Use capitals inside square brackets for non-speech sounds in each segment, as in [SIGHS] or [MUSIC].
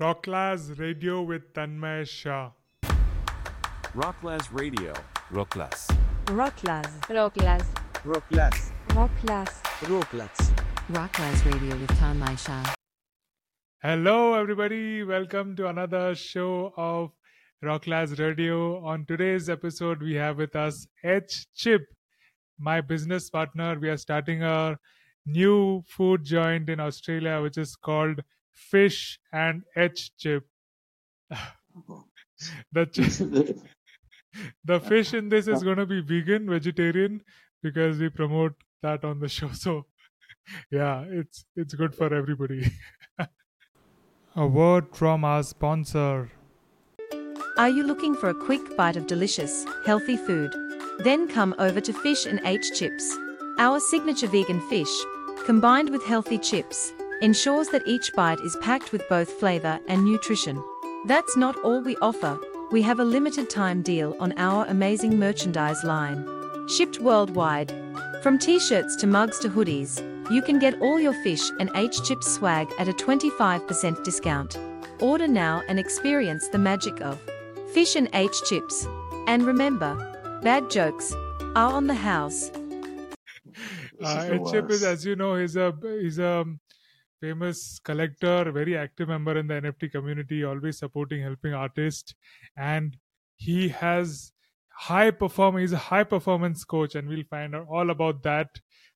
Rocklaz Radio with Tanmay Shah. Rocklaz Radio. Rocklaz. Rocklaz. Rocklaz. Rocklaz. Rocklaz. Rocklaz. Rocklaz Radio with Tanmay Shah. Hello, everybody. Welcome to another show of Rocklaz Radio. On today's episode, we have with us H Chip, my business partner. We are starting a new food joint in Australia, which is called Fish and H Chip. [LAUGHS] the chi- [LAUGHS] the fish in this is going to be vegan, vegetarian, because we promote that on the show. So, yeah, it's it's good for everybody. [LAUGHS] A word from our sponsor. Are you looking for a quick bite of delicious, healthy food? Then come over to Fish and H Chips. Our signature vegan fish, combined with healthy chips, ensures that each bite is packed with both flavor and nutrition. That's not all we offer. We have a limited time deal on our amazing merchandise line. Shipped worldwide. From t shirts to mugs to hoodies, you can get all your fish and H Chips swag at a 25% discount. Order now and experience the magic of Fish and H Chips. And remember, bad jokes are on the house. Uh, H Chip is, as you know, he's a he's a famous collector, very active member in the NFT community, always supporting, helping artists, and he has high perform. He's a high performance coach, and we'll find out all about that.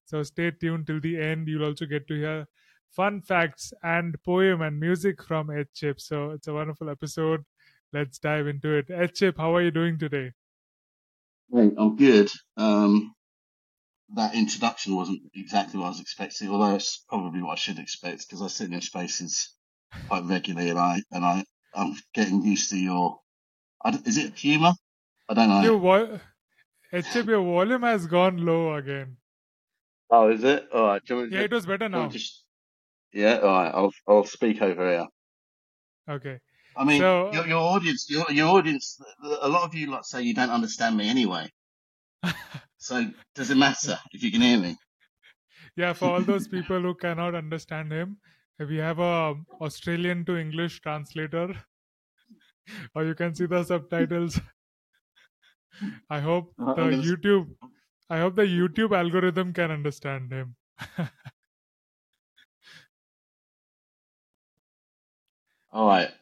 So stay tuned till the end. You'll also get to hear fun facts and poem and music from H Chip. So it's a wonderful episode. Let's dive into it. H Chip, how are you doing today? Hey, I'm good. Um, that introduction wasn't exactly what I was expecting, although it's probably what I should expect because I sit in your spaces quite regularly, and I and I I'm getting used to your. I d is it humour? I don't know. Your vo- Ed eh, your volume has gone low again. Oh, is it? All right. You Yeah, to- it was better do you want now. me to sh- yeah. All right. I'll I'll speak over here. Okay. I mean, So- your your audience, your your audience. A lot of you like say you don't understand me anyway. [LAUGHS] So does it matter if you can hear me? Yeah, for all those people who cannot understand him, we have a Australian to English translator, or you can see the subtitles. I hope Uh, the YouTube, I hope the YouTube algorithm can understand him. [LAUGHS] All right.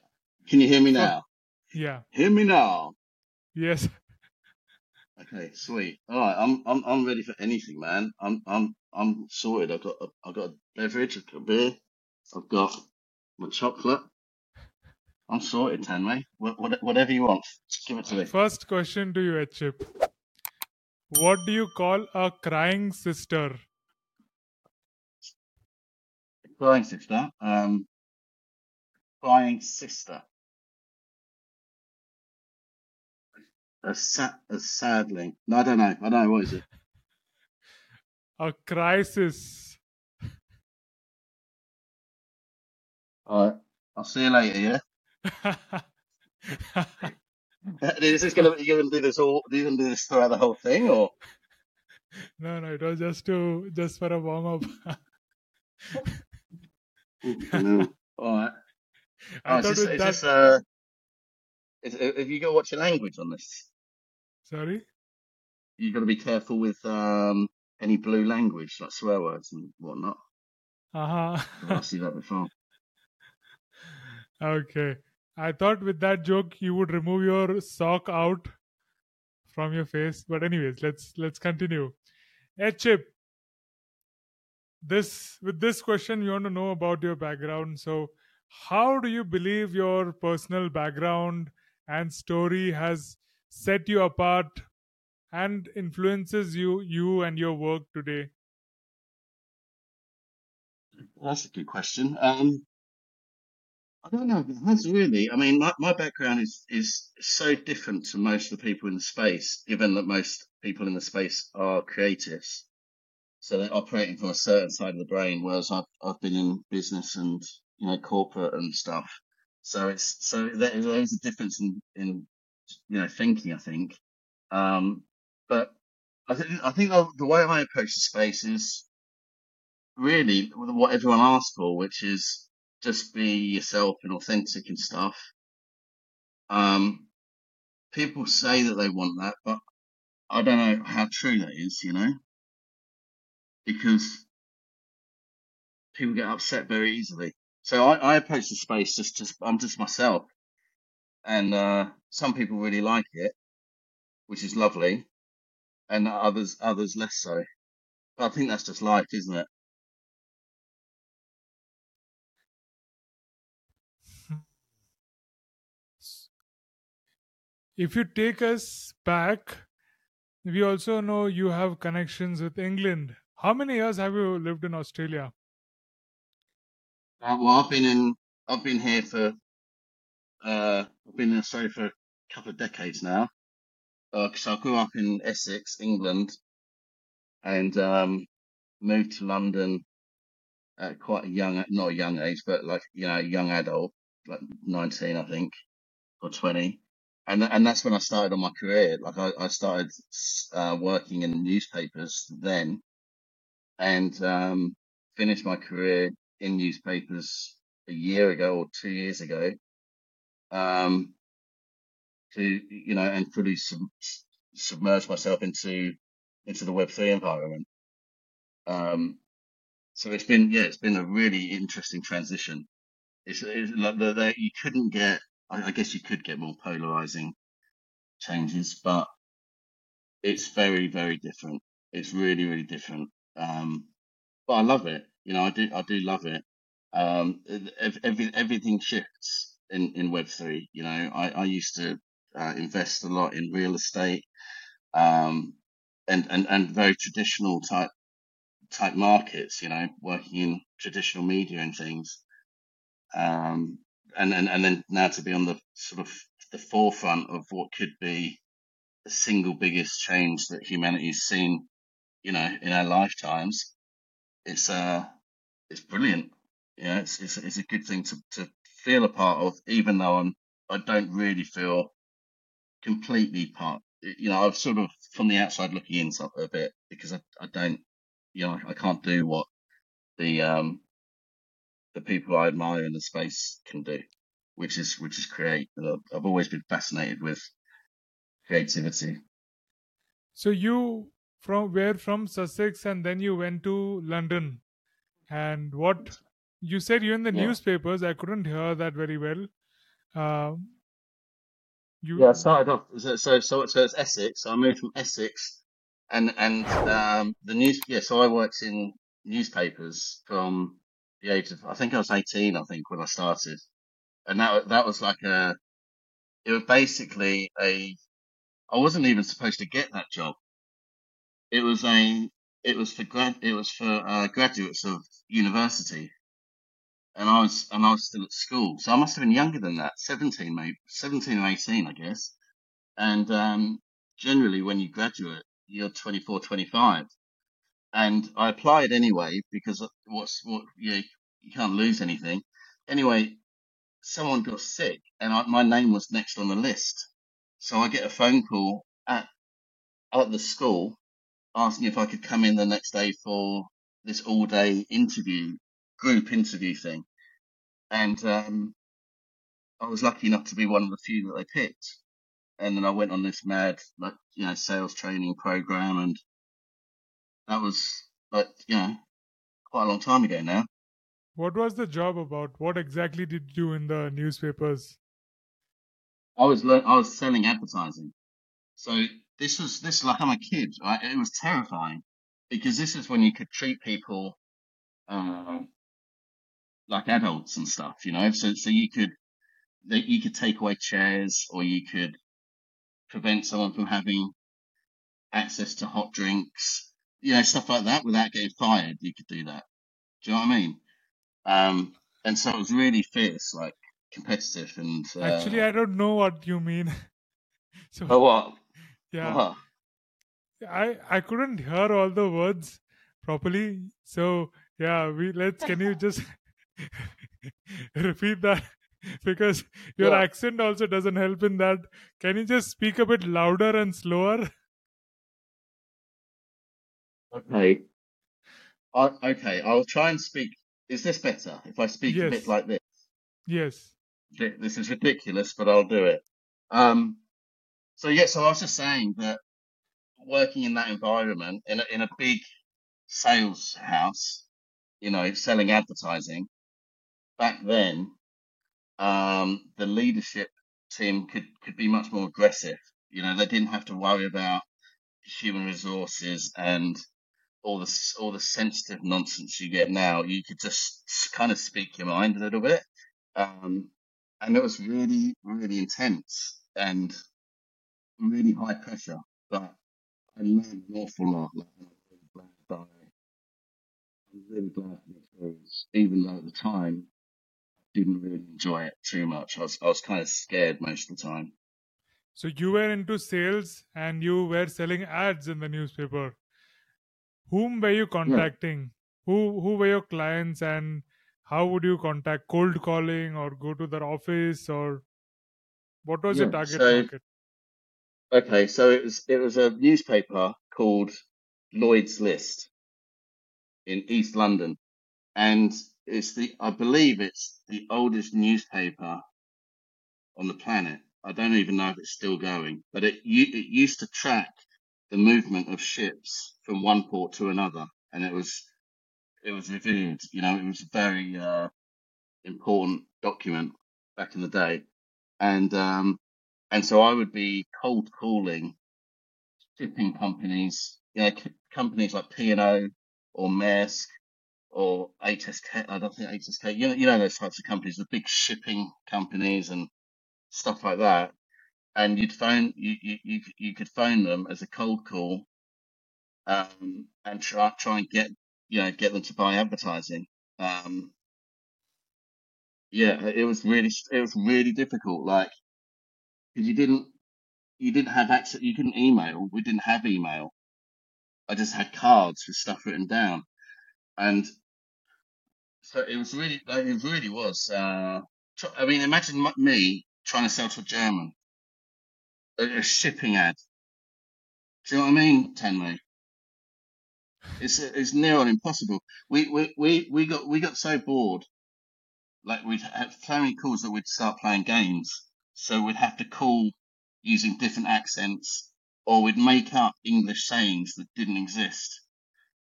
Can you hear me now? yeah. Hear me now. Yes. Okay, sweet. All right, I'm I'm I'm ready for anything, man. I'm I'm I'm sorted. I've got a, I've got a beverage, I've got a beer, I've got my chocolate. I'm sorted, Tanmay. What, what, whatever you want, give it to me. First question to you, H Chip. What do you call a crying sister? Crying sister. Um, crying sister. A sa- a sadling. No, I don't know. I don't know. What is it? [LAUGHS] A crisis. All right. I'll see you later. Yeah. [LAUGHS] Is this gonna you're gonna do this all? You're gonna do this throughout the whole thing, or? no, no, it was just to just for a warm up. no. All right. I Oh, [LAUGHS] is this, with is that. this uh, is, have you got to watch your language on this? Sorry. You've got to be careful with um any blue language, like swear words and whatnot. Uh I've huh. asked you that before. [LAUGHS] okay. I thought with that joke you would remove your sock out from your face, but anyways, let's let's continue. H Chip, this with this question we want to know about your background. So, how do you believe your personal background and story has set you apart and influences you you and your work today? That's a good question. Um, I don't know. It has really. I mean, my, my background is is so different to most of the people in the space, given that most people in the space are creatives. So they're operating from a certain side of the brain, whereas I've I've been in business and you know corporate and stuff. So it's so there, there is a difference in in you know thinking. I think, um, but I think I think the way I approach the space is really what everyone asks for, which is just be yourself and authentic and stuff. Um, people say that they want that, but I don't know how true that is, you know, because people get upset very easily. So I, I approach the space just, just I'm just myself, and uh, some people really like it, which is lovely, and others others less so. But I think that's just life, isn't it? [LAUGHS] If you take us back, we also know you have connections with England. How many years have you lived in Australia? Uh, well, I've been in, I've been here for, uh, I've been in Australia for couple of decades now. Uh, so I grew up in Essex, England, and um, moved to London at quite a young, not a young age, but like you know, a young adult, like nineteen, I think, or twenty and and that's when I started on my career. Like I, I started uh, working in newspapers then, and um, finished my career in newspapers a year ago or two years ago. Um, to you know, and fully sub- submerge myself into into the Web three environment. Um, so it's been yeah, it's been a really interesting transition. It's, it's like the, the, you couldn't get I, I guess you could get more polarizing changes, but it's very, very different. It's really, really different. Um, but I love it. You know, I do, I do love it. Um, every, everything shifts in, in Web3. You know, I, I used to uh, invest a lot in real estate, um, and, and, and very traditional type, type markets, you know, working in traditional media and things. Um, and then and then now to be on the sort of the forefront of what could be the single biggest change that humanity's seen, you know, in our lifetimes, it's uh it's brilliant. Yeah, it's it's it's a good thing to to feel a part of, even though I'm I don't really feel completely part. You know, I'm sort of from the outside looking in a bit because I I don't, you know, I can't do what the um the people I admire in the space can do, which is which is create. I've always been fascinated with creativity. So you from where from Sussex, and then you went to London, and what you said you in the yeah. newspapers. I couldn't hear that very well. Uh, you yeah, I started off so so so, so it's Essex. So I moved from Essex, and and um, the news. Yeah, so I worked in newspapers from the age of, I think I was 18, I think, when I started. And that, that was like a, it was basically a, I wasn't even supposed to get that job. It was a, it was for grad, it was for uh, graduates of university. And I was, and I was still at school. So I must have been younger than that, 17, maybe 17 or 18, I guess. And, um, generally when you graduate, you're 24, 25 and I applied anyway because what's what you you can't lose anything. Anyway, someone got sick, and I, my name was next on the list. So I get a phone call at at the school asking if I could come in the next day for this all day interview, group interview thing, and um, I was lucky enough to be one of the few that they picked. And then I went on this mad, like you know, sales training program, and that was like, you know, quite a long time ago now. What was the job about? What exactly did you do in the newspapers? I was le- I was selling advertising. So this was this like I'm a kid, right? It was terrifying because this is when you could treat people uh, like adults and stuff, you know. So so you could you could take away chairs or you could prevent someone from having access to hot drinks you know, stuff like that without getting fired, you could do that. Do you know what I mean? Um, and so it was really fierce, like competitive and. Uh, Actually, I don't know what you mean. [LAUGHS] so. Oh, what? Yeah. What? I I couldn't hear all the words properly, so yeah. We let's. Can you just [LAUGHS] repeat that? because your yeah. accent also doesn't help in that. Can you just speak a bit louder and slower? Okay. I, okay, I'll try and speak. Is this better if I speak yes. a bit like this? Yes. This is ridiculous, but I'll do it. Um, so yeah, so I was just saying that working in that environment in a, in a big sales house, you know, selling advertising back then, um, the leadership team could, could be much more aggressive. You know, they didn't have to worry about human resources and all the all the sensitive nonsense you get now. You could just kind of speak your mind a little bit, um, and it was really really intense and really high pressure. But I learned an awful lot. I'm really glad I, I'm really glad for the experience, even though at the time didn't really enjoy it too much. I was I was kind of scared most of the time. So you were into sales and you were selling ads in the newspaper. Whom were you contacting? Who who were your clients and how would you contact cold calling or go to their office or what was your target So market? okay, so it was it was a newspaper called Lloyd's List in East London, and it's the I believe it's the oldest newspaper on the planet. I don't even know if it's still going, but it it used to track the movement of ships from one port to another, and it was it was revered. You know, it was a very uh, important document back in the day, and um, and so I would be cold calling shipping companies, you know, c- companies like P and O or Maersk or HSK. I don't think HSK. You know, you know those types of companies, the big shipping companies and stuff like that. And you'd phone you you you, you could phone them as a cold call um, and try try and get you know get them to buy advertising. Um, yeah, it was really it was really difficult. Like because you didn't you didn't have access, you couldn't email. We didn't have email. I just had cards with stuff written down, and so it was really like, it really was. Uh, tr- I mean, imagine me trying to sell to a German a, a shipping ad. Do you know what I mean, Tenley? It's it's near on impossible. We we we we got we got so bored like we'd have so many calls that we'd start playing games. So we'd have to call using different accents, or we'd make up English sayings that didn't exist.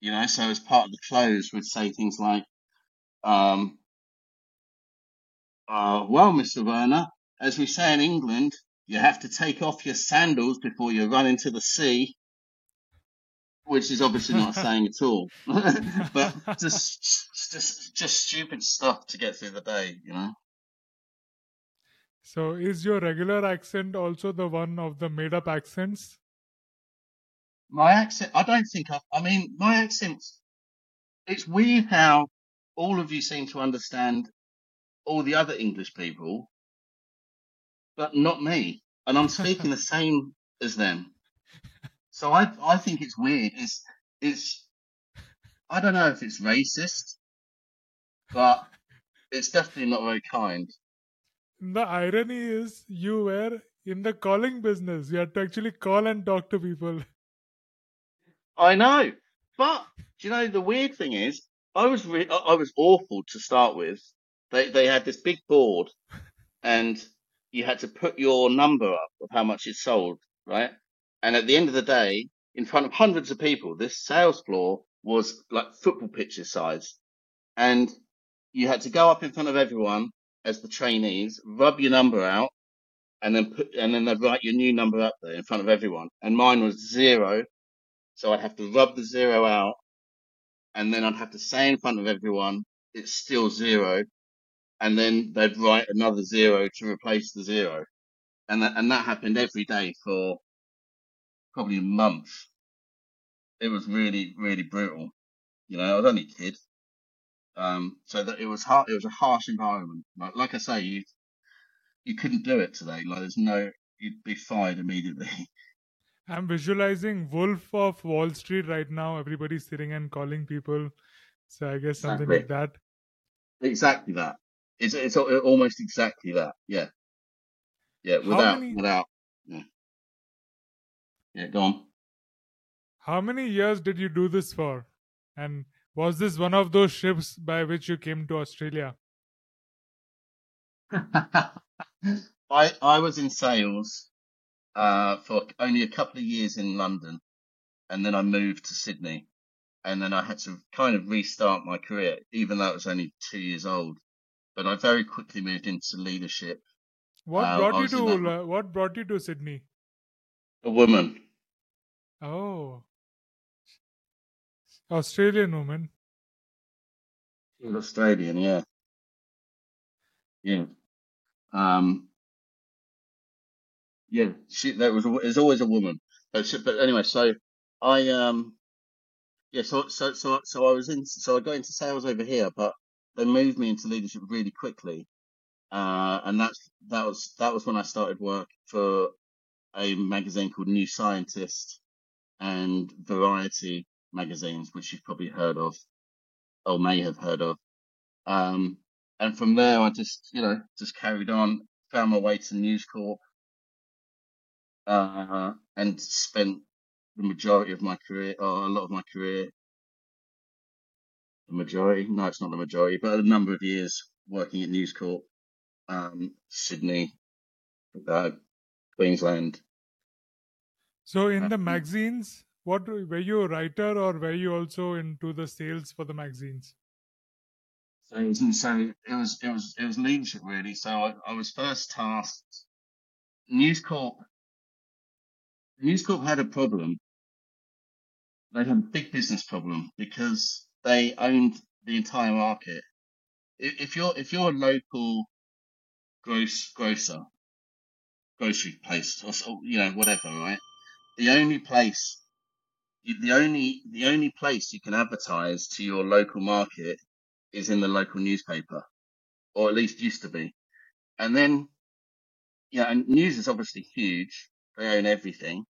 You know, so as part of the close, we'd say things like, um, uh, "Well, Mr. Werner, as we say in England, you have to take off your sandals before you run into the sea." Which is obviously not a saying at all, [LAUGHS] but just just just stupid stuff to get through the day, you know. So is your regular accent also the one of the made up accents? My accent, I don't think I, I mean, my accent, it's weird how all of you seem to understand all the other English people, but not me. And I'm speaking the same as them. So I, I think it's weird. It's, it's, I don't know if it's racist, but it's definitely not very kind. The irony is you were in the calling business. You had to actually call and talk to people. I know, but do you know the weird thing is, I was re- I was awful to start with. They they had this big board, and you had to put your number up of how much it sold, right? And at the end of the day, in front of hundreds of people, this sales floor was like football pitches size, and you had to go up in front of everyone as the trainees, rub your number out, and then put and then they'd write your new number up there in front of everyone. And mine was zero, so I'd have to rub the zero out, and then I'd have to say in front of everyone, it's still zero, and then they'd write another zero to replace the zero. And that, and that happened every day for probably a month. It was really, really brutal. You know, I was only a kid. Um, so that it was hard, it was a harsh environment. Like, like I say, you, you couldn't do it today. Like there's no, you'd be fired immediately. [LAUGHS] I'm visualizing Wolf of Wall Street right now. Everybody's sitting and calling people. So I guess something Exactly. like that. Exactly that. It's, it's almost exactly that. Yeah. Yeah. Without, many without, yeah. Yeah, go on. how many years did you do this for? And was this one of those ships by which you came to Australia? [LAUGHS] I I was in sales uh, for only a couple of years in London, and then I moved to Sydney, and then I had to kind of restart my career, even though it was only two years old. But I very quickly moved into leadership. What Uh, brought you to that- uh, What brought you to Sydney? A woman. Oh, Australian woman. Australian, yeah. Yeah. Um, yeah, she, there was, there's always a woman. But, she- but anyway, so I, um, yeah, so, so, so, so I was in, so I got into sales over here, but they moved me into leadership really quickly. Uh, and that's, that was, that was when I started work for a magazine called New Scientist and Variety magazines, which you've probably heard of or may have heard of. Um, and from there, I just, you know, just carried on, found my way to the News Corp, uh, and spent the majority of my career, or a lot of my career, the majority, no, it's not the majority, but a number of years working at News Corp, um, Sydney, uh, Queensland. So in the magazines, what were you a writer or were you also into the sales for the magazines? So it was, so it was, it was, it was leadership really. So I, I was first tasked. News Corp, News Corp had a problem. They had a big business problem because they owned the entire market. If you're, if you're a local gross, grocer, grocery place, or, you know, whatever, right? The only place, the only, the only place you can advertise to your local market is in the local newspaper, or at least used to be. And then, yeah, and news is obviously huge. They own everything.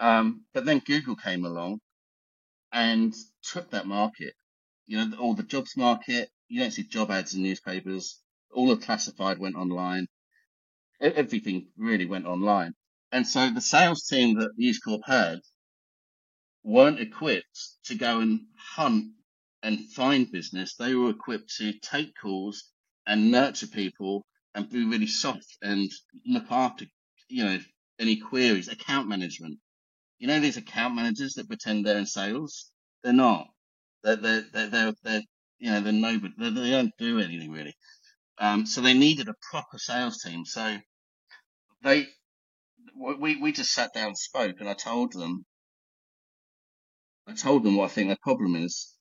Um, but then Google came along and took that market. You know, all the jobs market, you don't see job ads in newspapers. All of classified went online. Everything really went online. And so the sales team that News Corp had weren't equipped to go and hunt and find business. They were equipped to take calls and nurture people and be really soft and look after, you know, any queries, account management. You know, these account managers that pretend they're in sales. They're not. They're, they're, they're, they're, they're you know, they're nobody. They, they don't do anything really. Um, so they needed a proper sales team. So they, we, we just sat down and spoke and I told them, I told them what I think their problem is.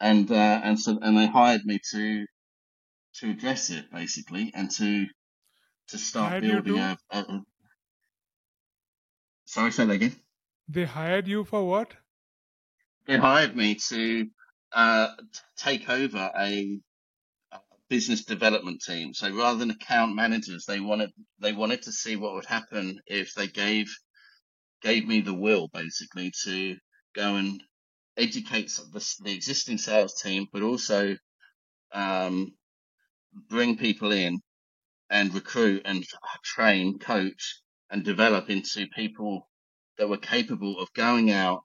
And, uh, and so, and they hired me to, to address it basically and to, to start building a, a, sorry, say that again. They hired you for what? They hired me to, uh, take over a, a business development team. So rather than account managers, they wanted, they wanted to see what would happen if they gave, gave me the will basically to go and educate the, the existing sales team, but also, um, bring people in and recruit and train, coach and develop into people that were capable of going out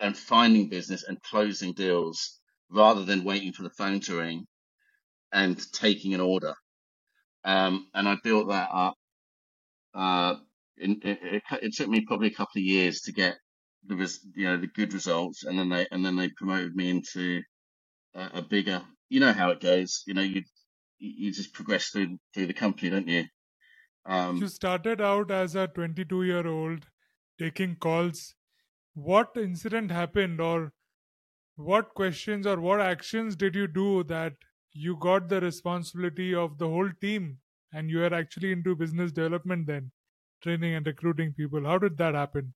and finding business and closing deals rather than waiting for the phone to ring and taking an order. Um, and I built that up. Uh, in, it, it, it took me probably a couple of years to get the, res, you know, the good results. And then they, and then they promoted me into a, a bigger, you know how it goes. You know, you, you just progress through, through the company, don't you? Um, You started out as a 22 year old taking calls. What incident happened, or what questions or what actions did you do that you got the responsibility of the whole team and you are actually into business development then, training and recruiting people? How did that happen?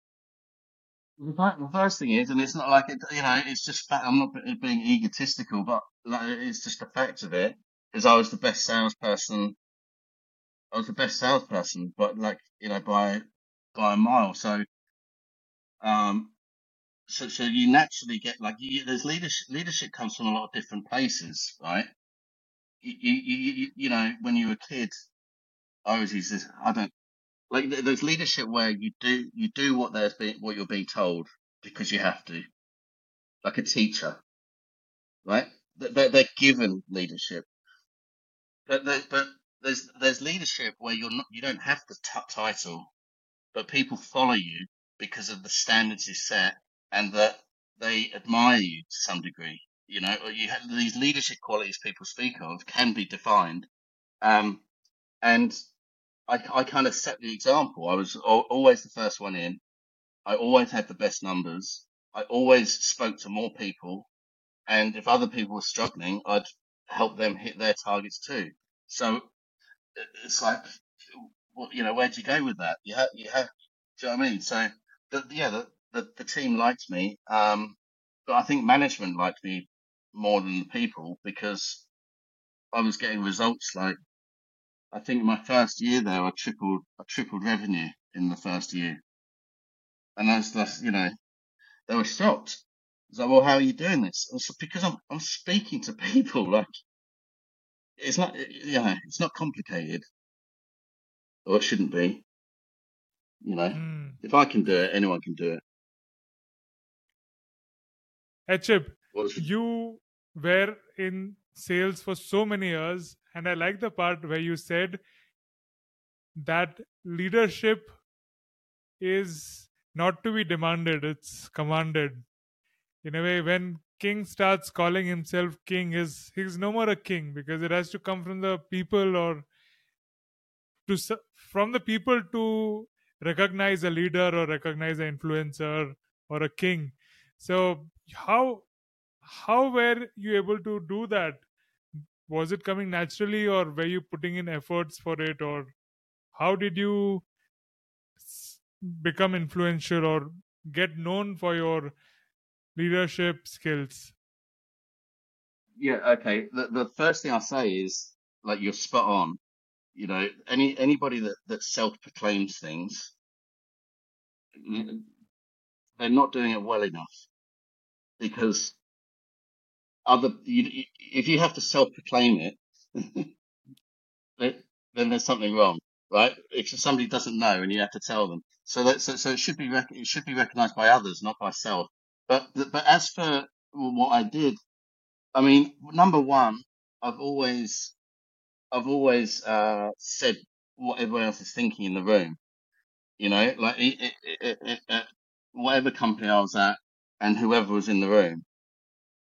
The first thing is, and it's not like it, you know, it's just fact. I'm not being egotistical, but like, it's just a fact of it. Is I was the best salesperson. I was the best salesperson, but like you know, by by a mile. So, um, so so you naturally get like you, there's leadership. Leadership comes from a lot of different places, right? You you you, you know, when you were a kid, I used this. I don't like there's leadership where you do you do what there's being what you're being told because you have to, like a teacher, right? They- They're, they're given leadership, but but there's there's leadership where you're not you don't have the t- title, but people follow you because of the standards you set and that they admire you to some degree. You know, you have these leadership qualities people speak of can be defined, um, and I, I kind of set the example. I was always the first one in. I always had the best numbers. I always spoke to more people, and if other people were struggling, I'd help them hit their targets too. So it's like, you know, where'd you go with that? You have, you have, do you know what I mean? So, the, yeah, the, the, the team liked me, um, but I think management liked me more than the people because I was getting results like I think my first year there I tripled I tripled revenue in the first year. And that's that's you know, they were shocked. It's like, well, how are you doing this? It's because I'm I'm speaking to [LAUGHS] people. Like, it's not, know, it's not complicated, or it shouldn't be. You know, mm. if I can do it, anyone can do it. Chip, you were in sales for so many years, and I like the part where you said that leadership is not to be demanded, it's commanded. In a way, when king starts calling himself king, is he's no more a king because it has to come from the people or to from the people to recognize a leader or recognize an influencer or a king. So how how were you able to do that? Was it coming naturally, or were you putting in efforts for it, or how did you become influential or get known for your leadership skills? Yeah, okay. The the first thing I say is like you're spot on. You know, any anybody that that self proclaims things, they're not doing it well enough because other you, if you have to self-proclaim it, [LAUGHS] then there's something wrong, right? If somebody doesn't know and you have to tell them, so that so, so it should be rec- it should be recognised by others, not by self. But but as for what I did, I mean, number one, I've always I've always uh, said what everyone else is thinking in the room. You know, like it, it, it, whatever company I was at and whoever was in the room,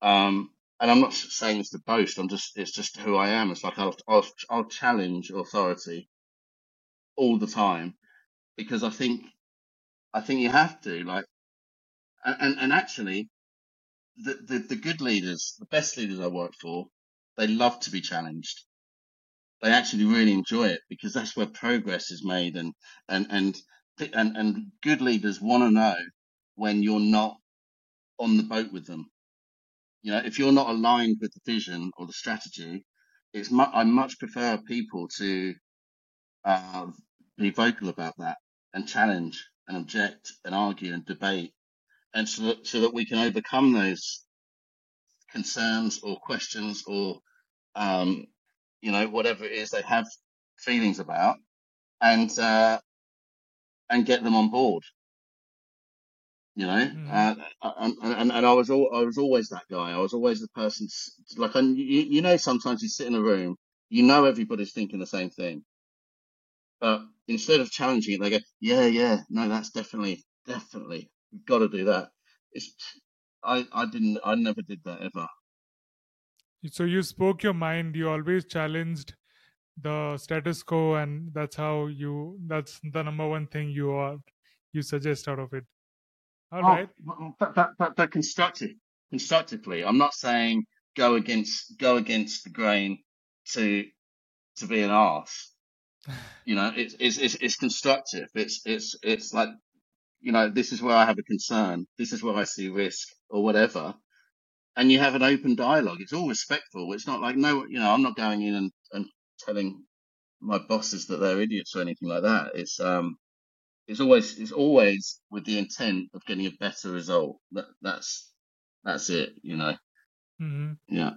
um, and I'm not saying this to boast. I'm just it's just who I am. It's like I'll I'll, I'll challenge authority all the time because I think I think you have to like and and actually the, the the good leaders, the best leaders I work for, they love to be challenged. They actually really enjoy it because that's where progress is made and and and and, and good leaders want to know when you're not on the boat with them you know, if you're not aligned with the vision or the strategy, it's I much prefer people to uh, be vocal about that and challenge and object and argue and debate, and so that so that we can overcome those concerns or questions or um, you know whatever it is they have feelings about, and uh, and get them on board you know, mm. uh, and, and, and I was all, I was always that guy. I was always the person like, you, you know, sometimes you sit in a room, you know, everybody's thinking the same thing, but instead of challenging it, they go, yeah, yeah, no, that's definitely, definitely, got to do that. It's, I, I didn't, I never did that ever. So you spoke your mind. You always challenged the status quo, and that's how you. That's the number one thing you are. You suggest out of it. All oh, right. But, but, but, but constructive, constructively. I'm not saying go against go against the grain to to be an ass. [LAUGHS] You know, it's it's it's, it's constructive. It's it's it's like you know, this is where I have a concern. This is where I see risk or whatever. And you have an open dialogue. It's all respectful. It's not like no, you know, I'm not going in and, and telling my bosses that they're idiots or anything like that. It's um it's always it's always with the intent of getting a better result. That that's that's it, you know. Mm-hmm. Yeah.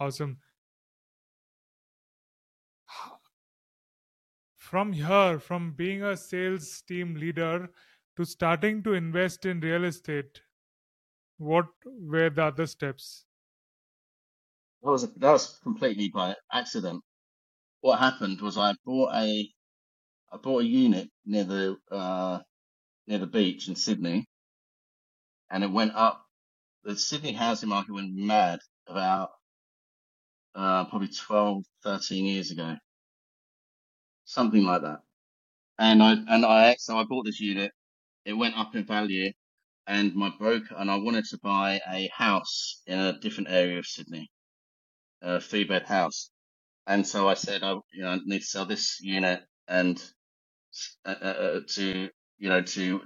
Awesome. From here, from being a sales team leader to starting to invest in real estate, what were the other steps? That was that was completely by accident. what happened was I bought a I bought a unit near the uh, near the beach in Sydney, and it went up. The Sydney housing market went mad about uh, probably 12, 13 years ago, something like that. And I and I so I bought this unit. It went up in value, and my broker and I wanted to buy a house in a different area of Sydney, a three bed house. And so I said, I you know I need to sell this unit and uh, uh, uh to you know to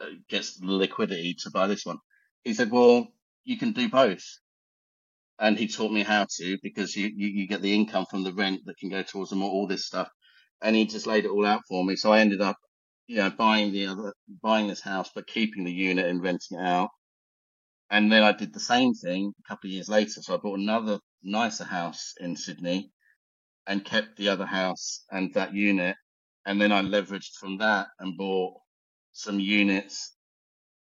uh, get liquidity to buy this one. He said, well, you can do both. And he taught me how to because you, you, you get the income from the rent that can go towards them, all this stuff. And he just laid it all out for me. So I ended up, you know, buying the other, buying this house, but keeping the unit and renting it out. And then I did the same thing a couple of years later. So I bought another nicer house in Sydney and kept the other house and that unit. And then I leveraged from that and bought some units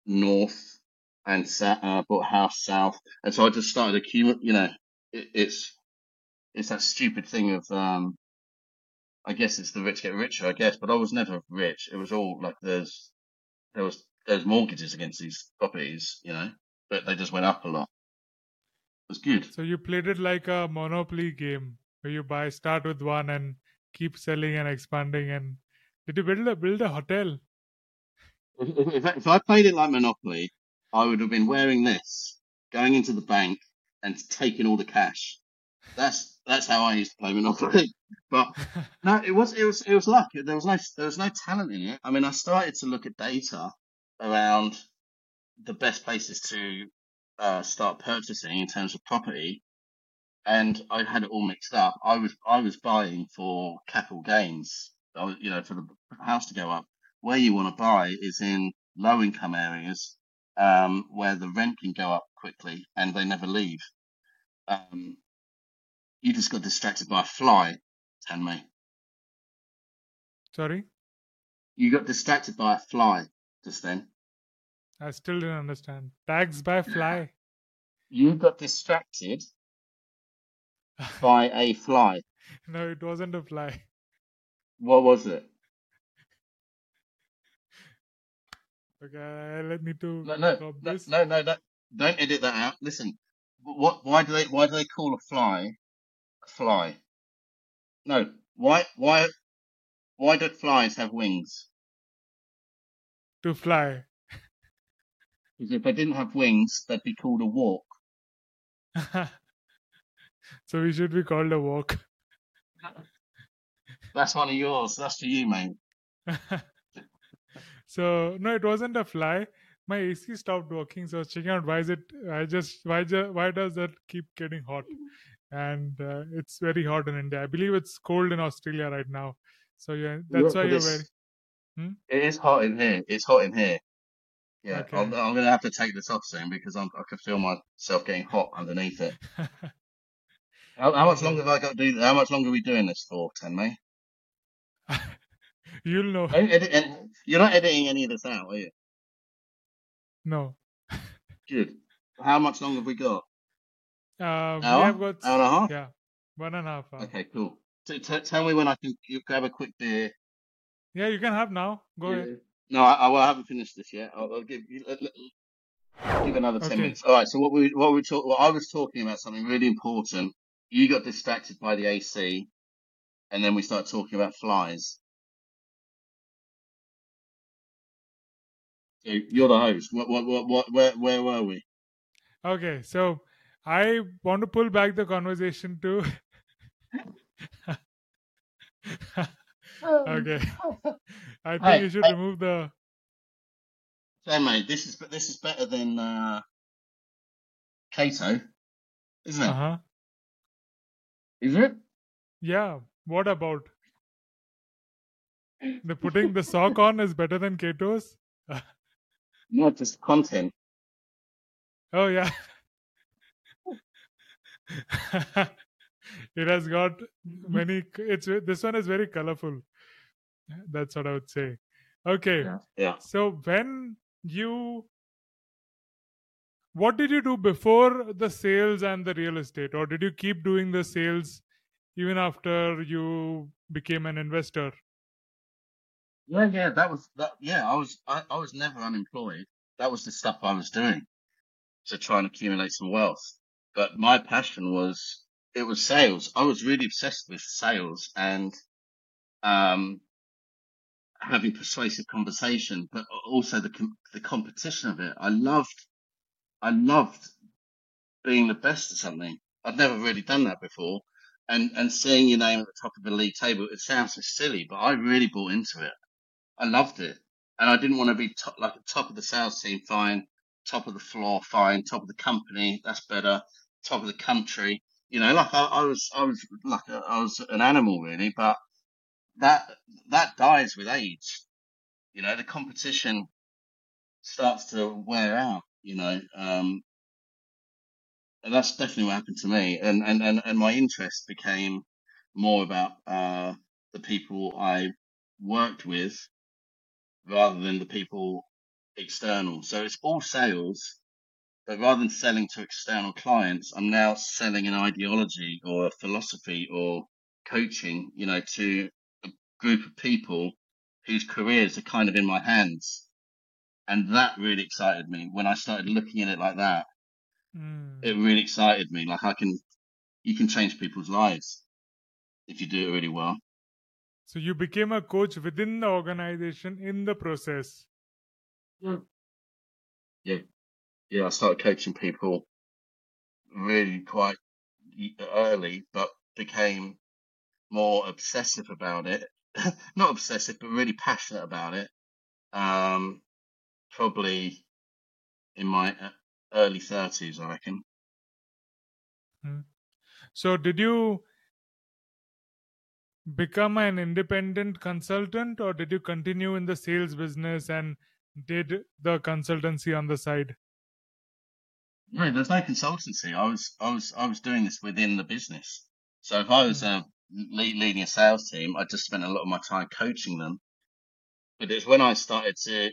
north and uh, bought a house south. And so I just started accumulating, you know, it, it's, it's that stupid thing of, um, I guess it's the rich get richer, I guess, but I was never rich. It was all like there's, there was, there's mortgages against these properties, you know, but they just went up a lot. It was good. So you played it like a Monopoly game where you buy, start with one and keep selling and expanding. And did you build a build a hotel? If, if, if I played it like Monopoly, I would have been wearing this, going into the bank and taking all the cash. That's that's how I used to play Monopoly. [LAUGHS] But no, it was it was it was luck. There was no there was no talent in it. I mean, I started to look at data around the best places to uh, start purchasing in terms of property, and I had it all mixed up. I was I was buying for capital gains. You know, for the house to go up. Where you want to buy is in low income areas um, where the rent can go up quickly and they never leave. Um, you just got distracted by a fly, Tanmay. Sorry? You got distracted by a fly just then. I still do not understand. Tags by fly. [LAUGHS] You got distracted [LAUGHS] by a fly. No, it wasn't a fly. What was it? Okay, uh, let me to no, no, no, no, no, don't edit that out. Listen, what? Why do they? Why do they call a fly fly? No, why? Why? Why do flies have wings? To fly. Because if they didn't have wings, they'd be called a walk. [LAUGHS] so we should be called a walk. That's one of yours. That's for you, mate. [LAUGHS] So no, it wasn't a fly. My AC stopped working, so I was checking out why is it. I just why why does that keep getting hot? And uh, it's very hot in India. I believe it's cold in Australia right now. So yeah, that's why you're very. Hmm? It is hot in here. It's hot in here. Yeah, okay. I'm, I'm, gonna have to take this off soon because I'm, i can feel myself getting hot underneath it. [LAUGHS] how, how, much longer have I got to do? How much longer are we doing this for, Tanmay? [LAUGHS] You'll know. Edit, you're not editing any of this out, are you? No. Good. How much longer have we got? Uh, hour? We have got hour and a half. Yeah, one and a half. Hour. Okay, cool. So t- tell me when I can you grab a quick beer. Yeah, you can have now. Go yeah. ahead. No, I, I, well, I, haven't finished this yet. I'll, I'll give you. Let, give another ten okay. minutes. All right. So what we what we talk. Well, I was talking about something really important. You got distracted by the AC, and then we start talking about flies. you're the host. What, what, what, what, where, where were we? Okay, so I want to pull back the conversation to. okay, [LAUGHS] I think hey, you should hey. remove the. So, mate, this is this is better than uh, Kato, isn't it? Uh huh. Is it? Yeah. What about? The putting the sock on is better than Cato's. [LAUGHS] not just content. Oh yeah. [LAUGHS] it has got many it's this one is very colorful that's what i would say okay yeah, yeah. so when you what did you do before the sales and the real estate or did you keep doing the sales even after you became an investor. Yeah, yeah, that was that. Yeah, I was I, I was never unemployed. That was the stuff I was doing to try and accumulate some wealth. But my passion was it was sales. I was really obsessed with sales and um, having persuasive conversation, but also the com- the competition of it. I loved I loved being the best at something. I'd never really done that before, and and seeing your name at the top of the league table. It sounds so silly, but I really bought into it. I loved it, and I didn't want to be top, like top of the sales team. Fine, top of the floor. Fine, top of the company. That's better. Top of the country. You know, like I, I was, I was like a, I was an animal really, but that that dies with age. You know, the competition starts to wear out. You know, um, and that's definitely what happened to me. And and and, and my interest became more about uh, the people I worked with rather than the people external. So it's all sales, but rather than selling to external clients, I'm now selling an ideology or a philosophy or coaching, you know, to a group of people whose careers are kind of in my hands. And that really excited me when I started looking at it like that. Mm. It really excited me. Like I can, you can change people's lives if you do it really well. So you became a coach within the organization in the process. Yeah. Yeah. Yeah. I started coaching people really quite early, but became more obsessive about it. [LAUGHS] Not obsessive, but really passionate about it. Um, probably in my uh, early 30s, I reckon. Hmm. So, did you become an independent consultant or did you continue in the sales business and did the consultancy on the side no there's no consultancy. I was i was i was doing this within the business. So if i was uh, leading a sales team i just spent a lot of my time coaching them. But it's when i started to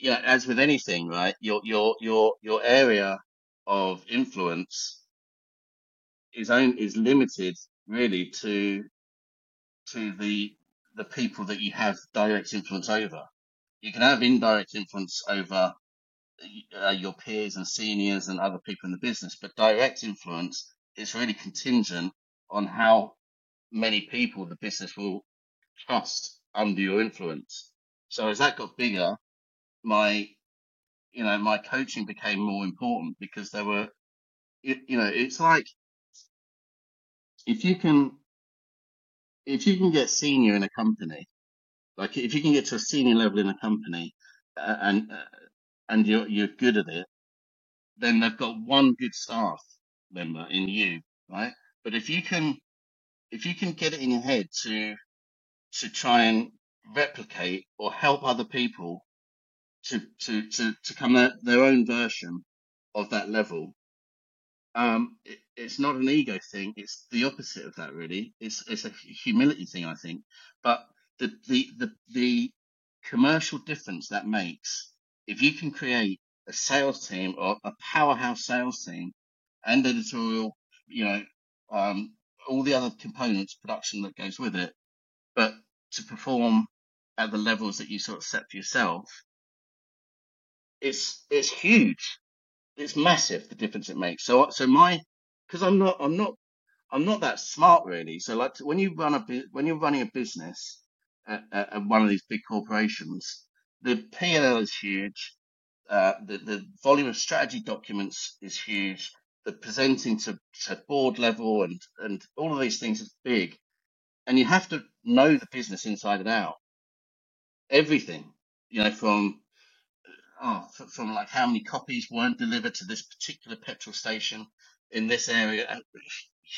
you know as with anything right your your your your area of influence is own is limited really to to the the people that you have direct influence over. You can have indirect influence over uh, your peers and seniors and other people in the business, but direct influence is really contingent on how many people the business will trust under your influence. So as that got bigger, my you know my coaching became more important because there were you, you know it's like if you can if you can get senior in a company, like if you can get to a senior level in a company, uh, and uh, and you're you're good at it, then they've got one good staff member in you, right? But if you can, if you can get it in your head to to try and replicate or help other people to to to to come their, their own version of that level, um, it, it's not an ego thing. It's the opposite of that, really. It's it's a humility thing, I think. But the the the, the commercial difference that makes if you can create a sales team or a powerhouse sales team and editorial, you know, um, all the other components, production that goes with it, but to perform at the levels that you sort of set for yourself, it's it's huge it's massive the difference it makes. So so my because I'm not I'm not I'm not that smart really. So like when you run a when you're running a business at, at one of these big corporations, the P&L is huge. Uh, the the volume of strategy documents is huge. The presenting to, to board level and and all of these things is big, and you have to know the business inside and out. Everything, you know, from oh, from like how many copies weren't delivered to this particular petrol station in this area. Uh,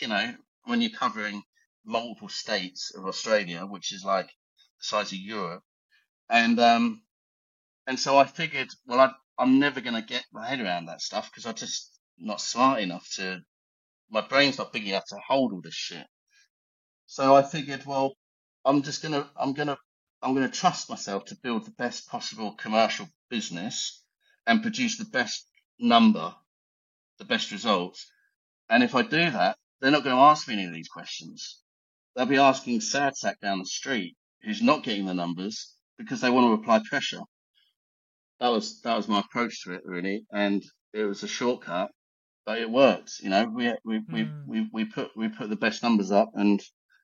you know, when you're covering multiple states of Australia, which is like the size of Europe, and um, and so I figured, well, I, I'm never going to get my head around that stuff because I'm just not smart enough to. My brain's not big enough to hold all this shit. So I figured, well, I'm just gonna, I'm gonna I'm going to trust myself to build the best possible commercial business and produce the best number, the best results. And if I do that, they're not going to ask me any of these questions. they'll be asking Sadsack down the street, who's not getting the numbers, because they want to apply pressure. That was that was my approach to it, really, and it was a shortcut, but it worked. You know, we we we, Hmm. we, we put we put the best numbers up, and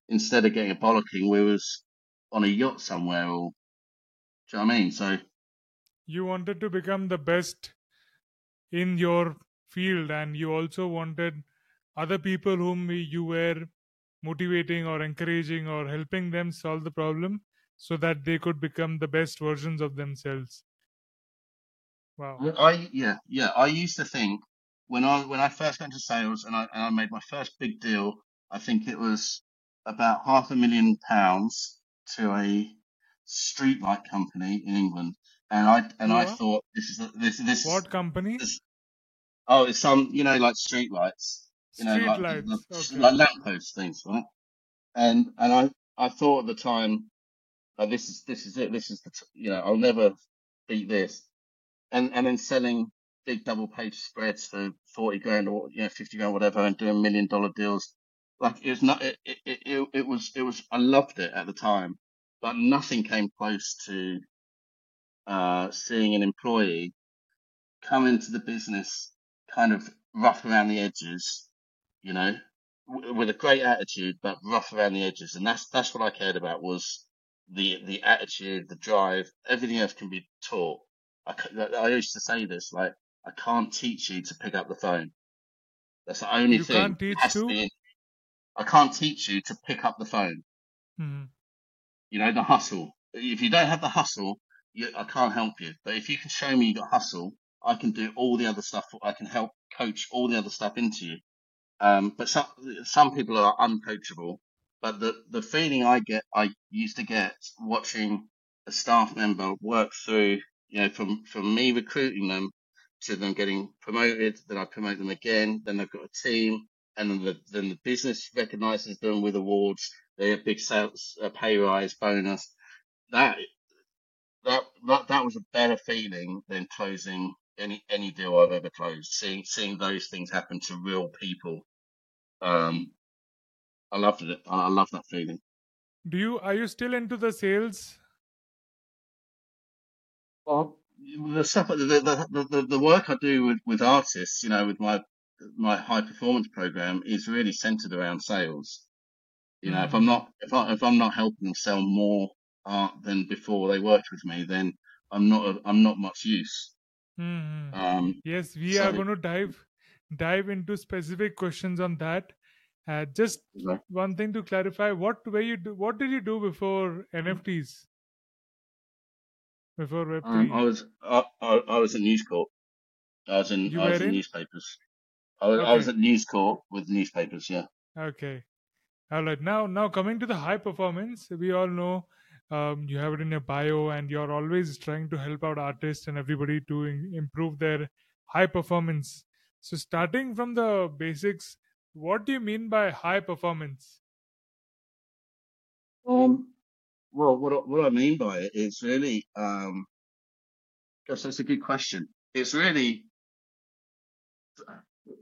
instead of getting a bollocking, we was on a yacht somewhere, or do you know what I mean? So You wanted to become the best in your field, and you also wanted other people whom you were motivating or encouraging or helping them solve the problem so that they could become the best versions of themselves. Wow. I yeah yeah I used to think when I when I first got into sales and I and I made my first big deal, I think it was about half a million pounds to a streetlight company in England, and I and I thought this is this this What company? this oh it's some you know like streetlights you know Street like the, lights. the, Okay. like lamppost things right and and I I thought at the time oh, this is this is it this is the t- you know I'll never beat this and and then selling big double page spreads for 40 grand or you know 50 grand whatever and doing million dollar deals. Like it was not it, it, it, it was it was I loved it at the time but nothing came close to uh seeing an employee come into the business kind of rough around the edges you know with a great attitude but rough around the edges. And that's that's what I cared about was the the attitude the drive everything else can be taught I, I used to say this like I can't teach you to pick up the phone. That's the only You thing. can't teach has to be in- I can't teach you to pick up the phone. Mhm. You know the hustle. If you don't have the hustle, you, I can't help you. But if you can show me you got hustle, I can do all the other stuff. I can help coach all the other stuff into you. Um, but some some people are uncoachable. But the the feeling I get, I used to get watching a staff member work through, you know, from from me recruiting them to them getting promoted, then I promote them again, then they've got a team, and then the then the business recognises them with awards. They have big sales, uh, pay rise, bonus. That that that that was a better feeling than closing any any deal I've ever closed. Seeing seeing those things happen to real people. Um, I loved it. I, I love that feeling. Do you are you still into the sales? Well, the stuff, the the, the, the, work I do with, with artists, you know, with my my high performance program is really centered around sales. You know, if I'm Mhm. not if I if I'm not helping them sell more art than before they worked with me, then I'm not a, I'm not much use. Mhm. Um, Yes, we are going to dive dive into specific questions on that. Uh, just one thing to clarify: what were you do? What did you do before NFTs? Before Web um. I was I, I, I was at News Corp. I was in You I was in in? newspapers. I was, I was at News Corp with newspapers. Yeah. Okay. All right. Now, now coming to the high performance, we all know um, you have it in your bio, and you're always trying to help out artists and everybody to im- improve their high performance. So, starting from the basics, what do you mean by high performance? Um. Well, what what I mean by it is really, um, that's a good question. It's really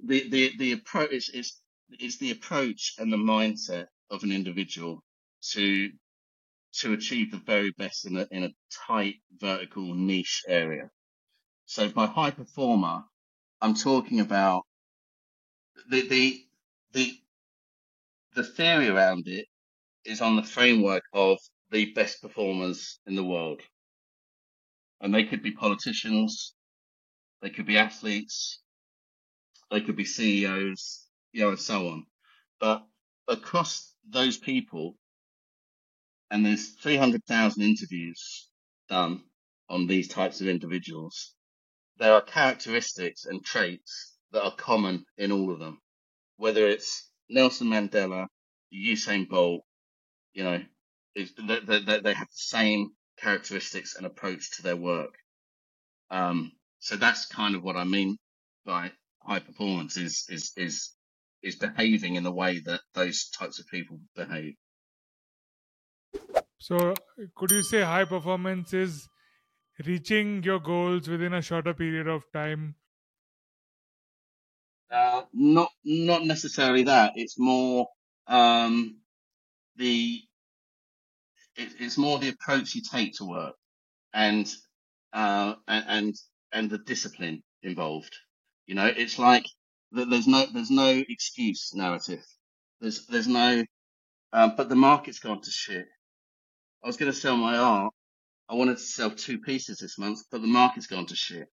the the the approach. It's, it's it's the approach and the mindset of an individual to to achieve the very best in a in a tight vertical niche area. So by high performer, I'm talking about the the the the theory around it is on the framework of the best performers in the world. And they could be politicians, they could be athletes, they could be CEOs, you know, and so on. But across those people, and there's 300,000 interviews done on these types of individuals, there are characteristics and traits that are common in all of them. Whether it's Nelson Mandela, Usain Bolt, you know, is they, they, they they have the same characteristics and approach to their work. Um, so that's kind of what I mean by high performance is is is is behaving in the way that those types of people behave. So, could you say high performance is reaching your goals within a shorter period of time? Uh, not not necessarily that. It's more um, the it, it's more the approach you take to work and uh, and and the discipline involved. You know, it's like there's no there's no excuse narrative. There's there's no, um, but the market's gone to shit. I was going to sell my art. I wanted to sell two pieces this month, but the market's gone to shit.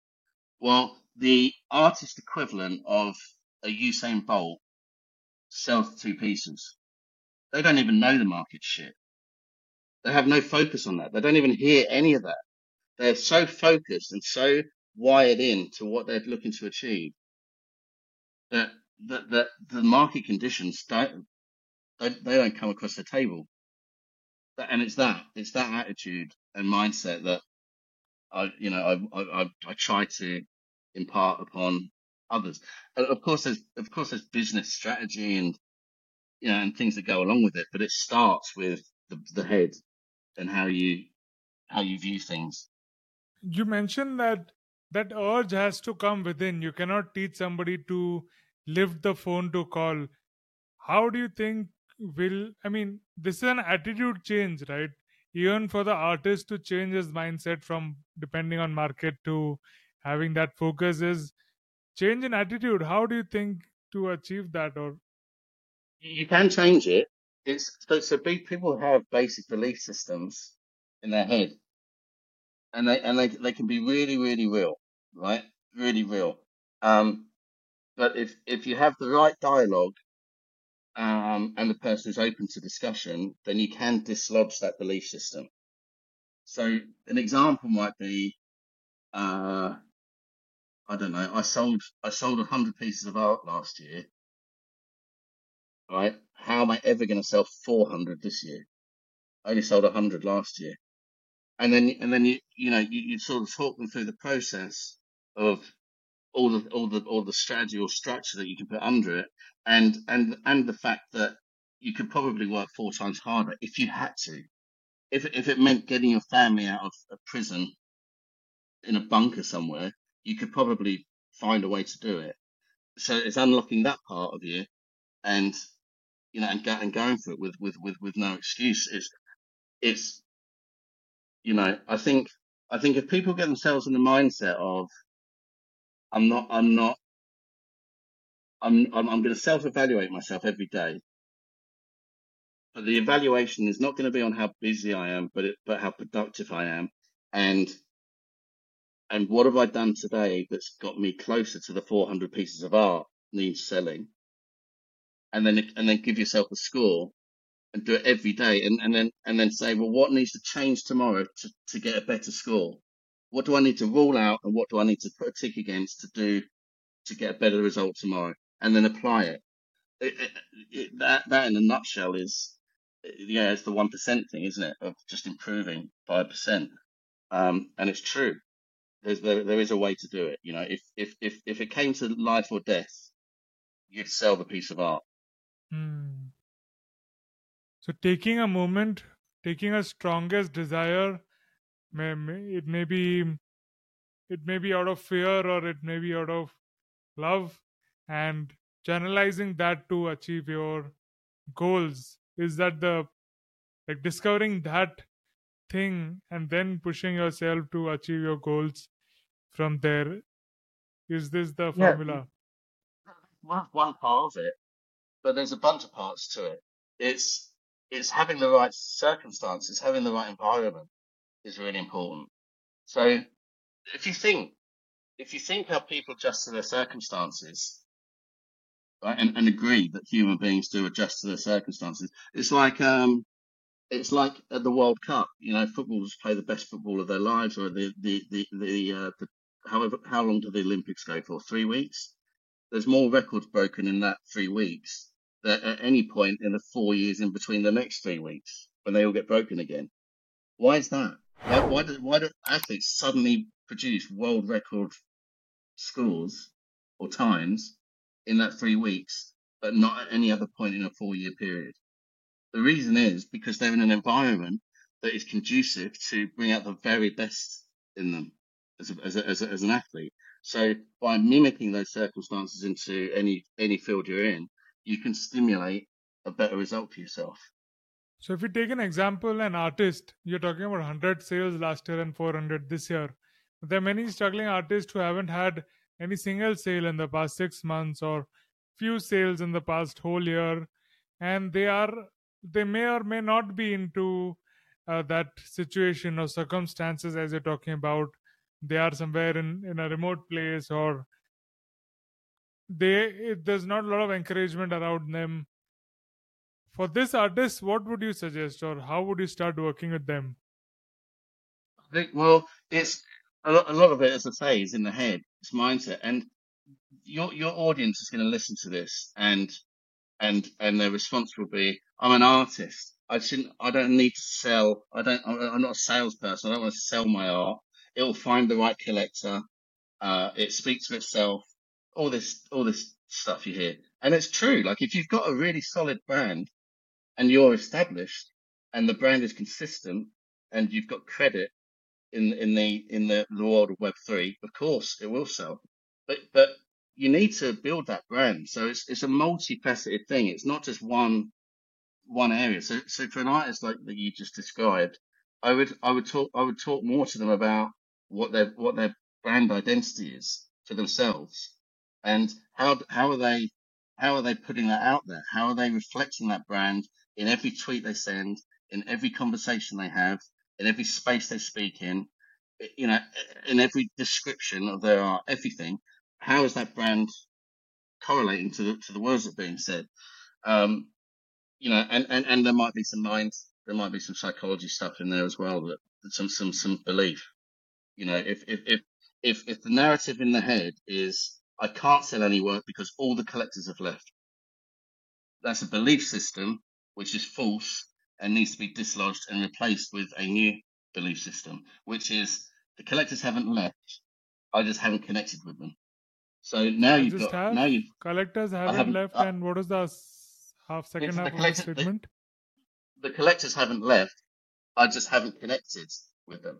Well, the artist equivalent of a Usain Bolt sells two pieces. They don't even know the market's shit. They have no focus on that. They don't even hear any of that. They're so focused and so wired in to what they're looking to achieve that that, that the market conditions don't they, they don't come across the table. And it's that it's that attitude and mindset that I you know I I I try to impart upon others. And of course, there's of course there's business strategy and you know and things that go along with it, but it starts with the the head and how you how you view things. You mentioned that that urge has to come within. You cannot teach somebody to lift the phone to call. How do you think will I mean this is an attitude change, right? Even for the artist to change his mindset from depending on market to having that focus is change in attitude. How do you think to achieve that or you can change it. It's so, so big people have basic belief systems in their head and they and they they can be really really real, right? Really real. Um, but if if you have the right dialogue, um, and the person is open to discussion, then you can dislodge that belief system. So an example might be, uh, I don't know, I sold I sold hundred pieces of art last year. Right? How am I ever going to sell 400 this year? I only sold 100 last year and then and then you you know you, you sort of talk them through the process of all the all the all the strategy or structure that you can put under it, and and and the fact that you could probably work four times harder if you had to, if if it meant getting your family out of a prison in a bunker somewhere, you could probably find a way to do it. So it's unlocking that part of you, and you know, and, go, and going for it with with with with no excuse. It's it's you know, I think I think if people get themselves in the mindset of I'm not I'm not I'm I'm, I'm going to self-evaluate myself every day. But the evaluation is not going to be on how busy I am, but it, but how productive I am, and and what have I done today that's got me closer to the 400 pieces of art needs selling, and then and then give yourself a score and do it every day and, and then and then say, well, what needs to change tomorrow to, to get a better score? What do I need to rule out and what do I need to put a tick against to do to get a better result tomorrow? And then apply it. it, it, it that that in a nutshell is yeah, it's the one percent thing, isn't it? Of just improving five percent. Um, and it's true. There's there, there is a way to do it. You know, if if if if it came to life or death, you'd sell the piece of art. Hmm. So taking a moment, taking a strongest desire, may, may, it may be it may be out of fear or it may be out of love, and generalizing that to achieve your goals. Is that the like discovering that thing and then pushing yourself to achieve your goals from there? Is this the formula? Yeah. One, one part of it, but there's a bunch of parts to it. It's it's having the right circumstances, having the right environment is really important. So if you think, if you think how people adjust to their circumstances, right, and, and agree that human beings do adjust to their circumstances, it's like, um, it's like at the World Cup, you know, footballers play the best football of their lives or the, the, the, the, uh, the however, how long do the Olympics go for? Three weeks? There's more records broken in that three weeks at any point in the four years in between the next three weeks when they all get broken again. Why is that? Why, why, do, why do athletes suddenly produce world record scores or times in that three weeks, but not at any other point in a four year period? The reason is because they're in an environment that is conducive to bring out the very best in them as, a, as, a, as, a, as an athlete. So by mimicking those circumstances into any any field you're in, you can stimulate a better result for yourself. So if you take an example, an artist, you're talking about 100 sales last year and 400 this year. There are many struggling artists who haven't had any single sale in the past six months or few sales in the past whole year, and they are they may or may not be into uh, that situation or circumstances as you're talking about. They are somewhere in in a remote place or they there's not a lot of encouragement around them for this artist what would you suggest or how would you start working with them I think, well, it's a lot, a lot of it, as I say, is in the head. It's mindset, and your your audience is going to listen to this, and and and their response will be, "I'm an artist. I shouldn't. I don't need to sell. I don't. I'm not a salesperson. I don't want to sell my art. It will find the right collector. Uh, it speaks for itself. All this, all this stuff you hear, and it's true. Like if you've got a really solid brand, and you're established, and the brand is consistent, and you've got credit in in the in the, the world of Web three, of course it will sell. But but you need to build that brand. So it's it's a multifaceted thing. It's not just one one area. So so for an artist like that you just described, I would I would talk I would talk more to them about what their what their brand identity is for themselves and how how are they how are they putting that out there? How are they reflecting that brand in every tweet they send, in every conversation they have, in every space they speak in, you know, in every description of their art, everything. How is that brand correlating to the, to the words that are being said? Um, you know, and, and, and there might be some mind, there might be some psychology stuff in there as well, that, some, some, some belief. You know, if, if, if, if, if the narrative in the head is, I can't sell any work because all the collectors have left. That's a belief system which is false and needs to be dislodged and replaced with a new belief system, which is the collectors haven't left. I just haven't connected with them. So now I you've just got have now you've collectors haven't, haven't- left I- and what is the half second half the collector- the- statement the collectors haven't left. I just haven't connected with them.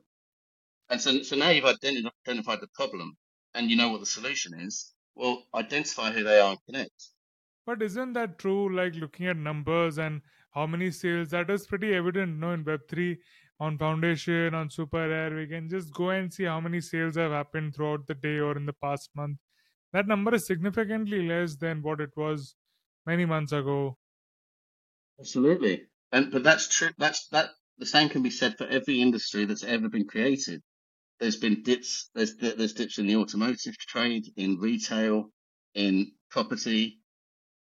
And so so now you've identified the problem and you know what the solution is. Well, identify who they are and connect. But isn't that true? Like looking at numbers and how many sales, that is pretty evident. No, in Web3, on Foundation, on SuperRare, we can just go and see how many sales have happened throughout the day or in the past month. That number is significantly less than what it was many months ago. Absolutely. And but that's true. That's that. The same can be said for every industry that's ever been created. There's been dips. There's there's dips in the automotive trade, in retail, in property,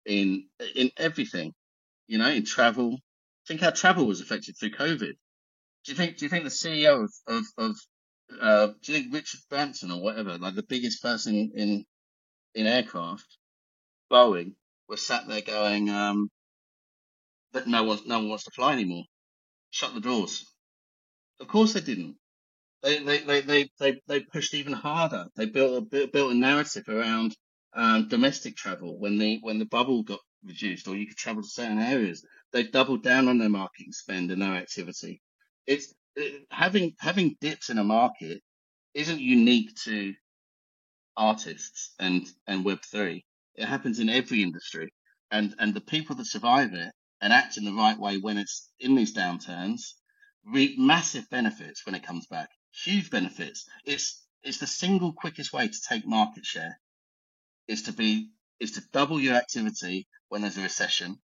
in in everything. You know, in travel. Think how travel was affected through COVID. Do you think? Do you think the CEO of of, of uh, do you think Richard Branson or whatever, like the biggest person in in aircraft, Boeing, was sat there going, um, that no one no one wants to fly anymore. Shut the doors. Of course they didn't. They they they they they, pushed even harder. They built a built built a narrative around um, domestic travel when the when the bubble got reduced or you could travel to certain areas. They doubled down on their marketing spend and their activity. It's it, having having dips in a market isn't unique to artists and and Web three. It happens in every industry, and and the people that survive it and act in the right way when it's in these downturns reap massive benefits when it comes back. Huge benefits. It's it's the single quickest way to take market share is to be is to double your activity when there's a recession,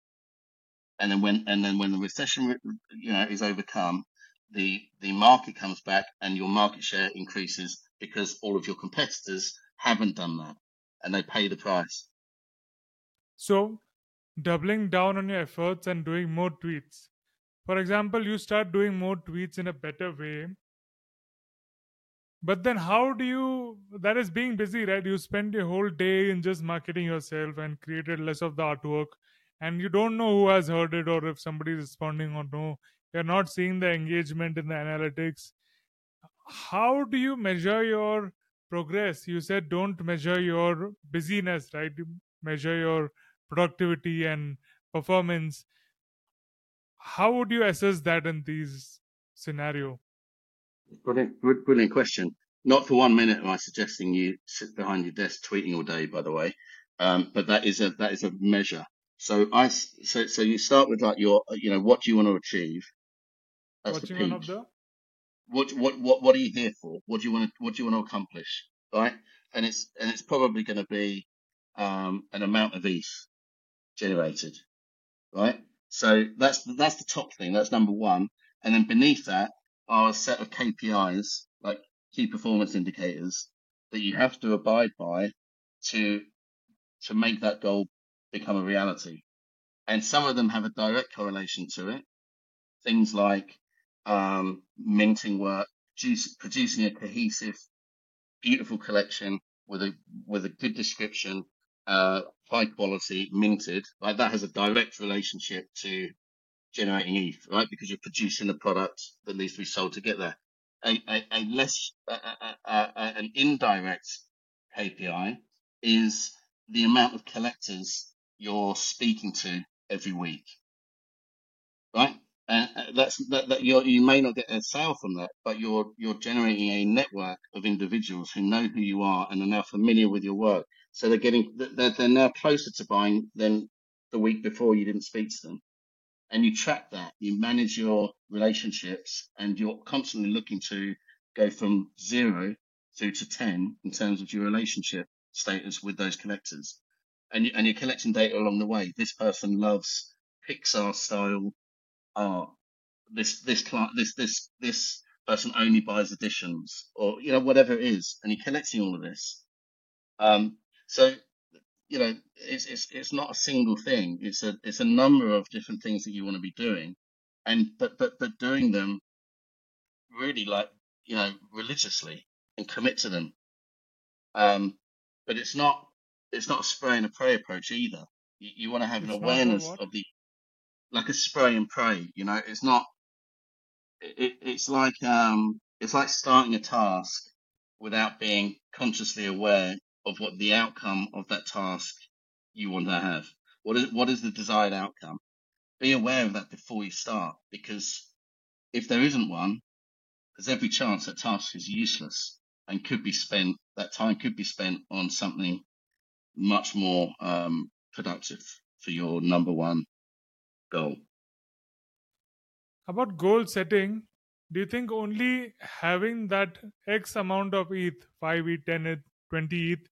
and then when and then when the recession you know is overcome, the the market comes back and your market share increases because all of your competitors haven't done that and they pay the price. So, doubling down on your efforts and doing more tweets. For example, you start doing more tweets in a better way. But then, how do you? That is being busy, right? You spend your whole day in just marketing yourself and created less of the artwork, and you don't know who has heard it or if somebody is responding or no. You're not seeing the engagement in the analytics. How do you measure your progress? You said don't measure your busyness, right? You measure your productivity and performance how would you assess that in these scenario Brilliant, brilliant question. Not for one minute am I suggesting you sit behind your desk tweeting all day, by the way. Um, but that is a that is a measure. So I so so you start with like your you know what do you want to achieve? That's Watching the peak. The... What what what what are you here for? What do you want to what do you want to accomplish? Right? And it's and it's probably going to be um, an amount of ETH generated, right? So that's that's the top thing. That's number one. And then beneath that are a set of KPIs, like key performance indicators, that you have to abide by to to make that goal become a reality. And some of them have a direct correlation to it. Things like um, minting work, produce, producing a cohesive, beautiful collection with a with a good description, uh, high quality, minted. Like that has a direct relationship to generating ETH, right? Because you're producing a product that needs to be sold to get there. A, a, a less, a, an indirect KPI is the amount of collectors you're speaking to every week, right? And uh, that's that, that you may not get a sale from that, but you're you're generating a network of individuals who know who you are and are now familiar with your work. So they're getting they're, they're now closer to buying than the week before you didn't speak to them. And you track that, you manage your relationships, and you're constantly looking to go from zero through to 10 in terms of your relationship status with those collectors. And, you, and you're collecting data along the way. This person loves Pixar style art. This, this, this, this, this person only buys editions or, you know, whatever it is. And you're collecting all of this. Um, so, you know, it's, it's, it's not a single thing. It's a, it's a number of different things that you want to be doing. And, but, but, but doing them really like, you know, religiously and commit to them. Um, but it's not it's not a spray and a pray approach either. You, you want to have it's an awareness of the like a spray and pray. You know, it's not. It, it's like um, it's like starting a task without being consciously aware of what the outcome of that task you want to have. What is what is the desired outcome? Be aware of that before you start, because if there isn't one, there's every chance that task is useless and could be spent that time could be spent on something much more um, productive for your number one goal. About goal setting, do you think only having that X amount of ETH, 5 ETH, 10 ETH, 20 ETH,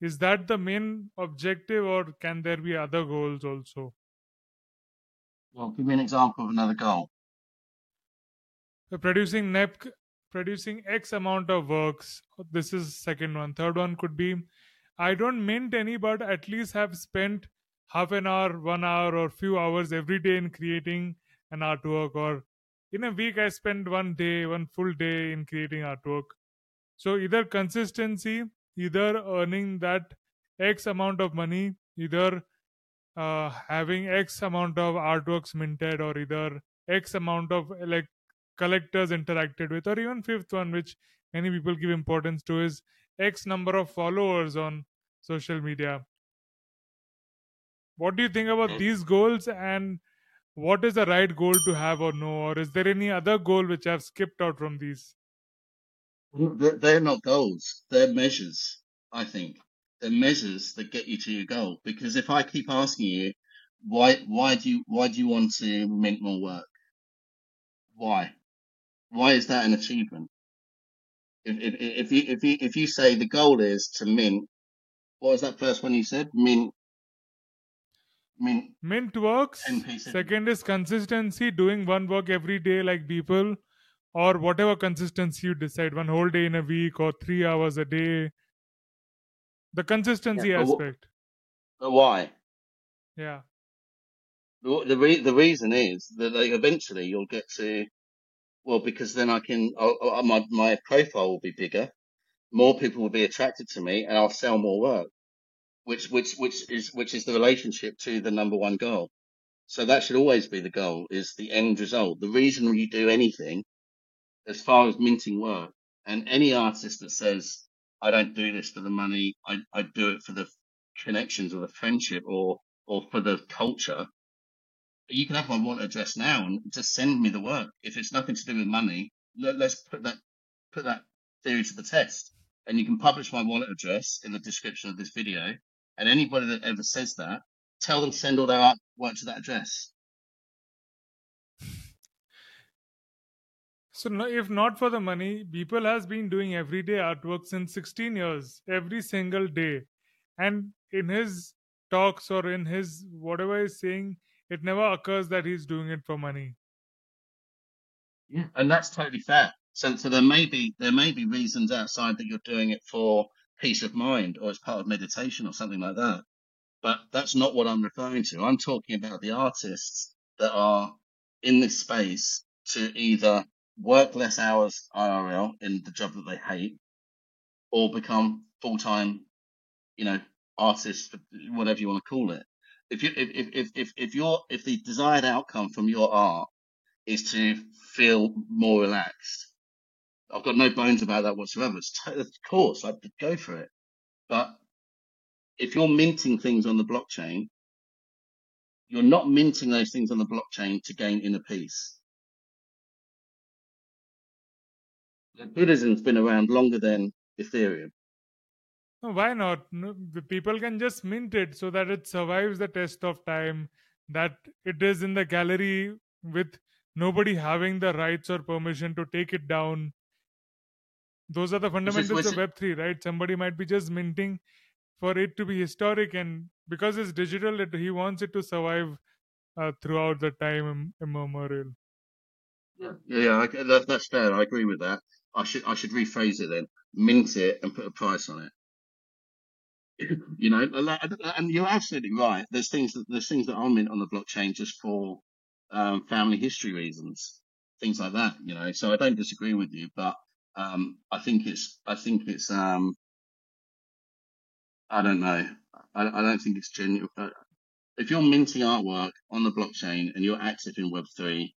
is that the main objective or can there be other goals also? Well, give me an example of another goal. producing NEP producing X amount of works. This is second one. Third one could be I don't mint any, but at least have spent half an hour, one hour, or few hours every day in creating an artwork. Or in a week, I spend one day, one full day in creating artwork. So either consistency, either earning that X amount of money, either uh, having X amount of artworks minted, or either X amount of like collectors interacted with, or even fifth one, which many people give importance to, is X number of followers on social media. What do you think about hmm. these goals and what is the right goal to have or no? Or is there any other goal which I've skipped out from these? They're not goals, they're measures, I think. They're measures that get you to your goal. Because if I keep asking you, why why do you why do you want to mint more work? Why? Why is that an achievement? If, if, if you if you if you say the goal is to mint, what was that first one you said? Mint mint mint works. Second is consistency, doing one work every day like people, or whatever consistency you decide, one whole day in a week or three hours a day. The consistency yeah, aspect. But why? Yeah. The the, re- the reason is that like, eventually you'll get to well, because then I can, I'll, my, my profile will be bigger. More people will be attracted to me and I'll sell more work, which, which, which is, which is the relationship to the number one goal. So that should always be the goal is the end result. The reason you do anything as far as minting work and any artist that says, I don't do this for the money. I, I do it for the connections or the friendship or, or for the culture you can have my wallet address now and just send me the work. If it's nothing to do with money, let, us put that put that theory to the test. And you can publish my wallet address in the description of this video. And anybody that ever says that tell them send all their artwork to that address. So if not for the money, people has been doing everyday artwork since 16 years, every single day. And in his talks or in his whatever he's saying, it never occurs that he's doing it for money. Yeah, and that's totally fair. So, so there may be there may be reasons outside that you're doing it for peace of mind or as part of meditation or something like that. But that's not what I'm referring to. I'm talking about the artists that are in this space to either work less hours IRL in the job that they hate or become full time, you know, artists, whatever you want to call it. If you if if if if your if the desired outcome from your art is to feel more relaxed, I've got no bones about that whatsoever. It's t- of course I'd go for it, but if you're minting things on the blockchain, you're not minting those things on the blockchain to gain inner peace. Buddhism's been around longer than Ethereum. why not? No, people can just mint it so that it survives the test of time, that it is in the gallery with nobody having the rights or permission to take it down. Those are the fundamentals of Web3, right? Somebody might be just minting for it to be historic, and because it's digital, it, he wants it to survive uh, throughout the time immemorial. Yeah, yeah, that, that's fair. I agree with that. I should I should rephrase it then. Mint it and put a price on it. [LAUGHS] you know, and you're absolutely right. There's things that there's things that are mint on the blockchain just for um, family history reasons, things like that. You know, so I don't disagree with you, but um, I think it's I think it's um, I don't know. I, I don't think it's genuine. Uh, if you're minting artwork on the blockchain and you're active in Web three,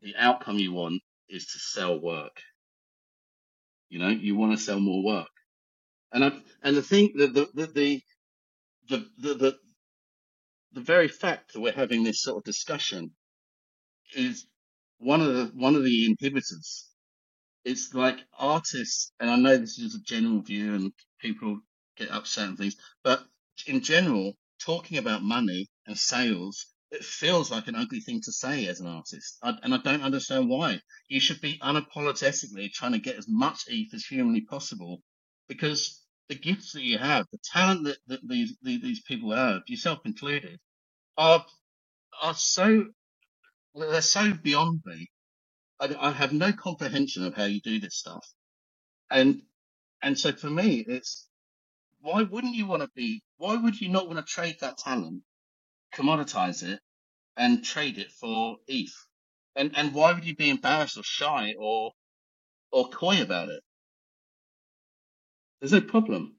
the outcome you want is to sell work. You know, you want to sell more work. And I and the thing that the the the the, the, the the very fact that we're having this sort of discussion is one of the one of the inhibitors. It's like artists, and I know this is a general view, and people get upset and things, but in general, talking about money and sales it feels like an ugly thing to say as an artist, I, and I don't understand why. You should be unapologetically trying to get as much ETH as humanly possible, because the gifts that you have, the talent that, that these, these people have, yourself included, are are so they're so beyond me. I, I have no comprehension of how you do this stuff, and and so for me, it's why wouldn't you want to be? Why would you not want to trade that talent commoditize it and trade it for ETH. And and why would you be embarrassed or shy or or coy about it? There's no problem.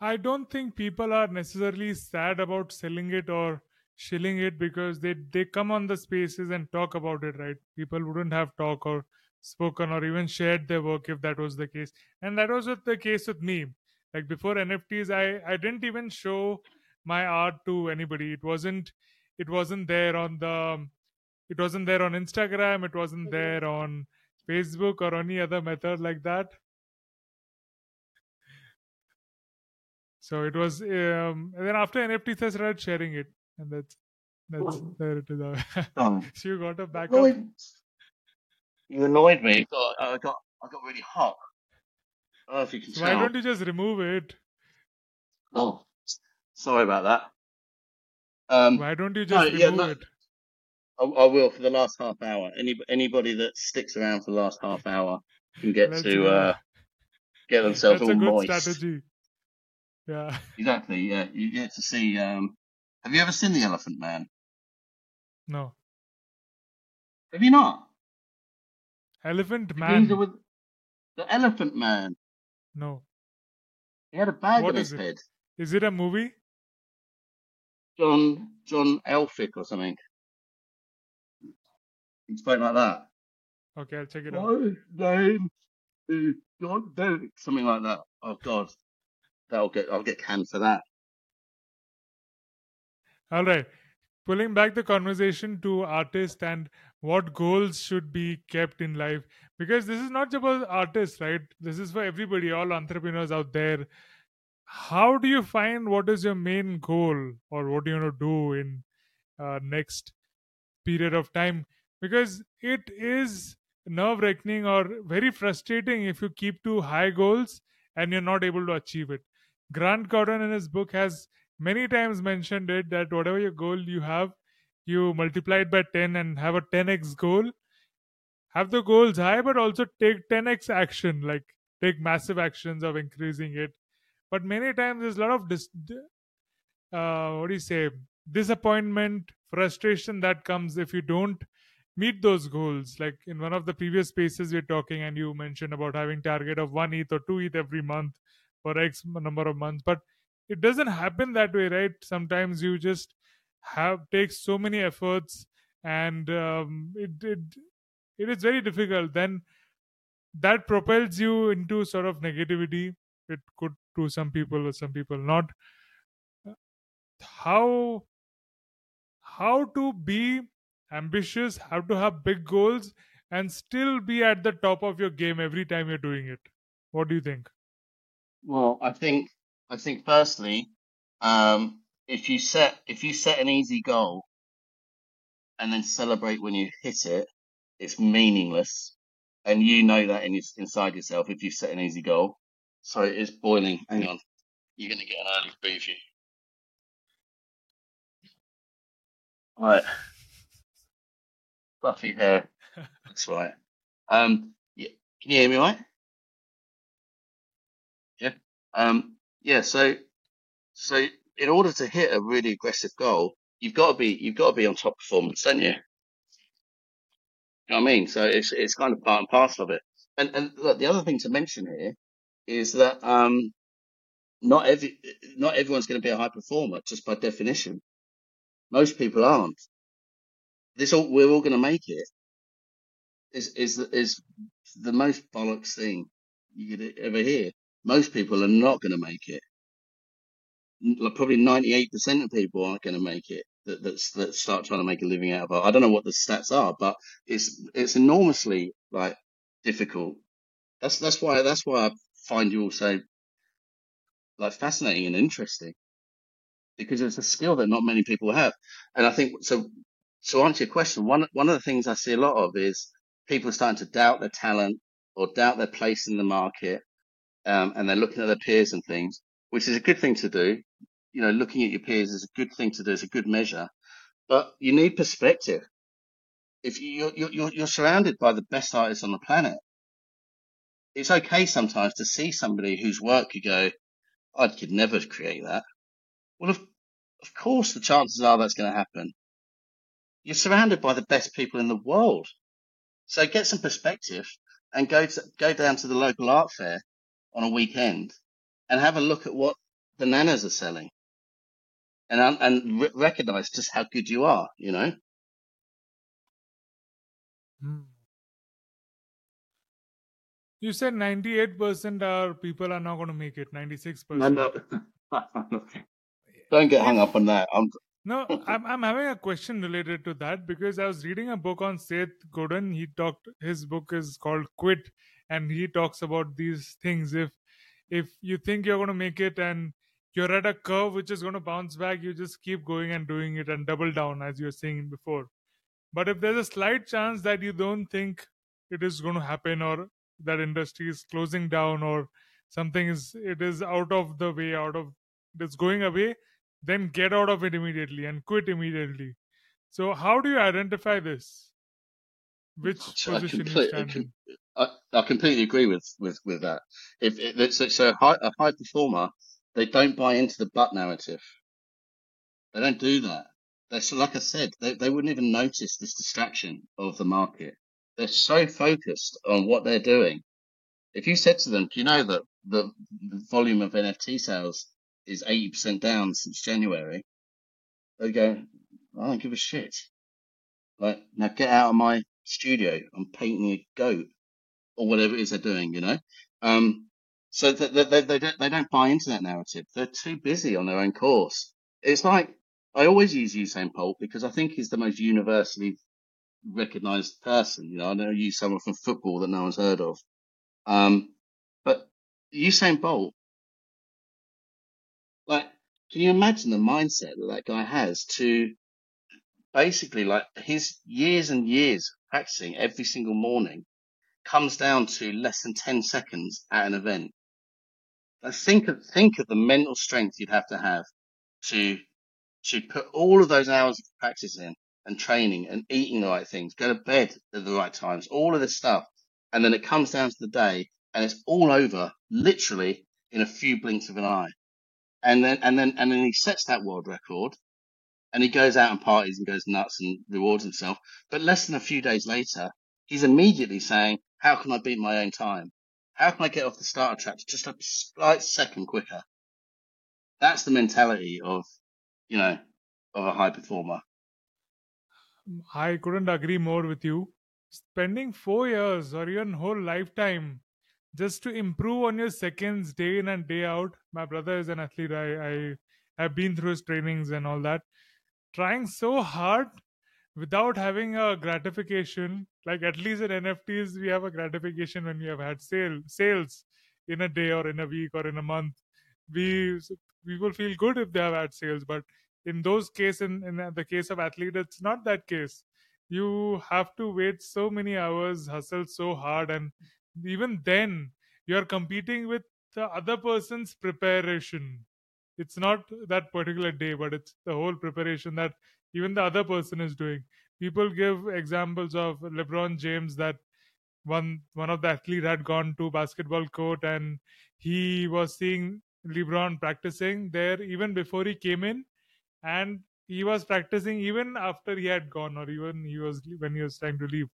I don't think people are necessarily sad about selling it or shilling it because they they come on the spaces and talk about it, right? People wouldn't have talk or spoken or even shared their work if that was the case. And that was the case with me. Like before NFTs, I I didn't even show my art to anybody. It wasn't it wasn't there on the it wasn't there on instagram it wasn't mm-hmm. there on facebook or any other method like that. So it was um, and then after nfts i started sharing it and that's that's there it is. Oh. [LAUGHS] so you got a backup. you annoyed me i got i got really hot. I don't know if you can so tell. why don't you just remove it? Oh Sorry about that. Um, Why don't you just no, remove yeah, no, it? I, I, will for the last half hour. Any anybody that sticks around for the last half hour can get to uh, get themselves That's all a good moist. strategy. Yeah. [LAUGHS] Exactly. Yeah, you get to see. Um, have you ever seen the Elephant Man? No. Have you not? Elephant Man. With the Elephant Man. No. He had a bag what on his it? head. Is it a movie? John John Elphick or something. Spoke like that. Okay, I'll check it My out. Name is John Derek. Something like that. Oh God, that'll get I'll get canned for that. All right, pulling back the conversation to artists and what goals should be kept in life because this is not just about artists, right? This is for everybody, all entrepreneurs out there how do you find what is your main goal or what do you want to do in uh, next period of time because it is nerve wracking or very frustrating if you keep too high goals and you're not able to achieve it. Grant Cardone in his book has many times mentioned it that whatever your goal you have, you multiply it by 10 and have a 10x goal. Have the goals high, but also take 10x action, like take massive actions of increasing it. But many times there's a lot of dis- uh, what do you say disappointment, frustration that comes if you don't meet those goals. Like in one of the previous spaces we're talking, and you mentioned about having target of one ETH or two ETH every month for X number of months, but it doesn't happen that way, right? Sometimes you just have take so many efforts, and um, it it it is very difficult. Then that propels you into sort of negativity. It could to some people or some people not. How how to be ambitious, how to have big goals, and still be at the top of your game every time you're doing it. What do you think? Well, I think I think firstly, um, if you set if you set an easy goal and then celebrate when you hit it, it's meaningless, and you know that in inside yourself. If you set an easy goal, sorry, it's boiling. Hang on, you're gonna get an early preview. Right, fluffy hair. [LAUGHS] That's right. Um, yeah, can you hear me, right? Yeah. Um, yeah. So, so in order to hit a really aggressive goal, you've got to be you've got to be on top performance, don't you? You know what I mean? So it's it's kind of part and parcel of it. And and look, the other thing to mention here is that um, not every not everyone's going to be a high performer just by definition. Most people aren't. This all we're all going to make it. Is is is the most bollocks thing you could ever hear. Most people are not going to make it. Like probably ninety eight percent of people aren't going to make it. That that's, that start trying to make a living out of it. I don't know what the stats are, but it's it's enormously like difficult. That's that's why that's why I find you also like fascinating and interesting because it's a skill that not many people have. And I think so. To answer your question, one one of the things I see a lot of is people starting to doubt their talent or doubt their place in the market, um, and they're looking at their peers and things, which is a good thing to do. You know, looking at your peers is a good thing to do. It's a good measure, but you need perspective. If you, you're, you're, you're surrounded by the best artists on the planet, it's okay sometimes to see somebody whose work you go, I could never create that. Well, of, of course, the chances are that's going to happen. You're surrounded by the best people in the world. So get some perspective and go to, go down to the local art fair on a weekend and have a look at what the nanas are selling and, and re- recognize just how good you are, you know? Hmm. You said 98% are people are not going to make it, 96%. No, no. [LAUGHS] Don't get hung up on that. I'm, no, I'm I'm having a question related to that because I was reading a book on Seth Godin. He talked his book is called Quit, and he talks about these things. If if you think you're going to make it and you're at a curve which is going to bounce back, you just keep going and doing it and double down as you were saying before. But if there's a slight chance that you don't think it is going to happen or that industry is closing down or something is it is out of the way, out of it's going away, then get out of it immediately and quit immediately. So, how do you identify this? Which I position complete- you stand? I, I completely agree with, with, with that. If it, it's, a high, a high performer, they don't buy into the butt narrative. They don't do that. They're so, like I said, they, they wouldn't even notice this distraction of the market. They're so focused on what they're doing. If you said to them, do you know that the, volume of NFT sales is 80% down since January? They go, I don't give a shit. Like, now get out of my studio. I'm painting a goat or whatever it is they're doing, you know? Um, so they, they, they, don't, they don't buy into that narrative. They're too busy on their own course. It's like, I always use Usain Bolt because I think he's the most universally recognized person. You know, I know use someone from football that no one's heard of. Um, but Usain Bolt like, can you imagine the mindset that that guy has to basically like his years and years practicing every single morning comes down to less than 10 seconds at an event. Like think of, think of the mental strength you'd have to have to, to put all of those hours of practice in and training and eating the right things, go to bed at the right times, all of this stuff. And then it comes down to the day and it's all over literally in a few blinks of an eye. And then, and then, and then he sets that world record and he goes out and parties and goes nuts and rewards himself. But less than a few days later, he's immediately saying, how can I beat my own time? How can I get off the starter track just a slight second quicker? That's the mentality of, you know, of a high performer. I couldn't agree more with you. Spending four years or even whole lifetime just to improve on your seconds day in and day out. My brother is an athlete. I, I have been through his trainings and all that. Trying so hard without having a gratification like at least in nfts we have a gratification when we have had sale sales in a day or in a week or in a month we we will feel good if they have had sales but in those cases in, in the case of athlete it's not that case. You have to wait so many hours hustle so hard and even then you're competing with the other person's preparation. It's not that particular day but it's the whole preparation that even the other person is doing. People give examples of lebron james that one one of the athlete had gone to basketball court and he was seeing lebron practicing there even before he came in and he was practicing even after he had gone or even he was when he was trying to leave.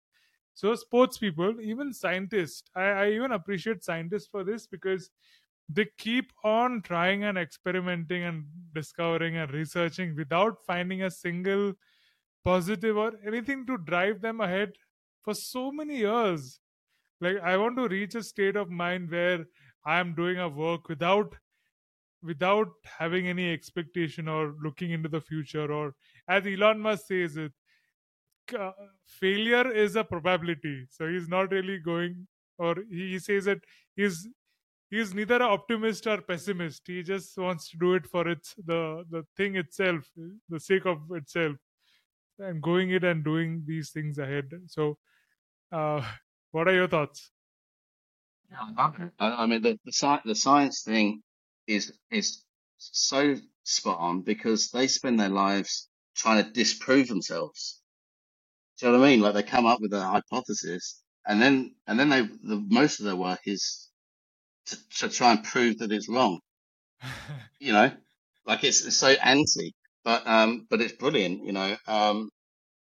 So sports people even scientists I, I even appreciate scientists for this because they keep on trying and experimenting and discovering and researching without finding a single positive or anything to drive them ahead for so many years. Like i want to reach a state of mind where i am doing a work without without having any expectation or looking into the future or as elon musk says it uh, failure is a probability. So he's not really going or he says that he's he's neither an optimist or pessimist. He just wants to do it for its the the thing itself the sake of itself and going it and doing these things ahead. So uh what are your thoughts? I, mean the the, the science thing is is so spot on because they spend their lives trying to disprove themselves do you know what I mean? Like they come up with a hypothesis, and then and then they the most of their work is to, to try and prove that it's wrong. [LAUGHS] you know, like it's, it's so anti, but um, but it's brilliant. You know, um,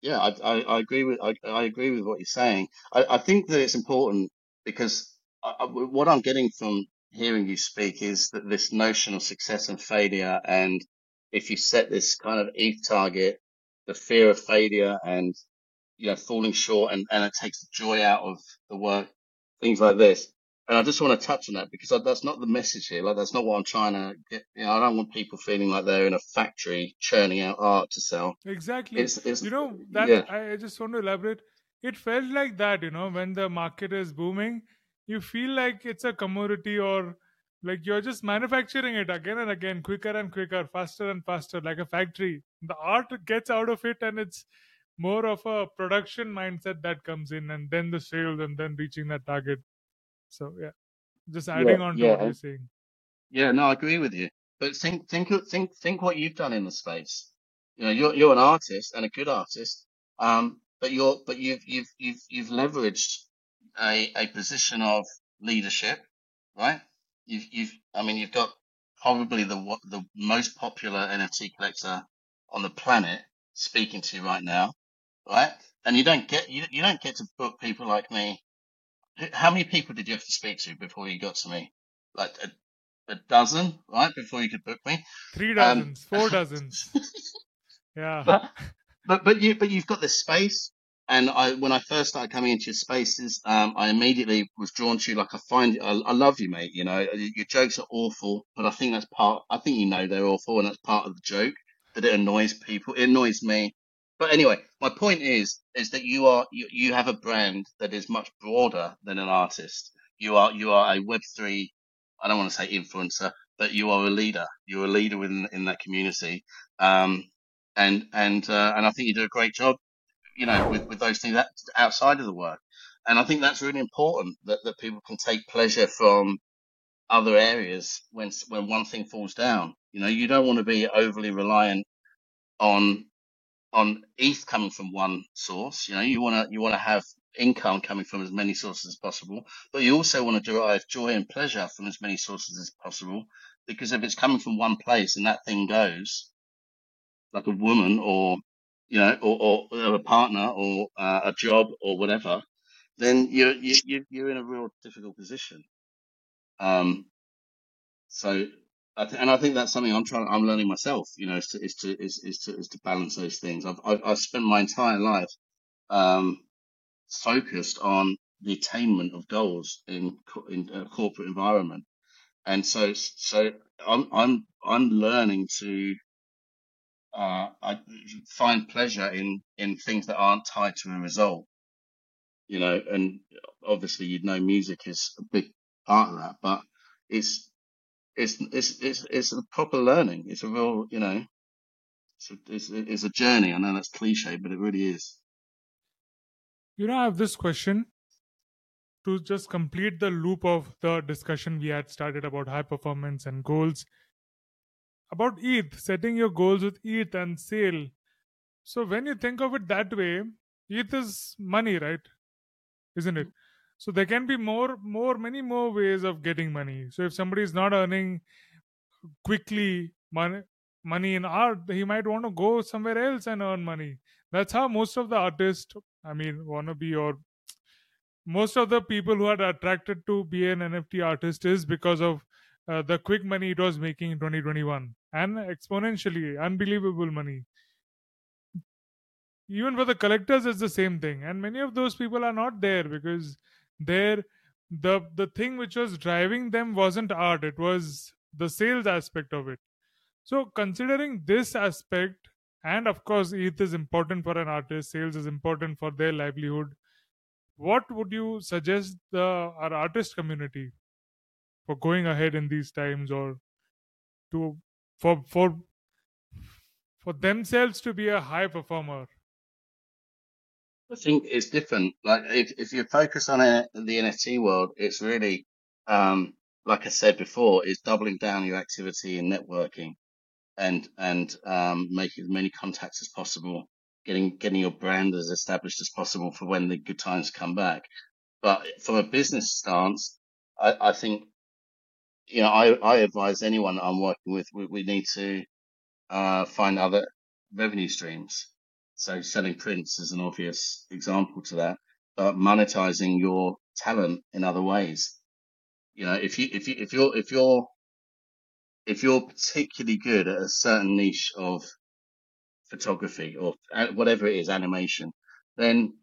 yeah, I, I, I agree with I, I agree with what you're saying. I, I think that it's important because I, I, what I'm getting from hearing you speak is that this notion of success and failure, and if you set this kind of ETH target, the fear of failure and you know falling short, and and it takes the joy out of the work, things like this and I just want to touch on that because that's not the message here. Like that's not what I'm trying to get. You know, I don't want people feeling like they're in a factory churning out art to sell. Exactly. It's, it's, you know that yeah. I just want to elaborate. It felt like that. You know, when the market is booming, you feel like it's a commodity or like you're just manufacturing it again and again, quicker and quicker, faster and faster, like a factory. The art gets out of it, and it's more of a production mindset that comes in, and then the sales, and then reaching that target. So yeah, just adding yeah, on to yeah. what you're saying. Yeah, no, I agree with you. But think, think, think, think what you've done in the space. You know, you're you're an artist and a good artist. Um, but you're but you've you've you've you've leveraged a a position of leadership, right? You've you've I mean you've got probably the the most popular NFT collector on the planet speaking to you right now, right? And you don't get you, you don't get to book people like me how many people did you have to speak to before you got to me? Like a, a dozen, right? Before you could book me. Three dozens, um, four dozens. [LAUGHS] yeah. But, but but you but you've got this space, and I when I first started coming into your spaces, um, I immediately was drawn to you. Like I find, I, I love you, mate. You know, your jokes are awful, but I think that's part. I think you know they're awful, and that's part of the joke. That it annoys people. It annoys me. But anyway, my point is is that you are you, you have a brand that is much broader than an artist. You are you are a Web three. I don't want to say influencer, but you are a leader. You're a leader in in that community, um, and and uh, and I think you do a great job, you know, with with those things outside of the work. And I think that's really important that that people can take pleasure from other areas when when one thing falls down. You know, you don't want to be overly reliant on on ETH coming from one source. You know, you want to you want to have income coming from as many sources as possible, but you also want to derive joy and pleasure from as many sources as possible. Because if it's coming from one place and that thing goes, like a woman or you know, or, or a partner or uh, a job or whatever, then you're you, you're in a real difficult position. Um, so I th- and I think that's something I'm trying, I'm learning myself. You know, is to is to is, is to is to balance those things. I've I've, I've spent my entire life um, focused on the attainment of goals in in a corporate environment, and so so I'm I'm I'm learning to uh, I find pleasure in in things that aren't tied to a result. You know, and obviously you'd know music is a big part of that, but it's it's it's it's it's a proper learning. It's a real, you know, it's a, it's, it's a journey. I know that's cliche, but it really is. You know, I have this question to just complete the loop of the discussion we had started about high performance and goals. About ETH, setting your goals with ETH and sale. So when you think of it that way, ETH is money, right? Isn't it? so there can be more more many more ways of getting money so if somebody is not earning quickly money money in art he might want to go somewhere else and earn money that's how most of the artists i mean wanna be or most of the people who are attracted to be an nft artist is because of uh, the quick money it was making in 2021 and exponentially unbelievable money. Even for the collectors it's the same thing. And many of those people are not there because there the the thing which was driving them wasn't art. It was the sales aspect of it. So considering this aspect and of course eth is important for an artist sales is important for their livelihood what would you suggest the our artist community for going ahead in these times or to for for for themselves to be a high performer I think it's different. Like if, if you focus on it, the NFT world, it's really, um, like I said before, it's doubling down your activity in networking and, and, um, making as many contacts as possible, getting, getting your brand as established as possible for when the good times come back. But from a business stance, I, I think, you know, I, I advise anyone I'm working with, we, we need to, uh, find other revenue streams so selling prints is an obvious example to that, but monetizing your talent in other ways. You know, if you, if you, if you're, if you're, if you're particularly good at a certain niche of photography or whatever it is, animation, then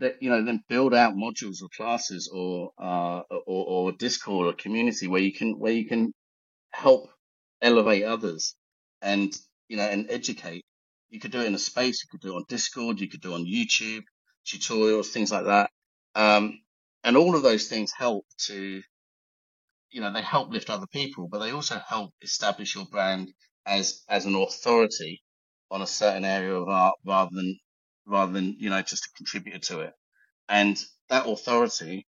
that, you know, then build out modules or classes or, uh, or, or Discord or community where you can, where you can help elevate others and, you know, and educate you could do it in a space. You could do it on Discord. You could do it on YouTube, tutorials, things like that. Um, and all of those things help to, you know, they help lift other people, but they also help establish your brand as, as an authority on a certain area of art rather than, rather than, you know, just a contributor to it. And that authority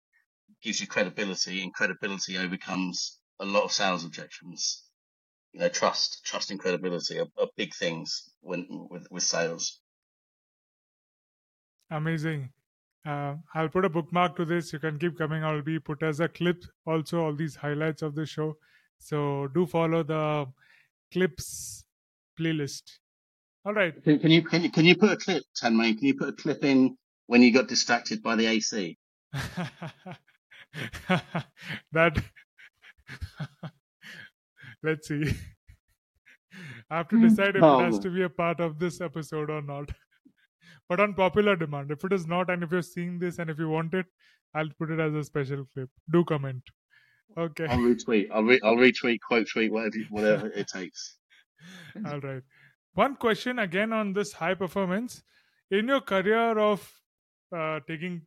gives you credibility and credibility overcomes a lot of sales objections you know, trust, trust and credibility are, are big things when with, with sales. Amazing. Uh, I'll put a bookmark to this. You can keep coming. I'll be put as a clip also all these highlights of the show. So do follow the clips playlist. All right. Can, can you can you can you put a clip, Tanmay? Can you put a clip in when you got distracted by the AC? [LAUGHS] that [LAUGHS] Let's see. I have to decide if oh. it has oh. to be a part of this episode or not. but on popular demand. If it is not, and if you're seeing this and if you want it, I'll put it as a special clip. Do comment. Okay. I'll retweet. I'll, re- I'll retweet, quote tweet, whatever, whatever it takes. [LAUGHS] All right. One question again on this high performance. In your career of uh, taking,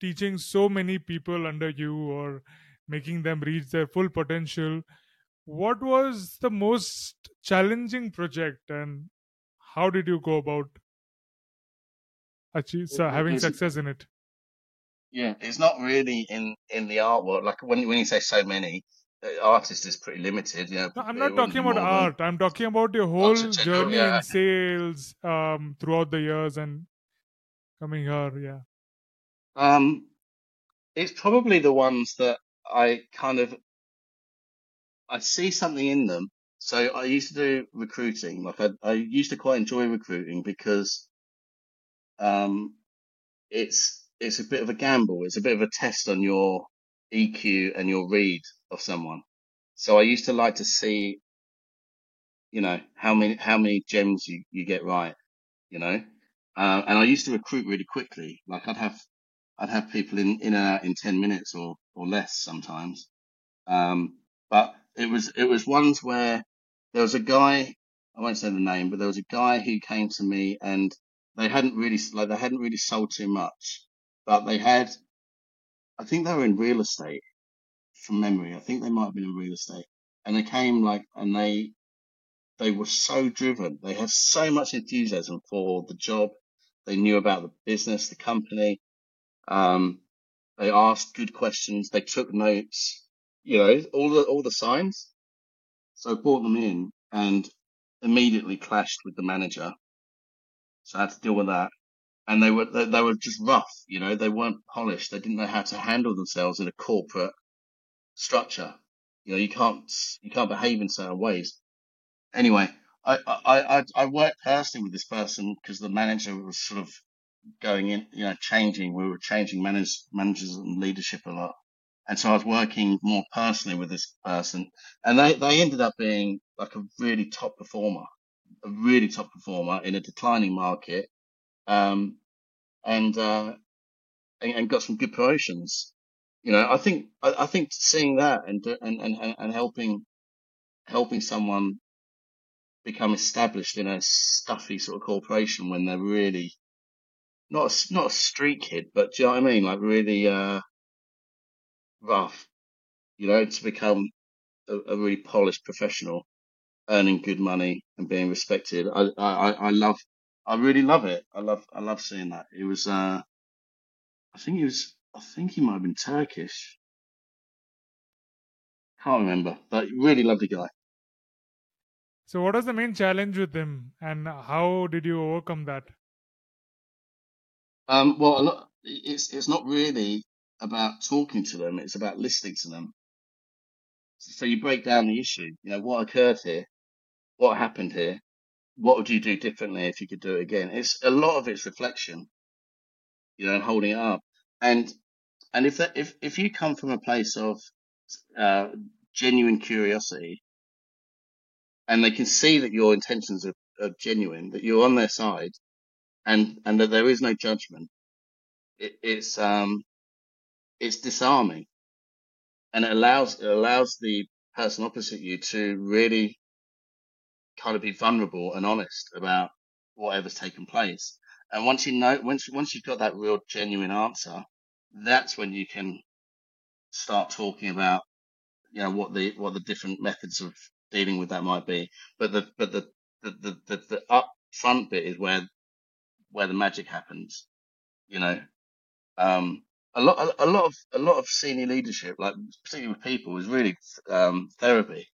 teaching so many people under you or making them reach their full potential, what was the most challenging project and how did you go about achieve, so having success in it? Yeah, it's not really in in the artwork. Like when when you say so many, artist is pretty limited. You know, No, I'm not talking about art. I'm talking about your whole journey yeah. in sales um, throughout the years and coming here. Yeah. Um, it's probably the ones that I kind of I see something in them. So I used to do recruiting. Like I, I used to quite enjoy recruiting because um, it's it's a bit of a gamble. It's a bit of a test on your EQ and your read of someone. So I used to like to see, you know, how many how many gems you, you get right, you know. Uh, and I used to recruit really quickly. Like I'd have I'd have people in in and out in ten minutes or or less sometimes. Um, but it was it was ones where there was a guy I won't say the name, but there was a guy who came to me and they hadn't really like they hadn't really sold too much, but they had I think they were in real estate from memory. I think they might have been in real estate, and they came like and they they were so driven. They had so much enthusiasm for the job. They knew about the business, the company. Um, they asked good questions. They took notes. You know, all the all the signs. So I brought them in and immediately clashed with the manager. So I had to deal with that. And they were they, they were just rough. You know, they weren't polished. They didn't know how to handle themselves in a corporate structure. You know, you can't you can't behave in certain ways. Anyway, I I I, I worked personally with this person because the manager was sort of going in, you know, changing. We were changing managers, managers and leadership a lot. And so I was working more personally with this person and they, they ended up being like a really top performer, a really top performer in a declining market. Um, and, uh, and, and got some good promotions. You know, I think, I, I think seeing that and, and, and, and helping, helping someone become established in a stuffy sort of corporation when they're really not a, not a street kid, but do you know what I mean? Like really, uh, rough, you know, to become a, a really polished professional, earning good money and being respected. I, I, I love, I really love it. I love, I love seeing that. It was, uh, I think he was, I think he might have been Turkish. Can't remember, but really lovely guy. So, what was the main challenge with him, and how did you overcome that? Um, well, a lot, it's it's not really about talking to them; it's about listening to them. So you break down the issue. You know what occurred here, what happened here, what would you do differently if you could do it again? It's a lot of it's reflection, you know, and holding it up. And and if that if if you come from a place of uh, genuine curiosity, and they can see that your intentions are, are genuine, that you're on their side, and and that there is no judgment, it, it's um it's disarming, and it allows it allows the person opposite you to really kind of be vulnerable and honest about whatever's taken place. And once you know, once once you've got that real genuine answer, that's when you can start talking about you know what the what the different methods of dealing with that might be. But the but the the the, the, the up front bit is where where the magic happens. You know, um, a lot a, a lot of a lot of senior leadership, like particularly with people, is really um, therapy.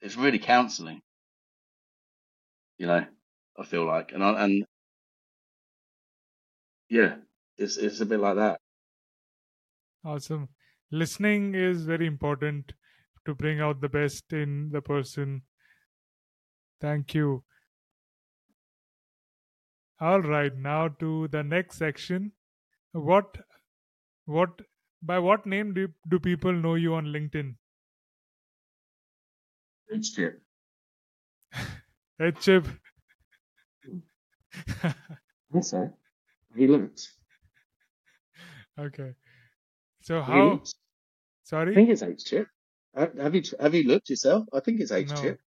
It's really counselling. You know, I feel like, and I, and yeah, it's it's a bit like that. Awesome. Listening is very important to bring out the best in the person. Thank you. All right, now to the next section. What, what, by what name do do people know you on LinkedIn? It's chip. Hey, Chip. Yes, sir. He looks. okay. So He how? looks. I Sorry. think it's H chip. Have you have you looked yourself? I think it's H No. chip.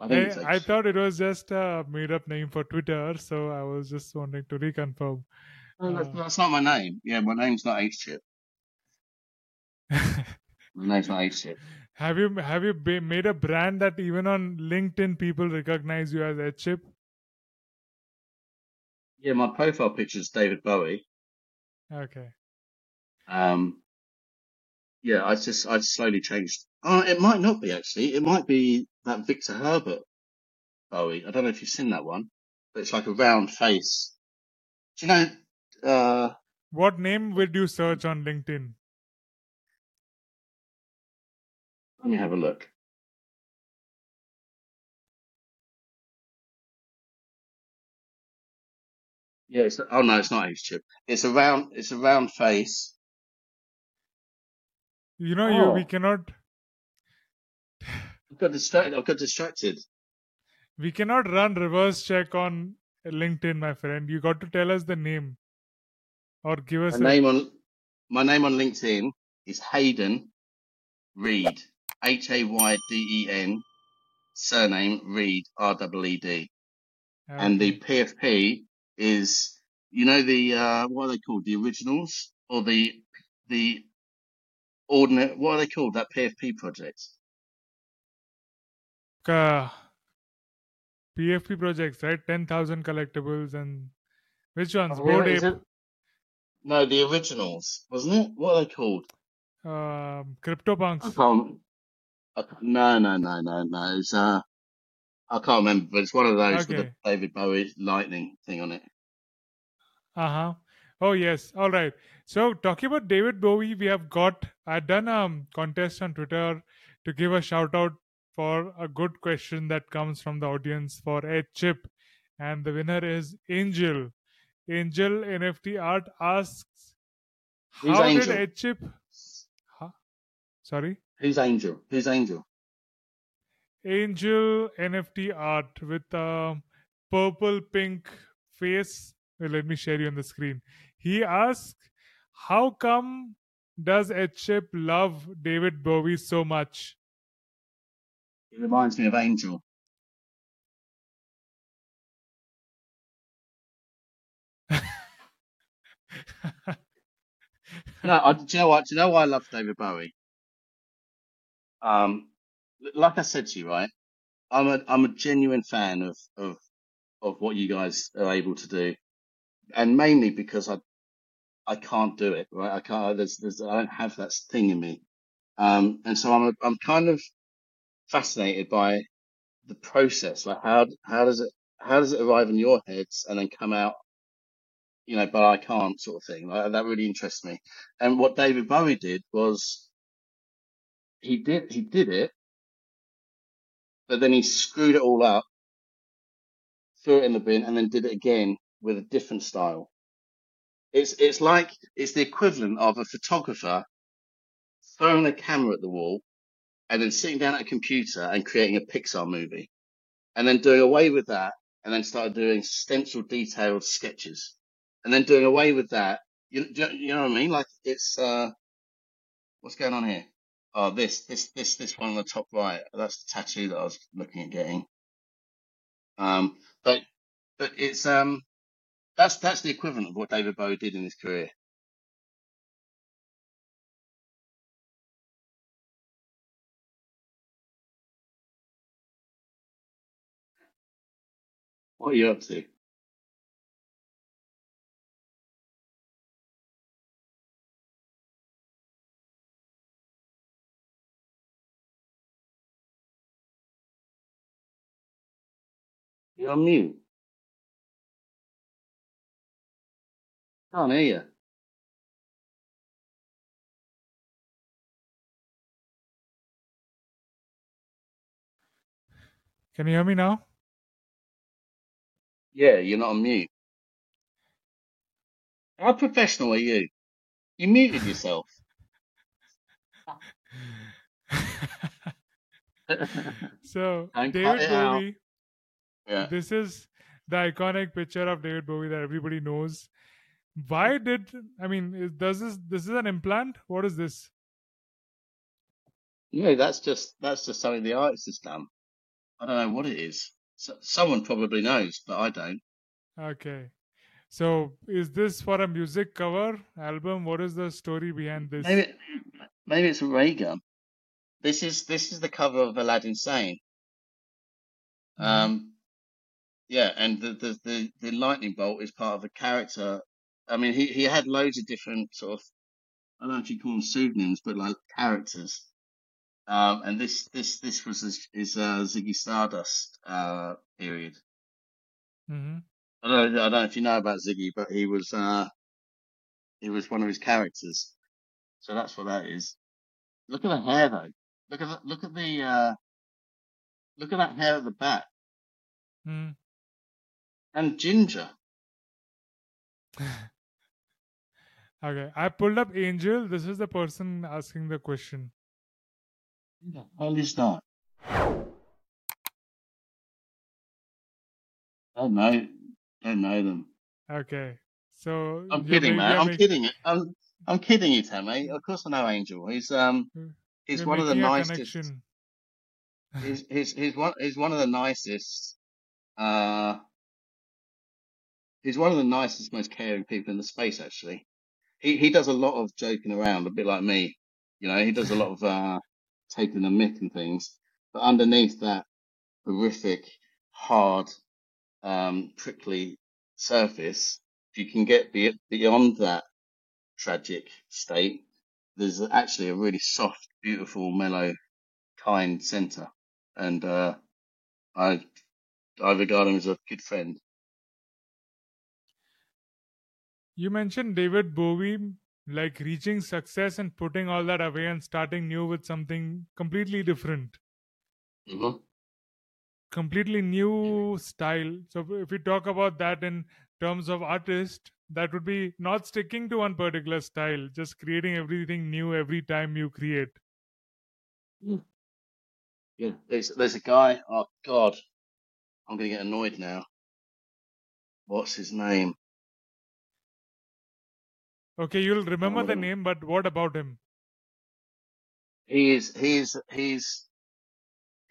I think Hey, it's thought it was just a made-up name for Twitter, so I was just wanting to reconfirm. No, that's, uh, that's not my name. Yeah, my name's not H chip. [LAUGHS] My name's not H chip. Have you have you made a brand that even on LinkedIn people recognize you as H chip? Yeah, my profile picture is David Bowie. Okay. Um, yeah, I just I slowly changed. Oh, it might not be actually. It might be that Victor Herbert Bowie. I don't know if you've seen that one, but it's like a round face. Do you know? Uh, What name would you search on LinkedIn? Let me have a look. Yeah, it's oh no, it's not H chip. It's a round. It's a round face. You know, you we Oh. cannot I got distracted. I got distracted. we cannot run reverse check on LinkedIn, my friend. You got to tell us the name or give us My a name on my name on LinkedIn is Hayden Reed. H A Y D E N. Surname Reed. R E E D. And the PFP is you know the uh what are they called? The originals or the the ordinate what are they called? That PFP project. uh, PFP projects, right? Ten thousand collectibles and which ones? Oh, Bored really? Ape. No, the originals, wasn't it? What are they called? um, I CryptoPunks. Can't. I, can't- no, no, no, no, no. It's uh, I can't remember, but it's one of those with Okay. the David Bowie lightning thing on it. Uh huh. Oh yes. All right. So talking about David Bowie, we have got I done a um, contest on Twitter to give a shout out for a good question that comes from the audience for a chip, and the winner is Angel. Angel NFT Art asks, Who's "How Angel? did a chip?" Huh? Sorry. Who's Angel? Who's Angel? Angel NFT art with a purple pink face. Well, let me share you on the screen. He asks, How come does Chip love David Bowie so much? It reminds me of Angel. [LAUGHS] No, I, do you know what? Do you know why I love David Bowie? Um, like I said to you, right? I'm a I'm a genuine fan of of of what you guys are able to do, and mainly because I I can't do it, right? I can't. There's there's I don't have that thing in me, um, and so I'm a, I'm kind of fascinated by the process. Like how how does it how does it arrive in your heads and then come out, you know? But I can't sort of thing. Like, that really interests me. And what David Bowie did was he did he did it, but then he screwed it all up, threw it in the bin, and then did it again with a different style. It's it's like it's the equivalent of a photographer throwing a camera at the wall and then sitting down at a computer and creating a Pixar movie, and then doing away with that, and then started doing stencil detailed sketches, and then doing away with that. You, you, know what I mean? Like it's uh, what's going on here? Oh, this this this this one on the top right. That's the tattoo that I was looking at getting. Um, but but it's um that's that's the equivalent of what David Bowie did in his career. What are you up to? You're on mute. Can't hear you. Can you hear me now? Yeah, you're not on mute. How professional are you? You muted yourself. [LAUGHS] [LAUGHS] so, David. Bowie, yeah. this is the iconic picture of David Bowie that everybody knows. Why did I mean? is- Does this this is an implant? What is this? No, that's just that's just something the artist has done. I don't know what it is. So, someone probably knows, but I don't. Okay. So is this for a music cover album? What is the story behind this? Maybe maybe it's a ray gun. this is this is the cover of Aladdin Sane. Mhm. Um, yeah, and the, the the the lightning bolt is part of a character. I mean, he he had loads of different sort of I don't know if you call them pseudonyms, but like characters. Um, and this this this was his, his uh, Ziggy Stardust uh, period. Mhm. I don't I don't know if you know about Ziggy, but he was uh he was one of his characters. So that's what that is. Look at the hair though. Look at the, look at the uh look at that hair at the back Mhm. And ginger. [LAUGHS] Okay, I pulled up Angel. This is the person asking the question. Hell is that? I don't know. I don't know them. Okay, so I'm kidding, ma- man. I'm kidding. I'm I'm kidding you, Tammy. Of course I know Angel. He's um he's you're one of the nicest. He's he's he's one he's one of the nicest. Uh, he's one of the nicest, most caring people in the space. Actually, he he does a lot of joking around, a bit like me. You know, he does a lot of uh taking the mick and things. But underneath that horrific, hard, um, prickly surface, if you can get be, beyond that tragic state, there's actually a really soft, beautiful, mellow, kind center. And uh, I I regard him as a good friend. You mentioned David Bowie, like reaching success and putting all that away and starting new with something completely different, hmm completely new style. So, if we talk about that in terms of artist, that would be not sticking to one particular style, just creating everything new every time you create. Yeah, there's there's a guy. Oh God, I'm gonna get annoyed now. What's his name? Okay, you'll remember the Um, name, but what about him? He is he's he's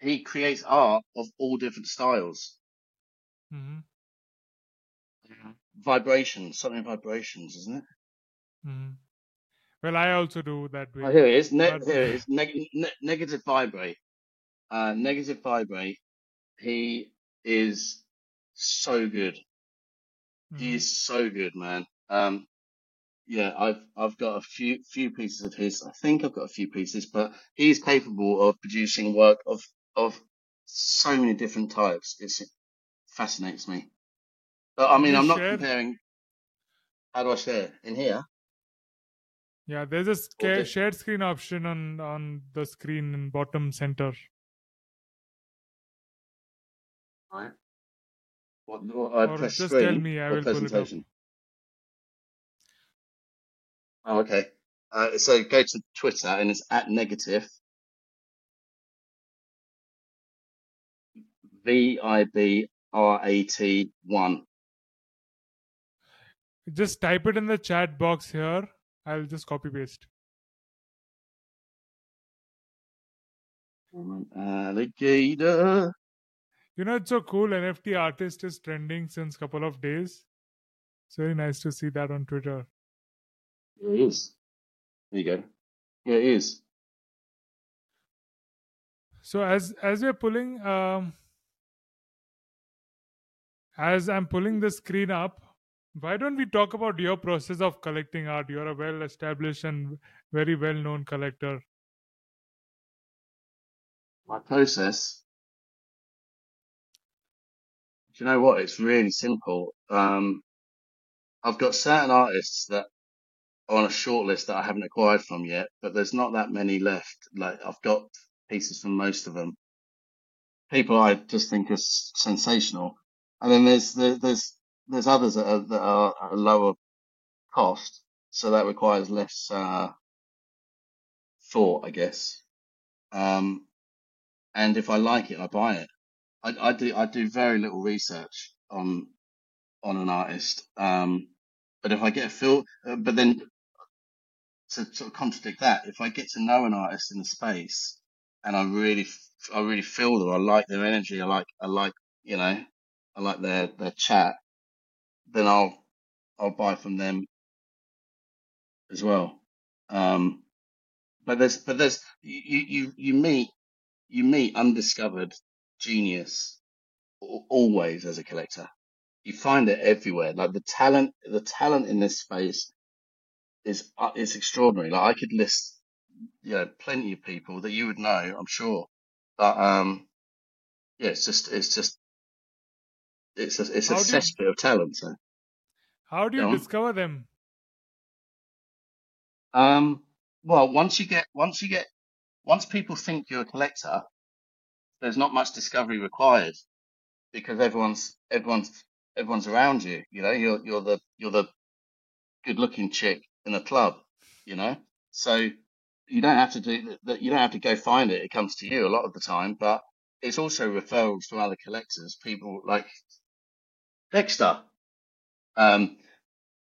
he creates art of all different styles. hmm Vibrations, something vibrations, isn't it? Mm-hmm. Well, I also do that Oh, way. here it is. Ne- here it is. Neg- ne- negative vibrate. Uh, negative vibrate. He is so good. He Mhm. is so good, man. Um, yeah, I've I've got a few few pieces of his. I think I've got a few pieces, but he's capable of producing work of of so many different types. It's, it fascinates me. But I mean, I'm not comparing. How do I share in here? Yeah, there's a sca- shared screen option on on the screen in bottom center. Right. What, what I Or press just screen tell me, I will pull it up. Oh, okay. Uh, so go to Twitter and it's at negative V I B R A T one. Just type it in the chat box here. I'll just copy paste. Alligator. You know, it's so cool. NFT artist is trending since couple of days. It's very nice to see that on Twitter. Here it is. There you go. Here it is. So as as we're pulling, um, as I'm pulling the screen up, why don't we talk about your process of collecting art? You're a well-established and very well-known collector. My process. Do you know what? It's really simple. Um, I've got certain artists that on a short list that I haven't acquired from yet, but there's not that many left. Like I've got pieces from most of them. People I just think are sensational, and then there's there's there's others that are that are a lower cost, so that requires less uh, thought, I guess. Um, and if I like it, I buy it. I, I do I do very little research on on an artist. Um, but if I get a feel, uh, but then to sort of contradict that, if I get to know an artist in the space and I really, I really feel them, I like their energy, I like, I like, you know, I like their, their chat, then I'll, I'll buy from them as well. Um, But there's but there's you you you meet you meet undiscovered genius always as a collector. You find it everywhere. Like the talent, the talent in this space is uh, is extraordinary. Like I could list, you know, plenty of people that you would know, I'm sure. But um, yeah, it's just it's just it's a it's a cesspit of talent. So how do you discover them? Um, well, once you get once you get once people think you're a collector, there's not much discovery required because everyone's everyone's everyone's around you. You know, you're you're the you're the good looking chick in a club. You know, so you don't have to do that. You don't have to go find it. It comes to you a lot of the time, but it's also referrals from other collectors. People like Dexter. Um,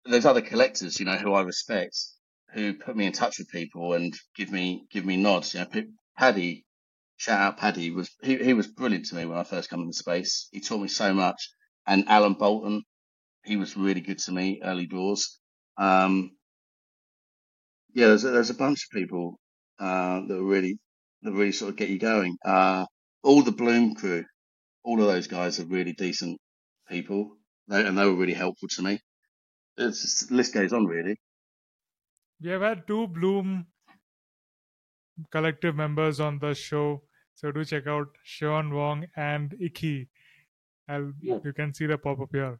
there's other collectors, you know, who I respect, who put me in touch with people and give me give me nods. You know, Paddy, shout out Paddy was he, he was brilliant to me when I first come into space. He taught me so much. And Alan Bolton, he was really good to me early doors. Um, yeah, there's a, there's a bunch of people uh, that really that really sort of get you going. Uh, all the Bloom crew, all of those guys are really decent people, they, and they were really helpful to me. It's just, the list goes on really. We have had two Bloom collective members on the show, so do check out Sean Wong and Icky. I'll, yeah. You can see the pop up here.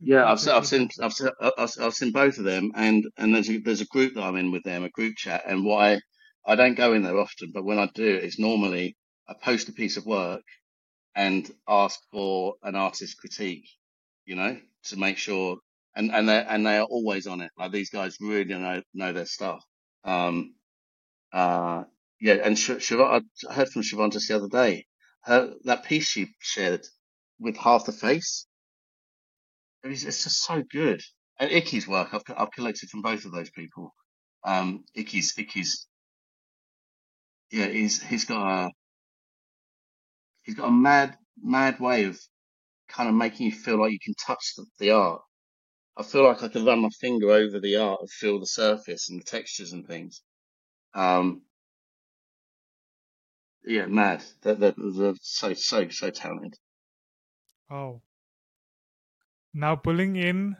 Yeah, I've, I've seen I've, seen I've, I've seen both of them, and and there's a, there's a group that I'm in with them, a group chat, and why I don't go in there often, but when I do, it's normally I post a piece of work and ask for an artist critique, you know, to make sure and and they and they are always on it. Like these guys really know know their stuff. Um, uh, yeah, and Sh- Siobhan, I heard from Siobhan just the other day. Her that piece she shared with half the face. It's, it's just so good. And Icky's work, I've I've collected from both of those people. Um, Icky's Icky's yeah, he's he's got a he's got a mad mad way of kind of making you feel like you can touch the, the art I feel like I can run my finger over the art and feel the surface and the textures and things. Um, yeah, mad. They're, they're, they're so, so, so talented. Oh. Now pulling in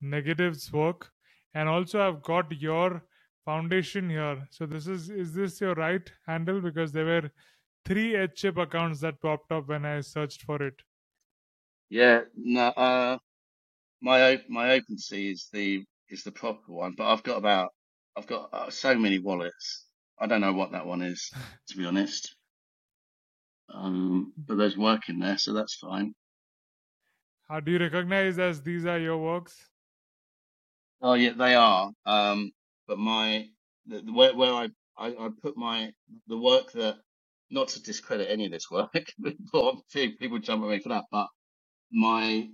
negatives work and also I've got your foundation here. So this is, is this your right handle? Because there were three chip accounts that popped up when I searched for it. Yeah, no, uh, my my OpenSea is the is the proper one, but I've got about I've got uh, so many wallets. I don't know what that one is to be honest. Um, but there's work in there, so that's fine. How do you recognize as these are your works? Oh yeah, they are. Um, but my the, the, where where I, I I put my the work that not to discredit any of this work, [LAUGHS] people jump at me for that, but my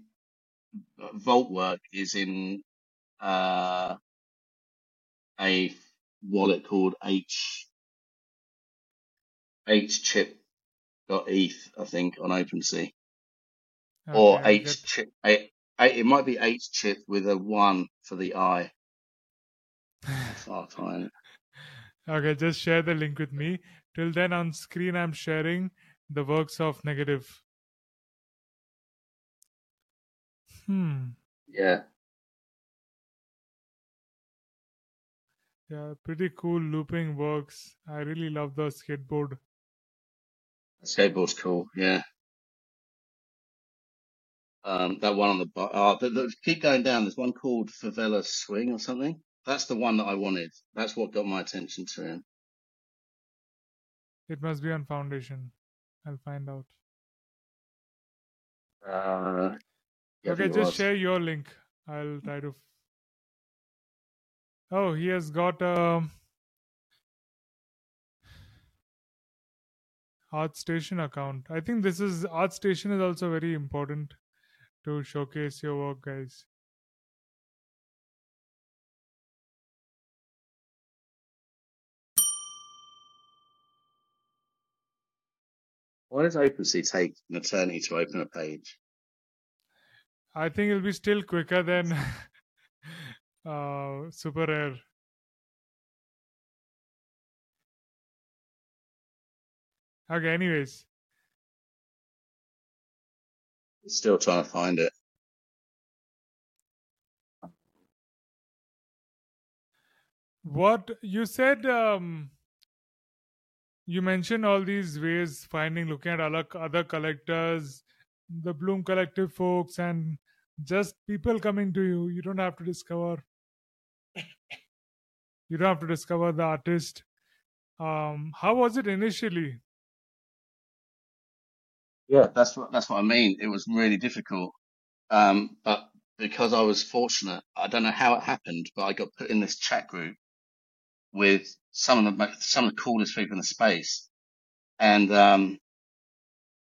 vault work is in uh, a wallet called H H chip dot ETH, I think, on OpenSea. Okay, or H chip. It might be H chip with a one for the I. I'll find it. Okay, just share the link with me. Till then, on screen, I'm sharing the works of Negative. Hmm. Yeah. Yeah, pretty cool looping works. I really love the skateboard. Skateboard's cool, yeah. Um, that one on the bar. Oh, the, the, keep going down. There's one called Favela Swing or something. That's the one that I wanted. That's what got my attention to him. It must be on Foundation. I'll find out. Uh, okay, just share your link. I'll try to. Oh, he has got a um, ArtStation account. I think this is ArtStation is also very important to showcase your work guys Why does OpenSea take an attorney to open a page? I think it'll be still quicker than [LAUGHS] uh, SuperRare. Okay, anyways, Still trying to find it. What you said, um, you mentioned all these ways finding, looking at other, other collectors, the Bloom Collective folks, and just people coming to you. You don't have to discover. You don't have to discover the artist. Um, how was it initially? Yeah, that's what that's what I mean. It was really difficult, um, but because I was fortunate, I don't know how it happened, but I got put in this chat group with some of the some of the coolest people in the space, and um,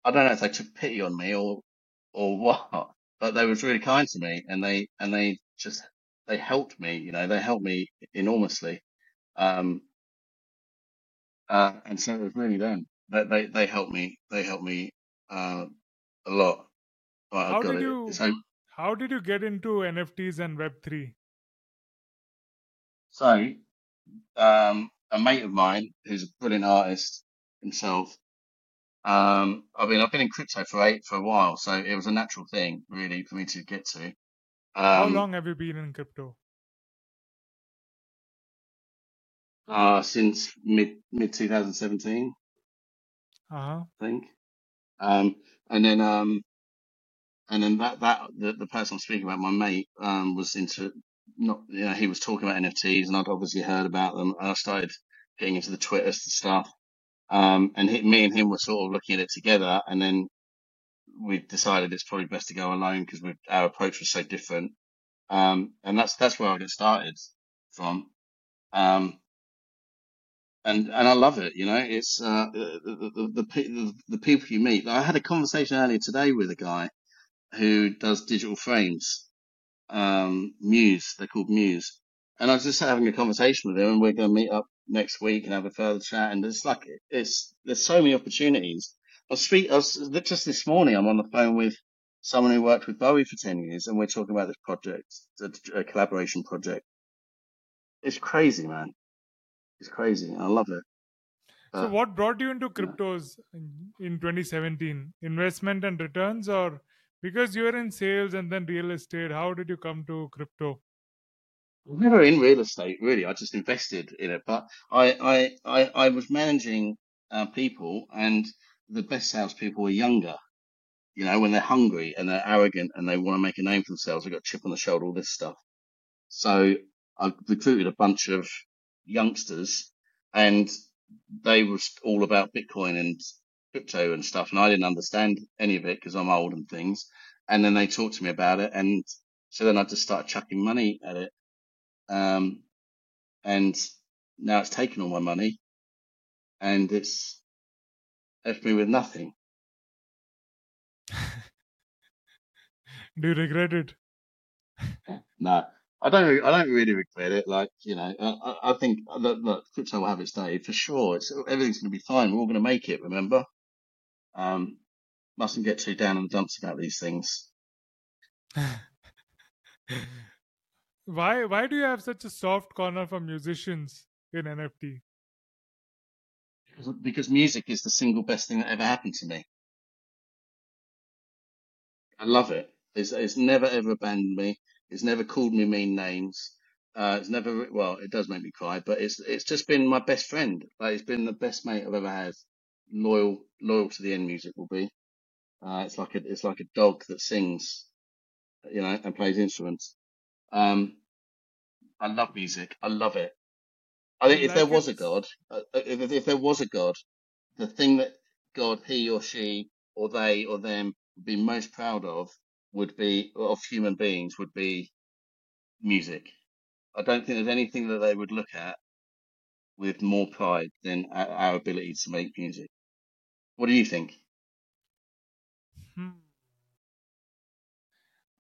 I don't know if they took pity on me or or [LAUGHS] what, but they was really kind to me, and they and they just they helped me. You know, they helped me enormously, um, uh, and so it was really them. They they they helped me. They helped me uh, a lot. But How did it. you So how did you get into NFTs and Web three? so um, a mate of mine who's a brilliant artist himself. Um, I mean, I've been in crypto for eight for a while, so it was a natural thing, really, for me to get to. How Um, long have you been in crypto? uh, since mid mid 2017, Uh huh. I think. Um, and then um, and then that that the, the person I'm speaking about, my mate, um, was into not you know he was talking about NFTs, and I'd obviously heard about them, I started getting into the Twitter stuff. Um, and he, me and him were sort of looking at it together, and then we decided it's probably best to go alone because our approach was so different. Um, and that's that's where I got started from. Um, and and I love it. You know, it's uh, the, the, the the people you meet. I had a conversation earlier today with a guy who does digital frames, um, Muse. They're called Muse, and I was just having a conversation with him, and we're going to meet up next week and have a further chat. And it's like it's there's so many opportunities. I speak. I was just this morning. I'm on the phone with someone who worked with Bowie for ten years, and we're talking about this project, a collaboration project. It's crazy, man. It's crazy. I love it. So Uh, what brought you into cryptos in in 2017? Investment and returns, or because you were in sales and then real estate? How did you come to crypto? Never in real estate, really. I just invested in it, but I, I, I, I was managing uh, people, and the best salespeople were younger. You know, when they're hungry and they're arrogant and they want to make a name for themselves, they've got chip on the shoulder, all this stuff. So I recruited a bunch of youngsters, and they were all about Bitcoin and crypto and stuff, and I didn't understand any of it because I'm old and things. And then they talked to me about it, and so then I just started chucking money at it. Um, and now it's taken all my money and it's left me with nothing. [LAUGHS] Do you regret it? No, I don't. I don't really regret it. Like you know, I, I think that, that crypto will have its day for sure. It's everything's going to be fine. We're all going to make it. Remember, um, mustn't get too down in the dumps about these things. [LAUGHS] Why why do you have such a soft corner for musicians in NFT? Because music is the single best thing that ever happened to me. I love it. It's, it's never ever abandoned me. It's never called me mean names. Uh, it's never, well, it does make me cry, but it's, it's just been my best friend. Like, it's been the best mate I've ever had. Loyal, loyal to the end music will be. Uh, it's like a, it's like a dog that sings, you know, and plays instruments. Um, I love music. I love it. I think if there was a? God, uh, if, if if there was a God, the thing that God, he or she, or they or them would be most proud of would be, of human beings, would be music. I don't think there's anything that they would look at with more pride than our, ability to make music. What do you think? Hmm.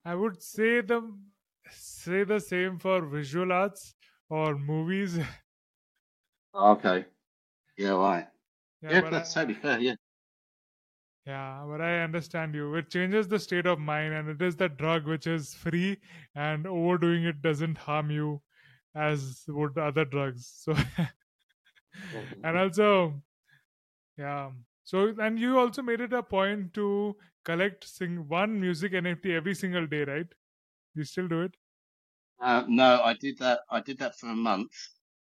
I would say the say the same for visual arts or movies. [LAUGHS] Okay. Yeah, right. yeah, Yeah, that's I, totally fair. Yeah. Yeah, but I understand you. It changes the state of mind, and it is the drug which is free, and overdoing it doesn't harm you as would other drugs. So, [LAUGHS] and also, yeah, So, and you also made it a point to collect sing one music NFT every single day, right? You still do it? Uh, no, I did that. I did that for a month,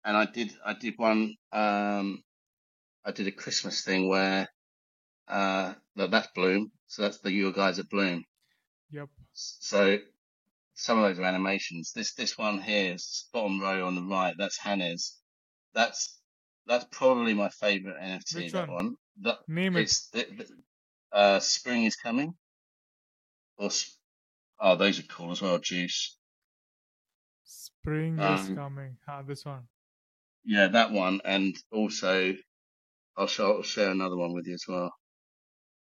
and I did. I did one. Um, I did a Christmas thing where uh, that's Bloom. So that's the your guys at Bloom. Yep. So some of those are animations. This this one here, bottom row on the right, that's Hannes. That's that's probably my favorite NFT. Which that one? one. That, Name it. uh, spring is coming. Or oh, those are cool as well. Juice. Spring is Um, coming. Ah, this one. Yeah, that one, and also I'll, show, I'll share another one with you as well.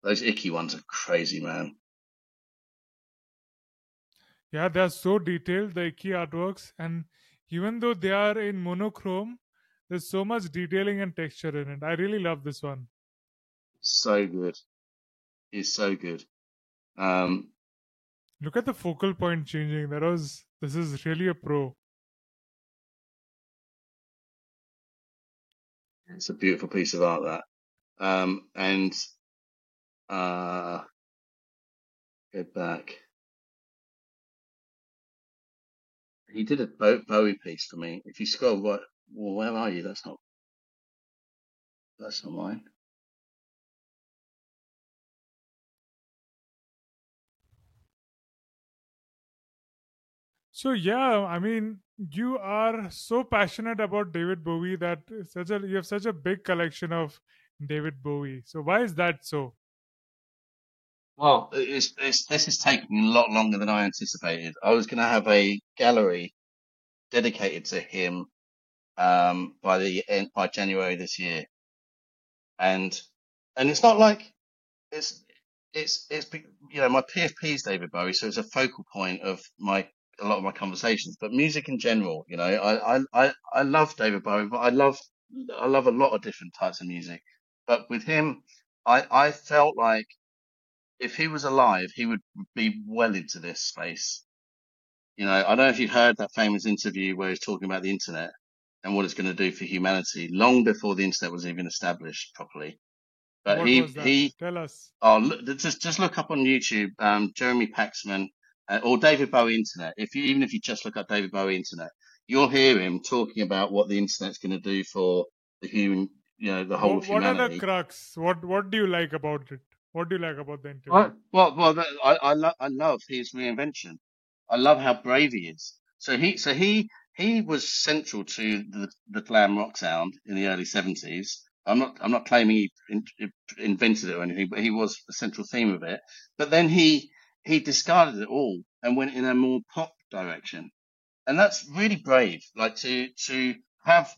Those icky ones are crazy, man. Yeah, they are so detailed, the icky artworks, and even though they are in monochrome, there's so much detailing and texture in it. I really love this one. So good. It's so good. Um, Look at the focal point changing. That was this is really a pro. It's a beautiful piece of art that. Um, and uh, go back. He did a Bo- Bowie piece for me. If you scroll right, well, where are you? That's not. That's not mine. So yeah, I mean, you are so passionate about David Bowie that such a you have such a big collection of David Bowie. So why is that so? Well, it's, it's, this has taken a lot longer than I anticipated. I was going to have a gallery dedicated to him um, by the end by January this year, and and it's not like it's it's it's you know my PFP is David Bowie, so it's a focal point of my a lot of my conversations. But music in general, you know, I I I, I love David Bowie, but I love I love a lot of different types of music. But with him, I I felt like if he was alive, he would be well into this space. You know, I don't know if you've heard that famous interview where he's talking about the internet and what it's going to do for humanity long before the internet was even established properly. But what he, he, Tell us. oh, look, just, just look up on YouTube, um, Jeremy Paxman, uh, or David Bowie Internet. If you, even if you just look up David Bowie Internet, you'll hear him talking about what the internet's going to do for the human, you know, the whole What, of what are the crux? What what do you like about it? What do you like about the interview? Well, well, well I, I, lo- I love his reinvention. I love how brave he is. So he, so he, he was central to the, the glam rock sound in the early seventies. I'm not, I'm not claiming he in, invented it or anything, but he was the central theme of it. But then he, he discarded it all and went in a more pop direction. And that's really brave, like to, to have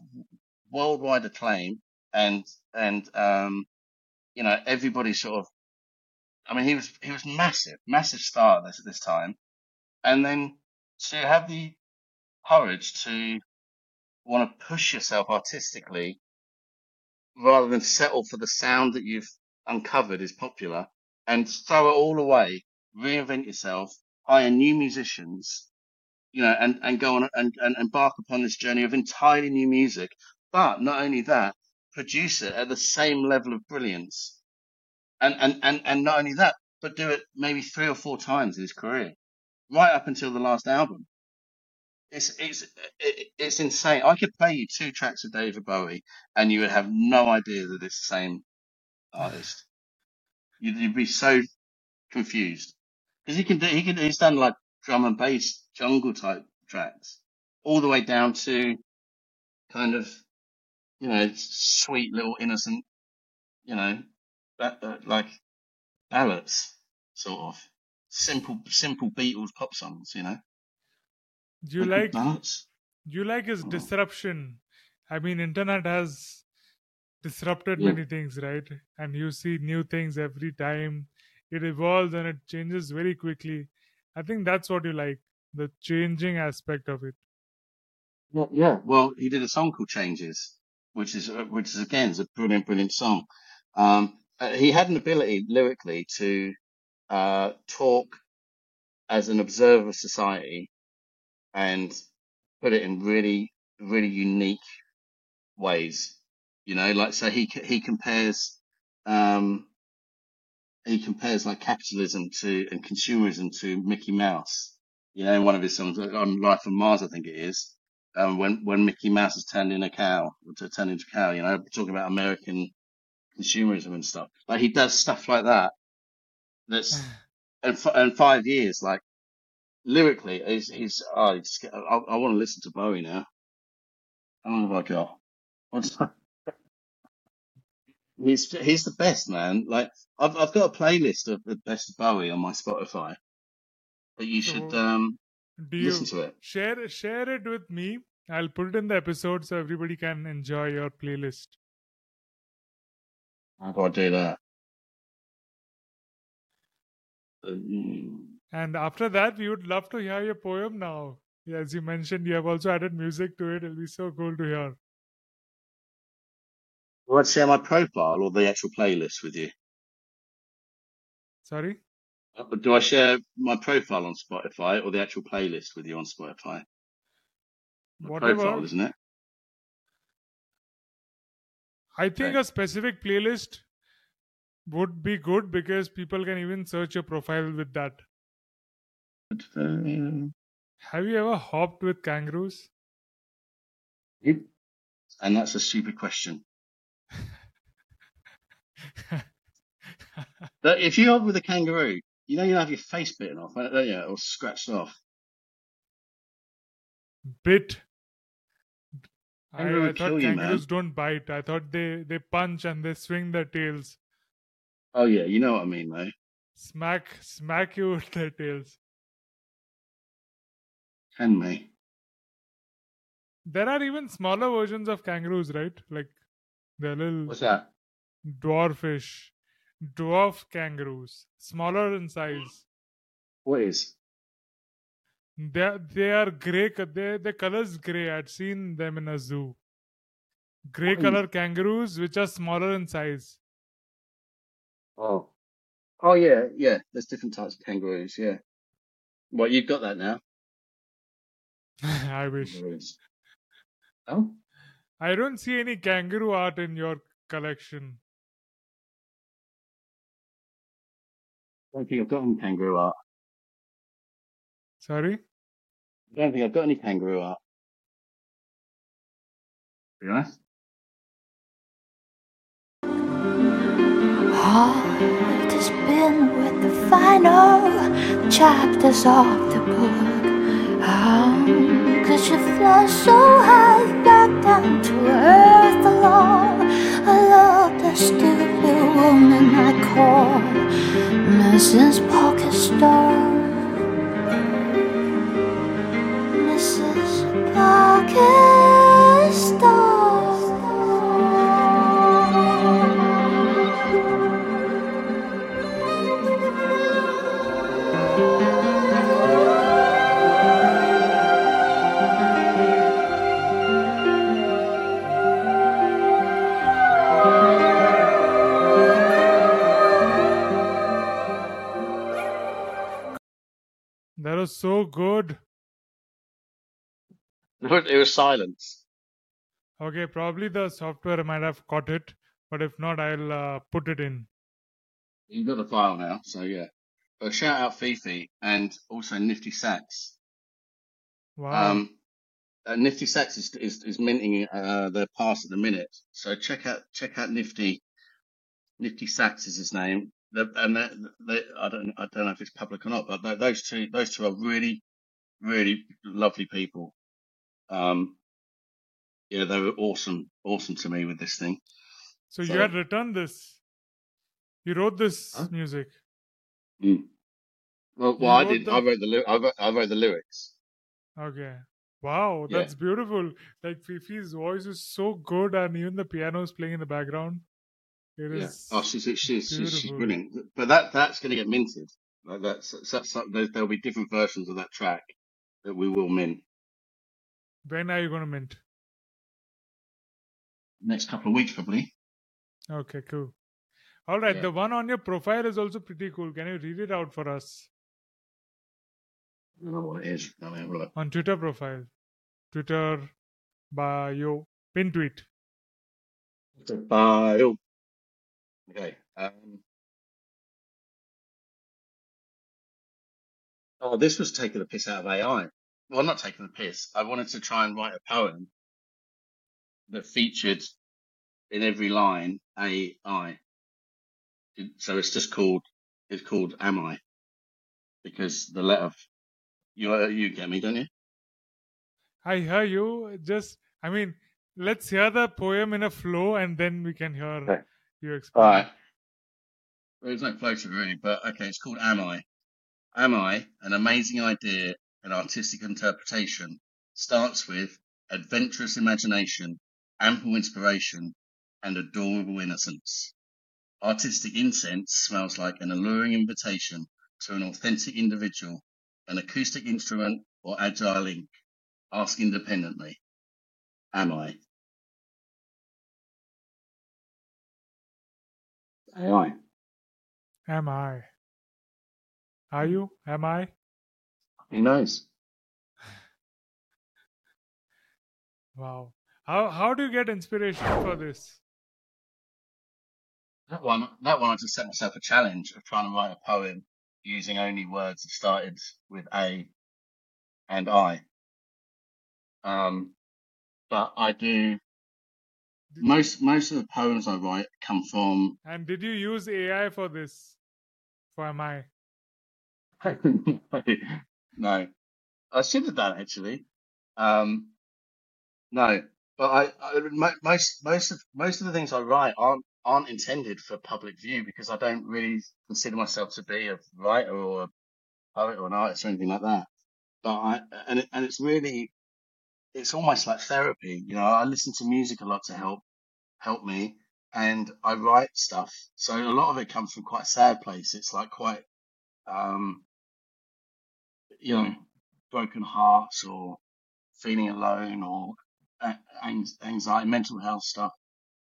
worldwide acclaim and, and, um, you know, everybody sort of I mean, he was he was massive, massive star at this at this time, and then to have the courage to want to push yourself artistically rather than settle for the sound that you've uncovered is popular and throw it all away, reinvent yourself, hire new musicians, you know, and, and go on and, and embark upon this journey of entirely new music. But not only that, produce it at the same level of brilliance and, and, and, and not only that, but do it maybe three or four times in his career, right up until the last album. It's it's it's insane. I could play you two tracks of David Bowie, and you would have no idea that it's the same artist. [SIGHS] You'd, you'd be so confused because he can do he can he's done like drum and bass jungle type tracks, all the way down to kind of you know sweet little innocent you know that, like ballads, sort of simple, simple Beatles pop songs. You know, do you Simple like do you like his disruption? I mean, internet has disrupted Yeah. many things, right? And you see new things every time. It evolves and it changes very quickly. I think that's what you like, the changing aspect of it. Yeah, yeah. Well, he did a song called Changes, which is uh, which is again is a brilliant, brilliant song. Um, uh, he had an ability lyrically to uh, talk as an observer of society and put it in really, really unique ways. You know, like so he he compares um, he compares like capitalism to and consumerism to Mickey Mouse. You know, in one of his songs on Life on Mars, I think it is. Um, when when Mickey Mouse has turned in a cow, to turn into a cow, you know, talking about American consumerism and stuff. Like he does stuff like that. That's [SIGHS] and f- and five years, like lyrically, he's he's. Oh, he's, I, I want to listen to Bowie now. How long have I got? What's [LAUGHS] He's he's the best man. Like I've I've got a playlist of the best of Bowie on my Spotify, but you should So, um Do listen to it. share share it with me? I'll put it in the episode so everybody can enjoy your playlist. How do I do that? Um, And after that, we would love to hear your poem now. As you mentioned, you have also added music to it. It'll be so cool to hear. Do I share my profile or the actual playlist with you? Sorry? Uh, Do I share my profile on Spotify or the actual playlist with you on Spotify? My Whatever. profile, isn't it? I think Okay. a specific playlist would be good because people can even search your profile with that. Have you ever hopped with kangaroos? And that's a stupid question. [LAUGHS] But if you hop with a kangaroo, you know you'll have your face bitten off, don't you, or scratched off. Bit. I, I thought kill you, kangaroos don't bite. I thought they, they punch and they swing their tails. Oh yeah, you know what I mean, though. Smack smack you with their tails. Can me? There are even smaller versions of kangaroos, right? Like they're little What's that? dwarfish, dwarf kangaroos, smaller in size. What is? They they are grey. They the colors grey. I'd seen them in a zoo. Grey Oh. color kangaroos, which are smaller in size. Oh. Oh yeah, yeah. There's different types of kangaroos. Yeah. Well, you've got that now. [LAUGHS] I wish. Kangaroos. Oh. I don't see any kangaroo art in your collection. I don't think I've got any kangaroo art. Sorry. I don't think I've got any kangaroo art. Be honest. Heart has been with the final chapters of the book. How could you fly so high back down to earth alone? I love the stupid woman I call Mrs. Pocket Star. So good. [LAUGHS] It was silence. Okay, probably the software might have caught it, but if not, I'll uh, put it in. You've got the file now, so yeah. But shout out Fifi and also Nifty Sacks. Wow. Um, uh, Nifty Sacks is, is, is minting uh, their pass at the minute, so check out check out Nifty. Nifty Sacks is his name. The, and they, they, I don't I don't know if it's public or not, but tho- those two those two are really really lovely people. Um, yeah, they were awesome awesome to me with this thing. so you had written this. You wrote this Huh? music. Mm. Well, well, I did. the- I wrote the I wrote, I wrote the lyrics. Okay. Wow, Yeah. that's beautiful. Like Fifi's voice is so good, and even the piano is playing in the background. It Yeah. is. Oh, she's she's she's, she's brilliant. But that that's going to get minted. Like that's, that's, that's there, there'll be different versions of that track that we will mint When are you going to mint? next couple of weeks probably. Okay, cool. All right, Yeah. the one on your profile is also pretty cool. Can you read it out for us I don't know what it is. Let me have on Twitter profile? Twitter bio pin tweet. Bio. Okay. Um, oh, this was taking the piss out of AI. Well, not taking the piss. I wanted to try and write a poem that featured in every line AI. So it's just called it's called Am I because the letter you you get me, don't you? I hear you. Just I mean, let's hear the poem in a flow, and then we can hear Okay. you All explain. right. There's no flow to it really, but okay, it's called Am I? Am I? An amazing idea and artistic interpretation starts with adventurous imagination, ample inspiration, and adorable innocence. Artistic incense smells like an alluring invitation to an authentic individual, an acoustic instrument, or agile ink. Ask independently. Am I? AI. Am I? Are you? Am I? Who knows? Wow. How how do you get inspiration for this? That one, that one, I just set myself a challenge of trying to write a poem using only words that started with A and I. Um, but I do most most of the poems I write come from. And did you use AI for this? For my I? [LAUGHS] no, I should have done actually. Um, no, but I, I most most of most of the things I write aren't aren't intended for public view because I don't really consider myself to be a writer or a poet or an artist or anything like that. But I and it, and it's really it's almost like therapy. You know, I listen to music a lot to help help me, and I write stuff. So a lot of it comes from quite sad place. It's like quite um, you know, broken hearts or feeling alone or anxiety, mental health stuff.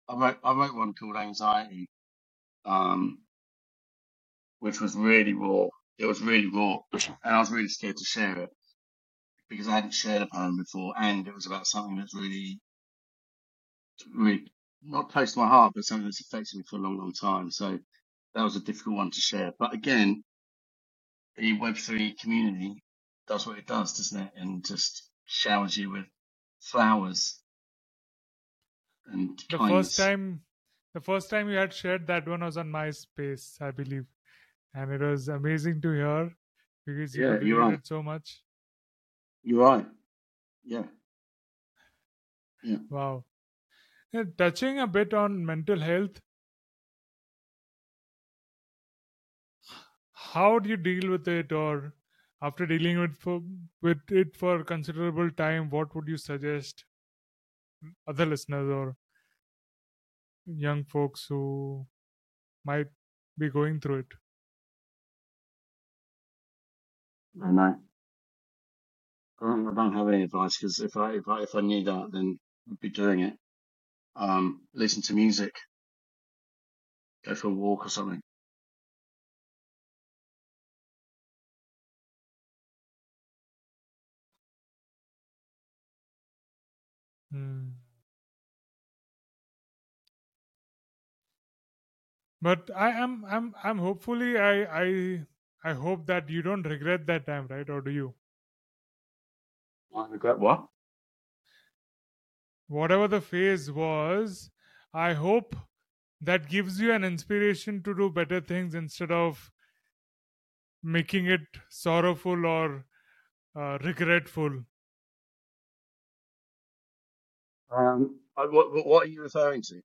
I wrote I wrote one called Anxiety, um, which was really raw. It was really raw, and I was really scared to share it because I hadn't shared a poem before, and it was about something that's really, really not close to my heart, but something that's affected me for a long, long time. So that was a difficult one to share. But again, the Web3 community does what it does, doesn't it? And just showers you with flowers and The kindness. first time the first time you had shared that one was on MySpace, I believe. And it was amazing to hear because you Yeah, you're right. so much. You're right. Yeah. Wow. Yeah, touching a bit on mental health, how do you deal with it or after dealing with for, with it for considerable time what would you suggest other listeners or young folks who might be going through it I. I don't, I don't have any advice because if I, if I if I knew that, then I'd be doing it. Um, listen to music, go for a walk or something. Hmm. but i am i'm i'm hopefully i i i hope that you don't regret that time right or do you I regret what? whatever the phase was, I hope that gives you an inspiration to do better things instead of making it sorrowful or uh, regretful. Um, what what what are you referring to?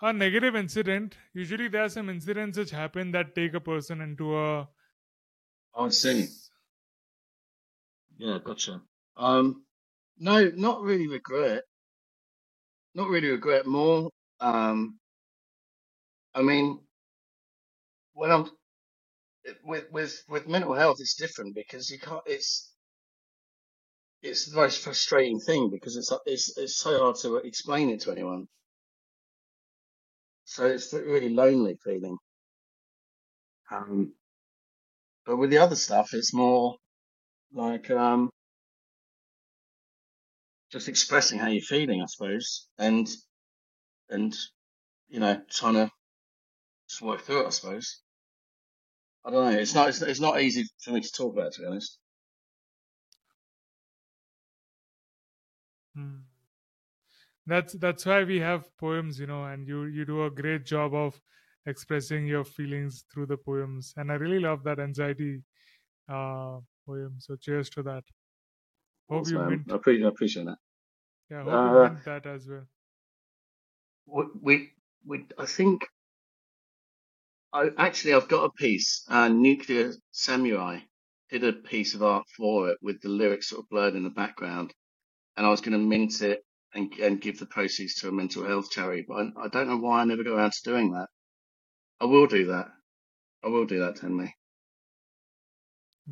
A negative incident, usually there are some incidents which happen that take a person into a. Oh, I see. Yeah, gotcha. Um, no, not really regret. Not really regret. More, um, I mean, when I'm with with with mental health, it's different because you can't. It's it's the most frustrating thing because it's it's it's so hard to explain it to anyone. So it's a really lonely feeling. Um, but with the other stuff, it's more like um just expressing how you're feeling, I suppose. And and you know, trying to just work through it. I suppose. I don't know. It's not. It's, it's not easy for me to talk about, to be honest. Hmm. That's that's why we have poems, you know, and you you do a great job of expressing your feelings through the poems, and I really love that anxiety uh, poem. So cheers to that. Hope Thanks, you man. meant I appreciate, I appreciate that. yeah, hope you Uh, meant that as well. we, we, we I think, I actually, I've got a piece. Uh, Nuclear Samurai did a piece of art for it with the lyrics sort of blurred in the background, and I was going to mint it and and give the proceeds to a mental health charity, but I, I don't know why I never got around to doing that. I will do that. I will do that, Tanmay.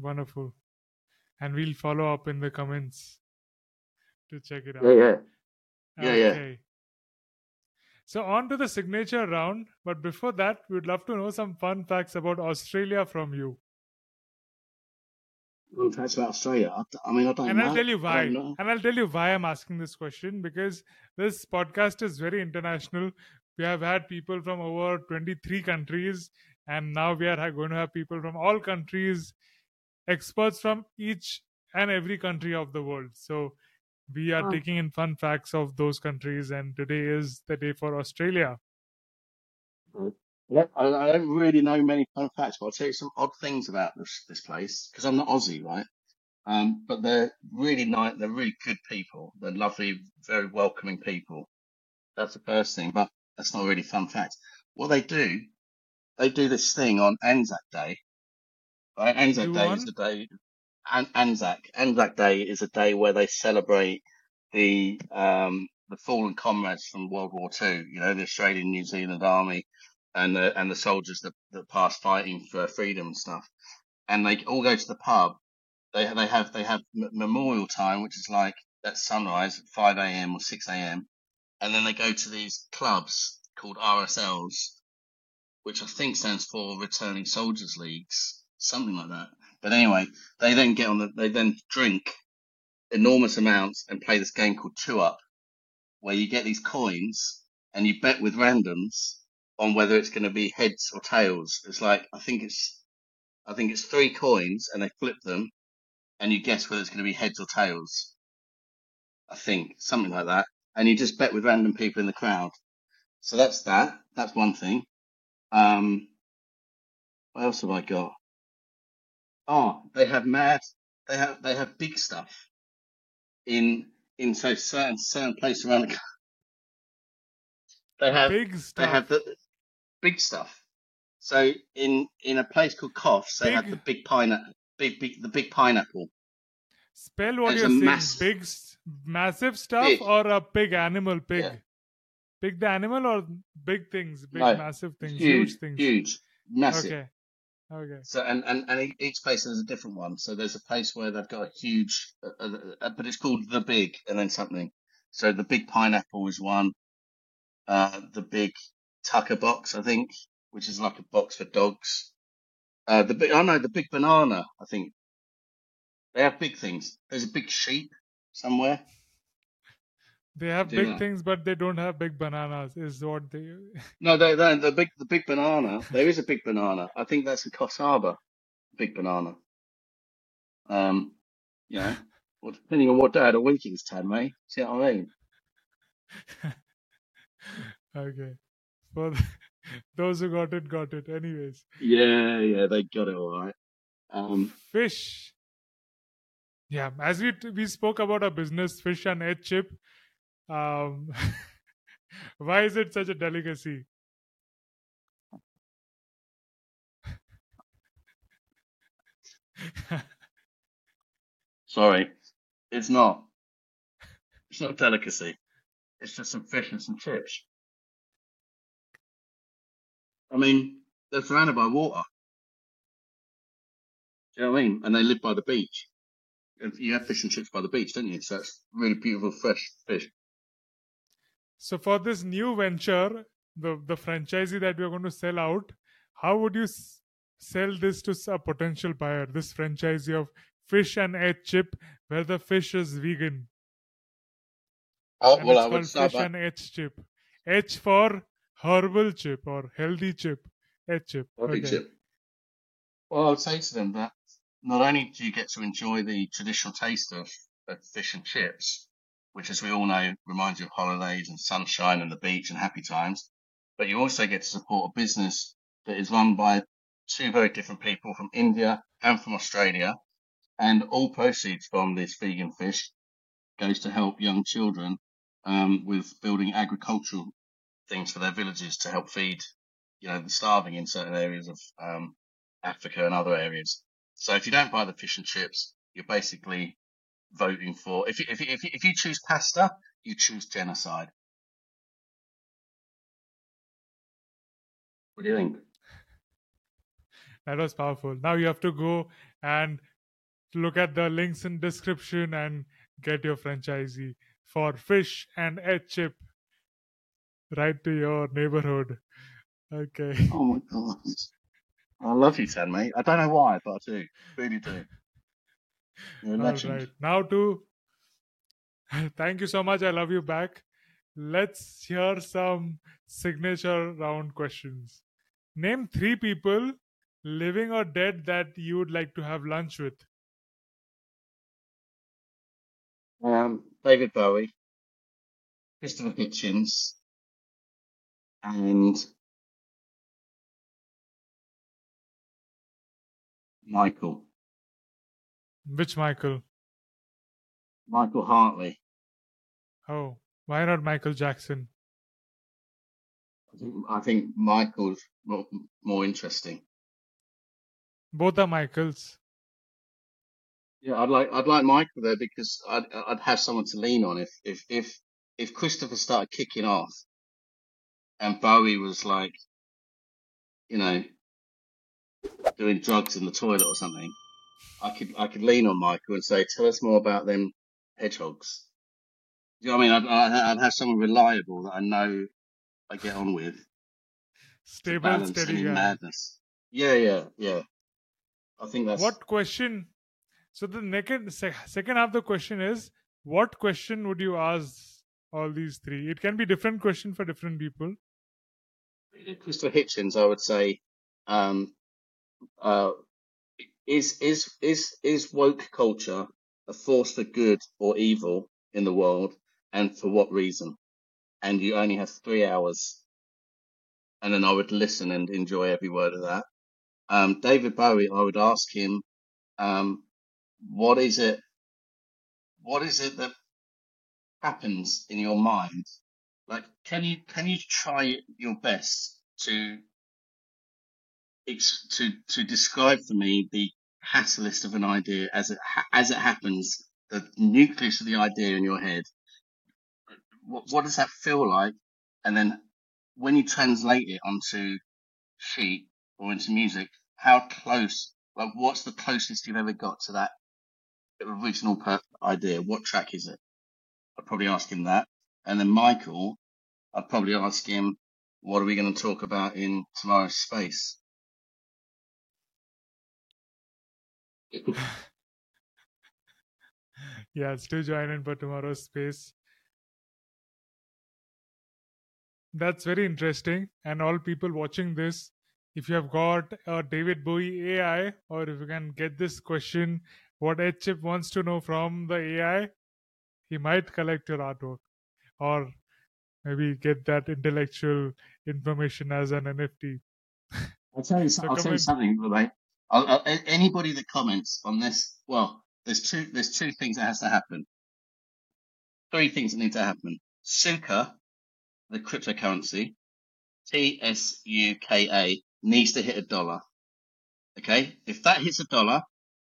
Wonderful. And we'll follow up in the comments to check it out. Yeah, yeah. Yeah, yeah. Okay. So on to the signature round, but before that, we'd love to know some fun facts about Australia from you. Well, facts about Australia. I, I mean, I don't And know. I'll tell you why. And I'll tell you why I'm asking this question because this podcast is very international. We have had people from over 23 countries, and now we are going to have people from all countries, experts from each and every country of the world. So we are Oh. taking in fun facts of those countries, and today is the day for Australia. Yeah, I, I don't really know many fun facts, but I'll tell you some odd things about this this place because I'm not Aussie, right? Um, but they're really nice. They're really good people. They're lovely, very welcoming people. That's the first thing, but that's not really fun fact. What they do, they do this thing on Anzac Day. Right? Anzac Do Day is the day. An- Anzac Anzac Day is a day where they celebrate the um the fallen comrades from World War Two. You know, the Australian New Zealand Army and the and the soldiers that that passed fighting for freedom and stuff. And they all go to the pub. They they have they have memorial time, which is like at sunrise at five a.m. or six a.m. And then they go to these clubs called RSLs, which I think stands for Returning Soldiers Leagues, something like that. But anyway, they then get on the they then drink enormous amounts and play this game called Two Up, where you get these coins and you bet with randoms on whether it's going to be heads or tails. It's like I think it's I think it's three coins and they flip them and you guess whether it's going to be heads or tails. I think something like that, and you just bet with random people in the crowd. So that's that. That's one thing. Um, what else have I got? Oh, they have mad. They have they have big stuff in in so certain certain places around the. [LAUGHS] They have Big stuff. they have the big stuff. So in in a place called Coffs, they Big. the big pineapple, big big the big pineapple. Spell what There's you're saying. mass- Big, massive stuff Big. or a big animal pig? Yeah. Big the animal or big things? Big No, massive things? Huge, Huge things? huge, massive. Okay. Okay. So and, and and each place has a different one. So there's a place where they've got a huge, uh, uh, uh, but it's called the big, and then something. So the big pineapple is one. Uh, the big tucker box, I think, which is like a box for dogs. Uh, the big, oh no, the big banana, I think. They have big things. There's a big sheep somewhere. They have Do big that. things, but they don't have big bananas. Is what they. [LAUGHS] No, they, they, the big, the big banana. There is a big banana. I think that's in Coffs Harbour. Big banana. Um, you know, well, depending on what day of the week it's Tad, mate. See what I mean? [LAUGHS] okay. For [LAUGHS] those who got it, got it. Anyways, Yeah, yeah, they got it all right. Um, fish. Yeah, as we we spoke about our business, fish and H chip. Um, [LAUGHS] why is it such a delicacy? sorry, it's not. It's not a delicacy. It's just some fish and some chips. I mean, they're surrounded by water. Do you know what I mean? And they live by the beach. And You have fish and chips by the beach, don't you? So it's really beautiful, fresh fish. So for this new venture, the the franchisee that we are going to sell out, how would you s- sell this to a potential buyer? This franchisee of fish and H chip, where the fish is vegan, Oh, and well, it's I would called fish by, and H chip. H for herbal chip or healthy chip. H chip. Healthy Okay. chip. Well, I would say to them that not only do you get to enjoy the traditional taste of, of fish and chips, which, as we all know, reminds you of holidays and sunshine and the beach and happy times, but you also get to support a business that is run by two very different people from India and from Australia, and all proceeds from this vegan fish goes to help young children um, with building agricultural things for their villages to help feed, you know, the starving in certain areas of um, Africa and other areas. So if you don't buy the fish and chips, you're basically voting for. If you, if you, if you, if you choose pasta, you choose genocide. What do you think? That was powerful. Now you have to go and look at the links in description and get your franchisee for fish and H chip right to your neighborhood. Okay. Oh my god. I love you, Tan, mate. I don't know why, but I do. Really do. You're a All legend. right. Now to [LAUGHS] thank you so much. I love you back. Let's hear some signature round questions. Name three people, living or dead, that you would like to have lunch with. Um, David Bowie, Christopher Hitchens, and Michael. Which Michael? Michael Hartley. Oh, why not Michael Jackson? I think, I think Michael's more, more interesting. Both are Michaels. Yeah, I'd like I'd like Michael there because I'd I'd have someone to lean on if if if if Christopher started kicking off, and Bowie was like, you know, doing drugs in the toilet or something. I could I could lean on Michael and say, tell us more about them hedgehogs. Do you know what I mean? I'd, I'd have someone reliable that I know I get on with. Stable, steady guy. madness. Yeah, yeah, yeah. I think that's What question? So the naked, sec- second half of the question is, what question would you ask all these three? It can be different question for different people. Christopher Hitchens, I would say, um, uh, is is is is woke culture a force for good or evil in the world, and for what reason? And you only have three hours, and then I would listen and enjoy every word of that. Um, David Bowie, I would ask him, um, what is it? What is it that happens in your mind like can you can you try your best to to to describe for me the catalyst of an idea as it as it happens the nucleus of the idea in your head? What what does that feel like? And then when you translate it onto sheet or into music how close like what's the closest you've ever got to that original idea? What track is it? I'd probably ask him that and then Michael I'd probably ask him, what are we going to talk about in tomorrow's space? [LAUGHS] Yeah, still join in for tomorrow's space. That's very interesting. And all people watching this, if you have got a David Bowie AI, or if you can get this question, what H Chip wants to know from the AI, he might collect your artwork, or maybe get that intellectual information as an NFT. I'll tell you, [LAUGHS] So I'll tell you something, I'll, anybody that comments on this, well, there's two, there's two things that has to happen. Three things that need to happen. Tsuka, the cryptocurrency, T-S-U-K-A, needs to hit a dollar. Okay? If that hits a dollar,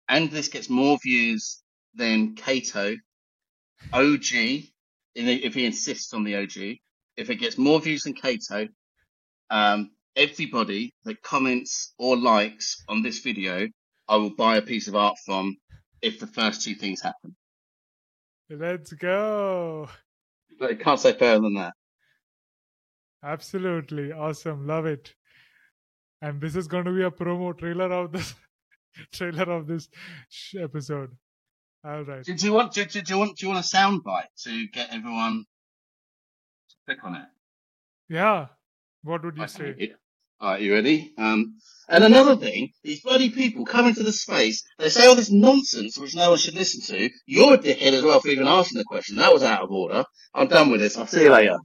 and this gets more views than Kato, OG, if he insists on the OG, if it gets more views than Kato, um, everybody that comments or likes on this video, I will buy a piece of art from if the first two things happen. Let's go. But it can't say fairer than that. Absolutely awesome. Love it. And this is going to be a promo trailer of this [LAUGHS] trailer of this episode. All right. Do, do you want do, do, do you want do you want a soundbite to get everyone to click on it? Yeah. What would you Okay. say? All right, you ready? Um, and another thing, these bloody people come into the space, they say all this nonsense which no one should listen to. You're a dickhead as well for even asking the question. That was out of order. I'm done with this. I'll see you later.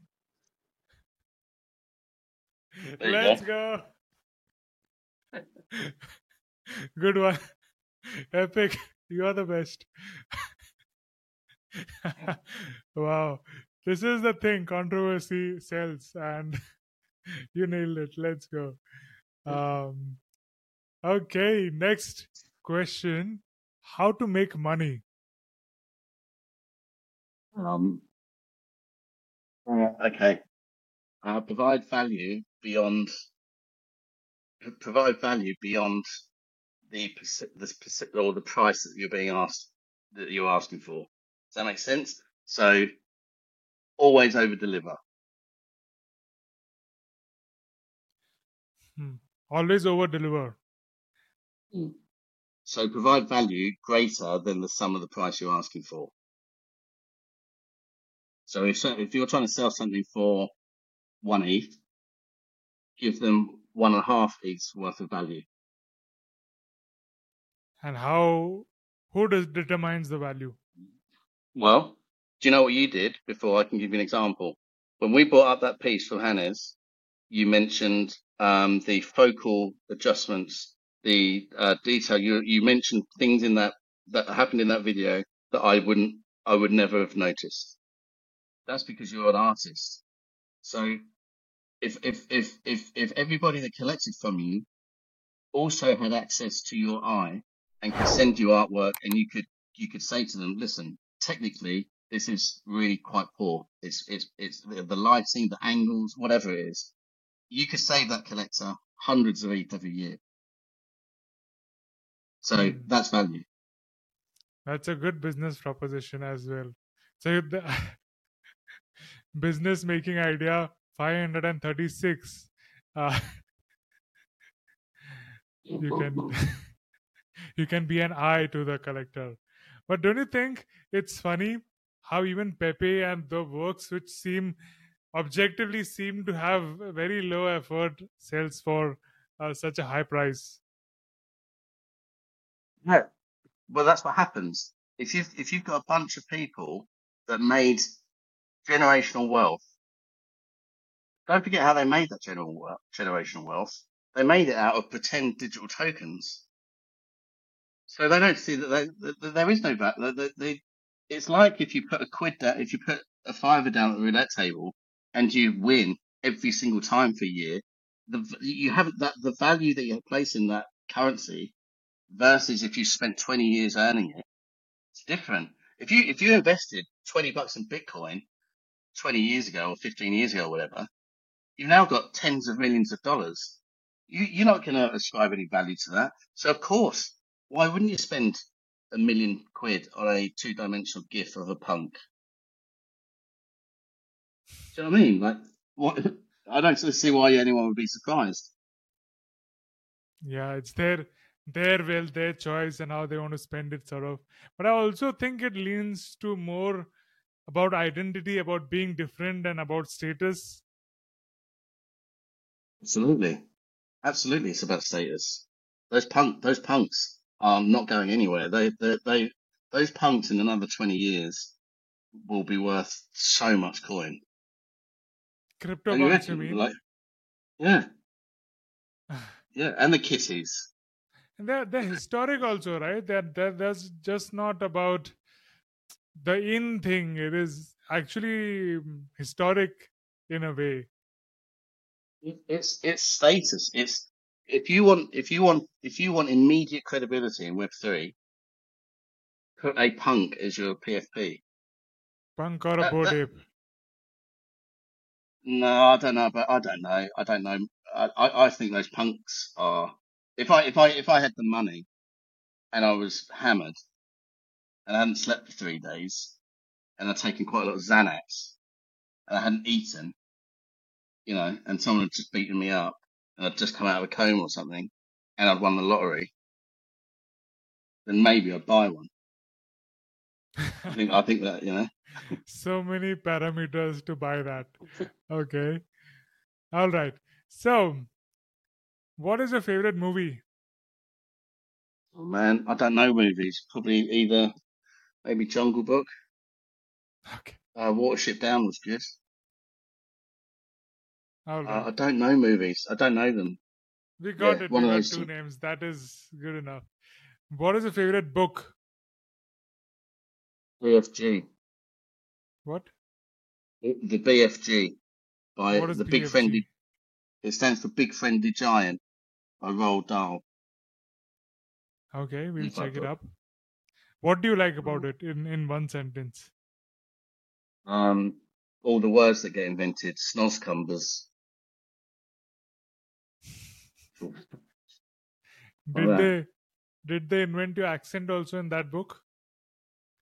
There Let's go. [LAUGHS] Good one. Epic. You are the best. wow. This is the thing. Controversy sells and [LAUGHS] you nailed it. Let's go. Um, okay. Next question. How to make money? Um, uh, okay. Uh, provide value beyond, provide value beyond the, perci- the or the price that you're being asked, that you're asking for. Does that make sense? So always over deliver. Hmm. Always over deliver. So provide value greater than the sum of the price you're asking for. So if, so- if you're trying to sell something for one ETH, give them one and a half ETHs worth of value. And how, who does, determines the value? Well, do you know what you did before I can give you an example? When we brought up that piece from Hannes, you mentioned um, the focal adjustments, the uh, detail. You you mentioned things in that that happened in that video that I wouldn't, I would never have noticed. That's because you're an artist. So if if if if if everybody that collected from you also had access to your eye and could send you artwork, and you could you could say to them, listen, technically this is really quite poor. It's it's it's the, the lighting, the angles, whatever it is. You could save that collector hundreds of ETH every year. So Hmm. that's value. That's a good business proposition as well. So the [LAUGHS] business making idea 536. Uh, [LAUGHS] you can [LAUGHS] you can be an eye to the collector. But don't you think it's funny how even Pepe and the works which seem objectively seem to have very low effort sells for uh, such a high price? Yeah. Well, that's what happens. If you've if you've got a bunch of people that made generational wealth, don't forget how they made that general generational wealth. They made it out of pretend digital tokens. So they don't see that, they, that, there is no value. They, they, it's like if you put a quid down, if you put a fiver down at the roulette table and you win every single time for a year, the you haven't that the value that you place in that currency versus if you spent 20 years earning it, it's different. If you if you invested 20 bucks in Bitcoin 20 years ago or 15 years ago or whatever, you've now got tens of millions of dollars. You, you're not going to ascribe any value to that. So of course, why wouldn't you spend a million quid on a two dimensional GIF of a punk? Do you know what I mean? Like, what? [LAUGHS] I don't see why anyone would be surprised. Yeah, it's their their will, their choice, and how they want to spend it, sort of. But I also think it leans to more about identity, about being different, and about status. Absolutely. Absolutely. It's about status. Those punk, those punks are not going anywhere. They, they, they, those punks in another 20 years will be worth so much coin. Crypto you reckon? mean? Like, yeah, [SIGHS] yeah. And the kitties. And they're they're historic also, right? That that that's just not about the in thing. It is actually historic in a way. It's, it's status. It's, if you want, if you want, if you want immediate credibility in Web3, put a punk as your PFP. Punk or a That- that- ape. No, I don't know, but I don't know. I don't know. I, I, I think those punks are. If I if I if I had the money, and I was hammered, and I hadn't slept for three days, and I'd taken quite a lot of Xanax, and I hadn't eaten, you know, and someone had just beaten me up, I'd just come out of a coma or something, and I'd won the lottery, then maybe I'd buy one. I think I think that you know. [LAUGHS] so many parameters to buy that. [LAUGHS] Okay. All right. So, what is your favorite movie? Oh man, I don't know movies. Probably either maybe Jungle Book. Okay. Uh, Watership Down was good. All Uh. I don't know movies. I don't know them. we got yeah, it. one We of got those two two. names. That is good enough. What is your favorite book? BFG. What? The BFG by What is the Big BFG? Friendly. It stands for Big Friendly Giant by Roald Dahl. Okay, we'll If check it up. What do you like about it in, in one sentence? Um, all the words that get invented, snozzcumbers. Did Alright. they did they invent your accent also in that book?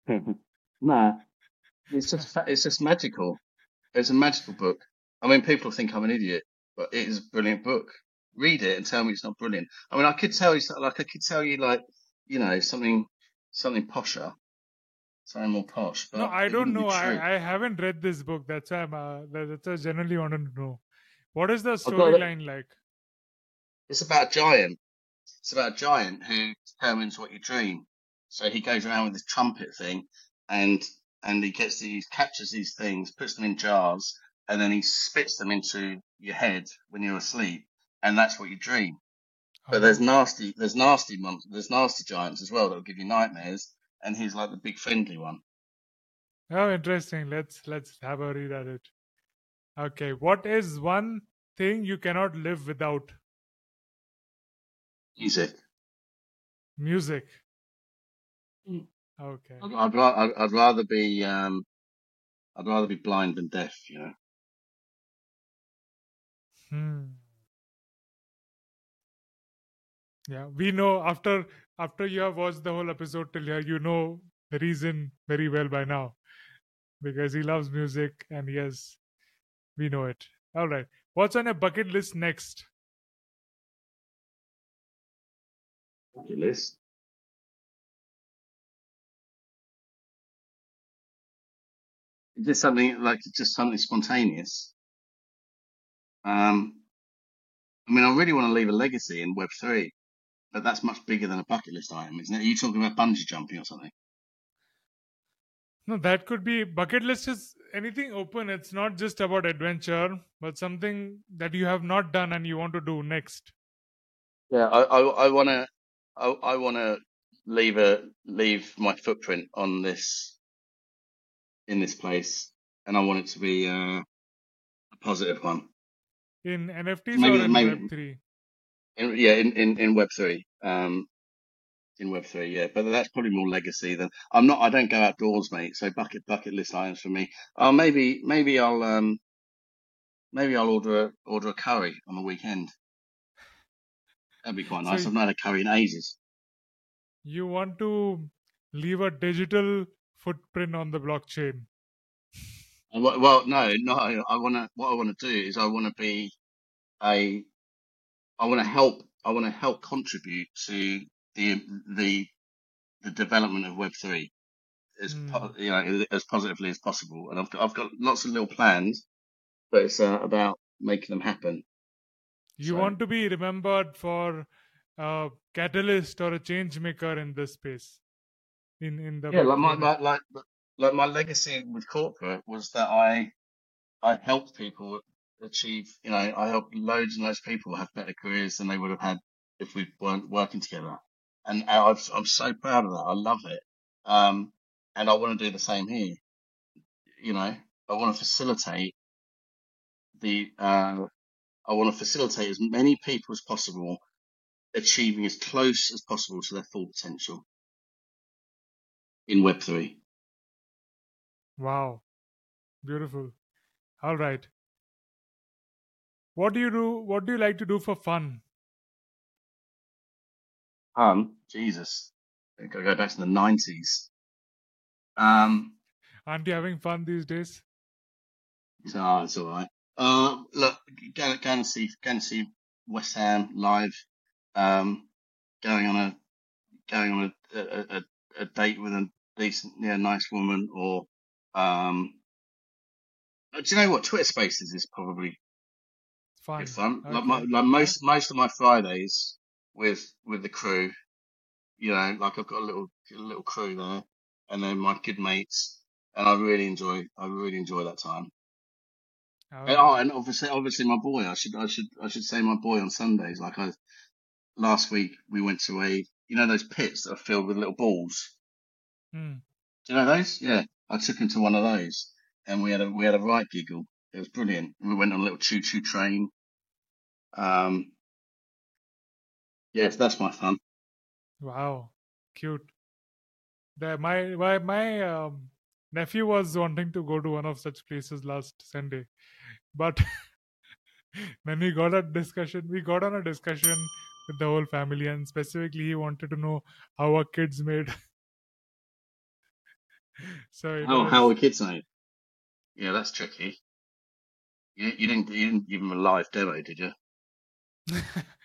[LAUGHS] nah, it's just it's just magical. It's a magical book. I mean, people think I'm an idiot, but it is a brilliant book. Read it and tell me it's not brilliant. I mean, I could tell you like I could tell you like you know something something posher, something more posh. But no, I don't know. I, I haven't read this book. That's why I'm uh, that's why I generally wanted to know. What is the storyline like? It's about a giant. It's about a giant who determines what you dream. So he goes around with this trumpet thing, and and he gets these captures these things, puts them in jars, and then he spits them into your head when you're asleep, and that's what you dream. But there's oh. nasty, there's nasty monsters, there's nasty giants as well that will give you nightmares, and he's like the big friendly one. Oh, interesting. Let's let's have a read at it. Okay, what is one thing you cannot live without? Music. Music. Mm. Okay. I'd, I'd, ra- I'd, I'd rather be, um, I'd rather be blind than deaf, you know. Hmm. Yeah, we know after after you have watched the whole episode till here, you know the reason very well by now, because he loves music and yes, we know it. All right, what's on your bucket list next? List. Just something like just something spontaneous. Um, I mean, I really want to leave a legacy in Web three, but that's much bigger than a bucket list item, isn't it? Are you talking about bungee jumping or something? No, that could be bucket list is anything open. It's not just about adventure, but something that you have not done and you want to do next. Yeah, I I, I want to I, I want to leave a leave my footprint on this in this place, and I want it to be uh, a positive one. In NFTs Maybe- or in maybe- Web3? In, yeah, in, in, in Web three, um, in Web three, yeah, but that's probably more legacy than I'm not. I don't go outdoors, mate. So bucket bucket list items for me. Oh, maybe maybe I'll um maybe I'll order a, order a curry on the weekend. That'd be quite nice. you- I've not had a curry in ages. You want to leave a digital footprint on the blockchain. Uh, Well, no, no. I want to. What I want to do is I want to be a. I want to help. I want to help contribute to the the the development of Web three as po- you know as positively as possible. And I've got I've got lots of little plans, but it's uh, about making them happen. You So- want to be remembered for a catalyst or a change maker in this space. In in the Yeah, like my, Web3. my like like my legacy with corporate was that I I helped people achieve. You know, I helped loads and loads of people have better careers than they would have had if we weren't working together. And I've, I'm so proud of that. I love it. Um, and I want to do the same here. You know, I want to facilitate the. Uh, I want to facilitate as many people as possible achieving as close as possible to their full potential in Web three. Wow. Beautiful. All right. What do you do? What do you like to do for fun? Um, Jesus, I gotta go back to the nineties. Um, Aren't you having fun these days? so oh, it's all right. Uh, look, going to see going to see West Ham live. Um, going on a going on a a, a, a date with a decent, yeah, nice woman, or um, uh, do you know what Twitter Spaces is probably Fun. Good fun. Okay. Like, my, like most most of my Fridays with with the crew, you know, like I've got a little little crew there, and then my good mates, and I really enjoy I really enjoy that time. Okay. And, oh, and obviously obviously my boy. I should I should I should say my boy on Sundays. Like I last week we went to a you know those pits that are filled with little balls. Hmm. Do you know those? Yeah, I took him to one of those, and we had a we had a right giggle. It was brilliant. We went on a little choo choo train. Um, yes, that's my fun. Wow, cute. The, my my my um, nephew was wanting to go to one of such places last Sunday, but [LAUGHS] when we got a discussion, we got on a discussion with the whole family, and specifically he wanted to know how our kids made. [LAUGHS] so Oh, was- how are kids made? Yeah, that's tricky. You, you didn't you didn't give them a live demo, did you? [LAUGHS]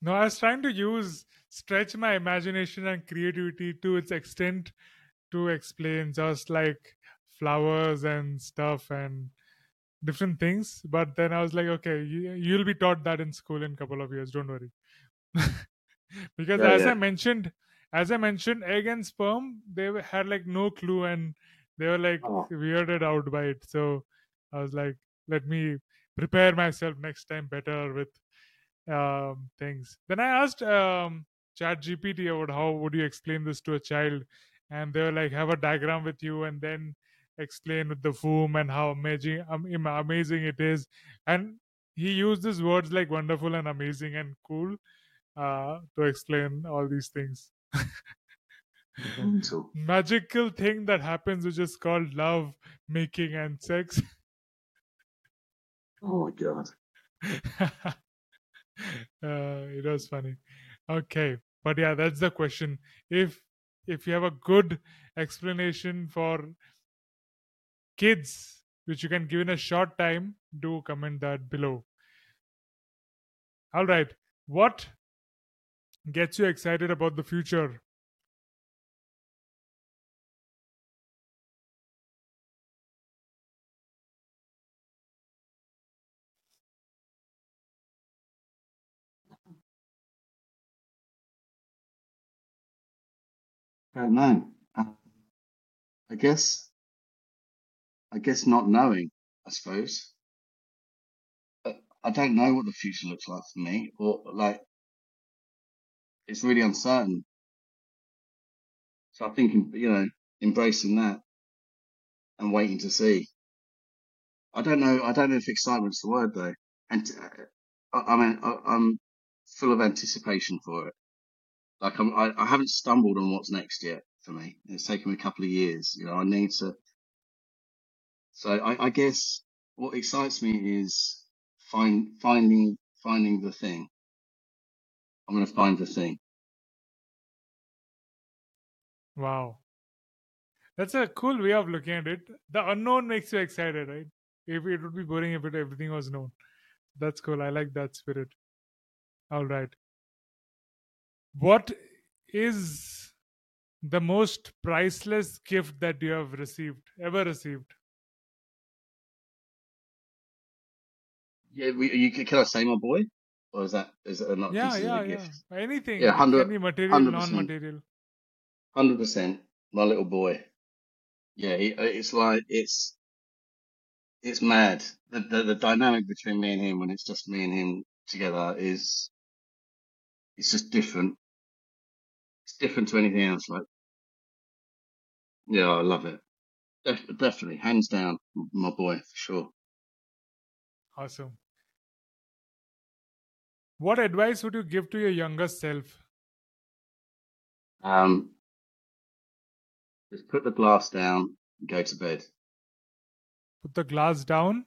no, I was trying to use stretch my imagination and creativity to its extent to explain just like flowers and stuff and different things. But then I was like, okay, you, you'll be taught that in school in a couple of years. Don't worry. [LAUGHS] because Yeah, as yeah. I mentioned, as I mentioned, egg and sperm, they had like no clue and they were like Oh. weirded out by it. So I was like, let me prepare myself next time better with um, things. Then I asked um, ChatGPT about how would you explain this to a child, and they were like, have a diagram with you, and then explain with the womb and how amazing um, amazing it is. And he used these words like wonderful and amazing and cool uh, to explain all these things. Mental. [LAUGHS] Magical thing that happens, which is called love, making, and sex. [LAUGHS] Oh my god. [LAUGHS] uh, it was funny okay but yeah that's the question if if you have a good explanation for kids which you can give in a short time do comment that below. All right. What gets you excited about the future don't know. Uh, I guess. I guess not knowing. I suppose. I don't know what the future looks like for me, or like. It's really uncertain. So I think you know, embracing that and waiting to see. I don't know. I don't know if excitement's the word though. And uh, I, I mean, I, I'm full of anticipation for it. Like I'm, I, I haven't stumbled on what's next yet for me. It's taken me a couple of years. You know, I need to. So I, I guess what excites me is find finding finding the thing. I'm going to find the thing. wow that's a cool way of looking at it the unknown makes you excited right if it would be boring if it, everything was known that's cool i like that spirit all right what is the most priceless gift that you have received ever received Yeah, we, you, can I say my boy, or is that is it not yeah yeah a yeah gift? anything Yeah, it 100 can be material 100%. non-material Hundred percent, my little boy. Yeah, he, it's like it's it's mad. The, the the dynamic between me and him when it's just me and him together is it's just different. It's different to anything else. Like, yeah, I love it. Def- definitely, hands down, m- my boy for sure. awesome what advice would you give to your younger self Um, just put the glass down and go to bed. put the glass down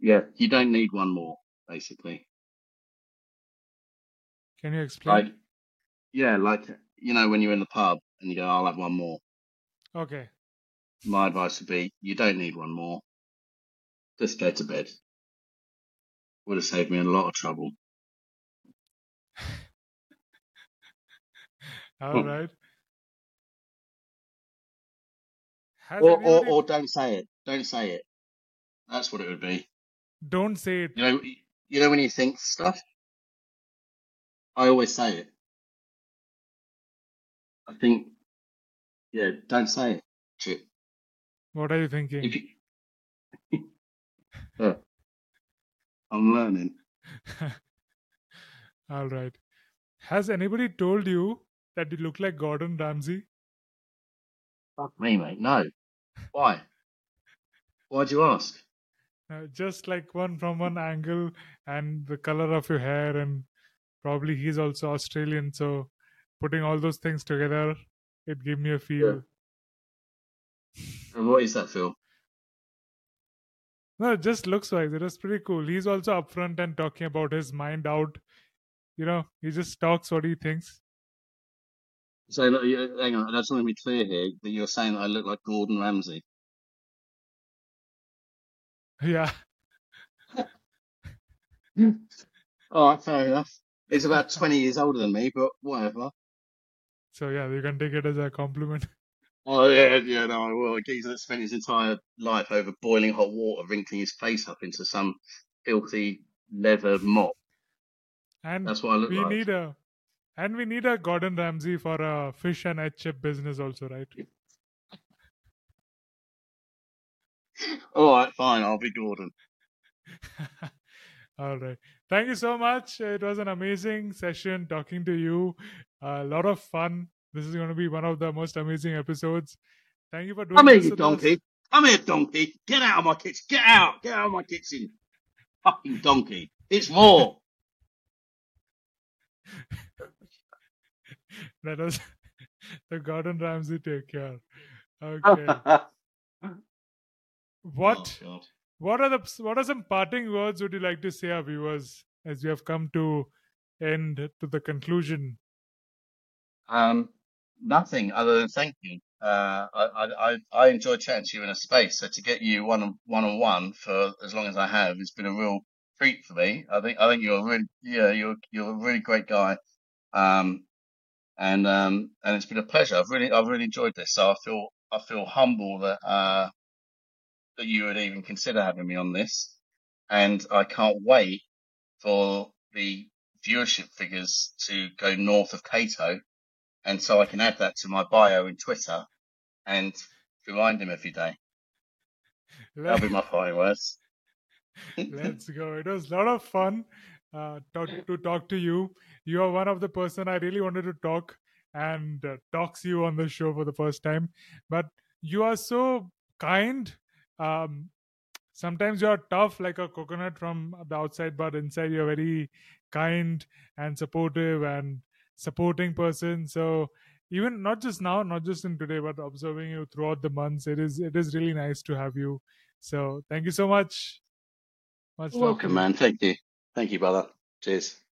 Yeah, you don't need one more, basically. Can you explain Like, yeah, like you know when you're in the pub and you go, "I'll have one more." okay My advice would be, you don't need one more. Just go to bed. Would have saved me a lot of trouble. [LAUGHS] all right Has Or, or, or don't say it. Don't say it. That's what it would be. Don't say it. You know, you know when you think stuff. I always say it. I think, yeah, don't say it. Chip. What are you thinking? You, [LAUGHS] Yeah. I'm learning. [LAUGHS] All right. Has anybody told you that you look like Gordon Ramsay? Fuck me, mate. No. Why? Why'd you ask? Uh, just like one from one angle and the color of your hair and probably he's also Australian so putting all those things together it gave me a feel. And what is that, feel? No, it just looks like it is pretty cool. He's also upfront and talking about his mind out. You know, he just talks what he thinks. So, look, hang on, I just want to be clear here that you're saying that I look like Gordon Ramsay. [LAUGHS] Yeah. [LAUGHS] All right, fair enough. He's about 20 years older than me, but whatever. So yeah, you can take it as a compliment. [LAUGHS] Oh, yeah, yeah, no, I will. That spent his entire life over boiling hot water, wrinkling his face up into some filthy leather mop. And That's what I look we like. need a and we need a Gordon Ramsay for a fish and H chip business also, right? [LAUGHS] All right, fine, I'll be Gordon. [LAUGHS] All right. Thank you so much. It was an amazing session talking to you. A lot of fun. This is going to be one of the most amazing episodes. Thank you for doing Come here, this you with us. donkey. Come here, donkey. Get out of my kitchen. Get out. Get out of my kitchen. Fucking donkey. It's more. That was the Gordon Ramsay take care. Okay. [LAUGHS] what Oh. What are the what are some parting words would you like to say our viewers as we have come to end to the conclusion? Um, nothing other than thank you. Uh, I, I, I- enjoy chatting to you in a space. So to get you one on one on one for as long as I have, it's been a real treat for me. I think I think you're a really yeah you're you're a really great guy. Um, and um and it's been a pleasure. I've really I've really enjoyed this. So I feel I feel humble that uh that you would even consider having me on this, and I can't wait for the viewership figures to go north of Cato and so I can add that to my bio in Twitter and remind him every day. That'll be my final words. [LAUGHS] Let's go. It was a lot of fun uh, talk, to talk to you. You are one of the person I really wanted to talk and uh, talks you on the show for the first time. But you are so kind. Um, sometimes you are tough like a coconut from the outside, but inside you're very kind and supportive and supporting person. So even not just now, not just in today, but observing you throughout the months, it is it is really nice to have you. So thank you so much. Much Welcome, man. Thank you. Thank you, brother. Cheers.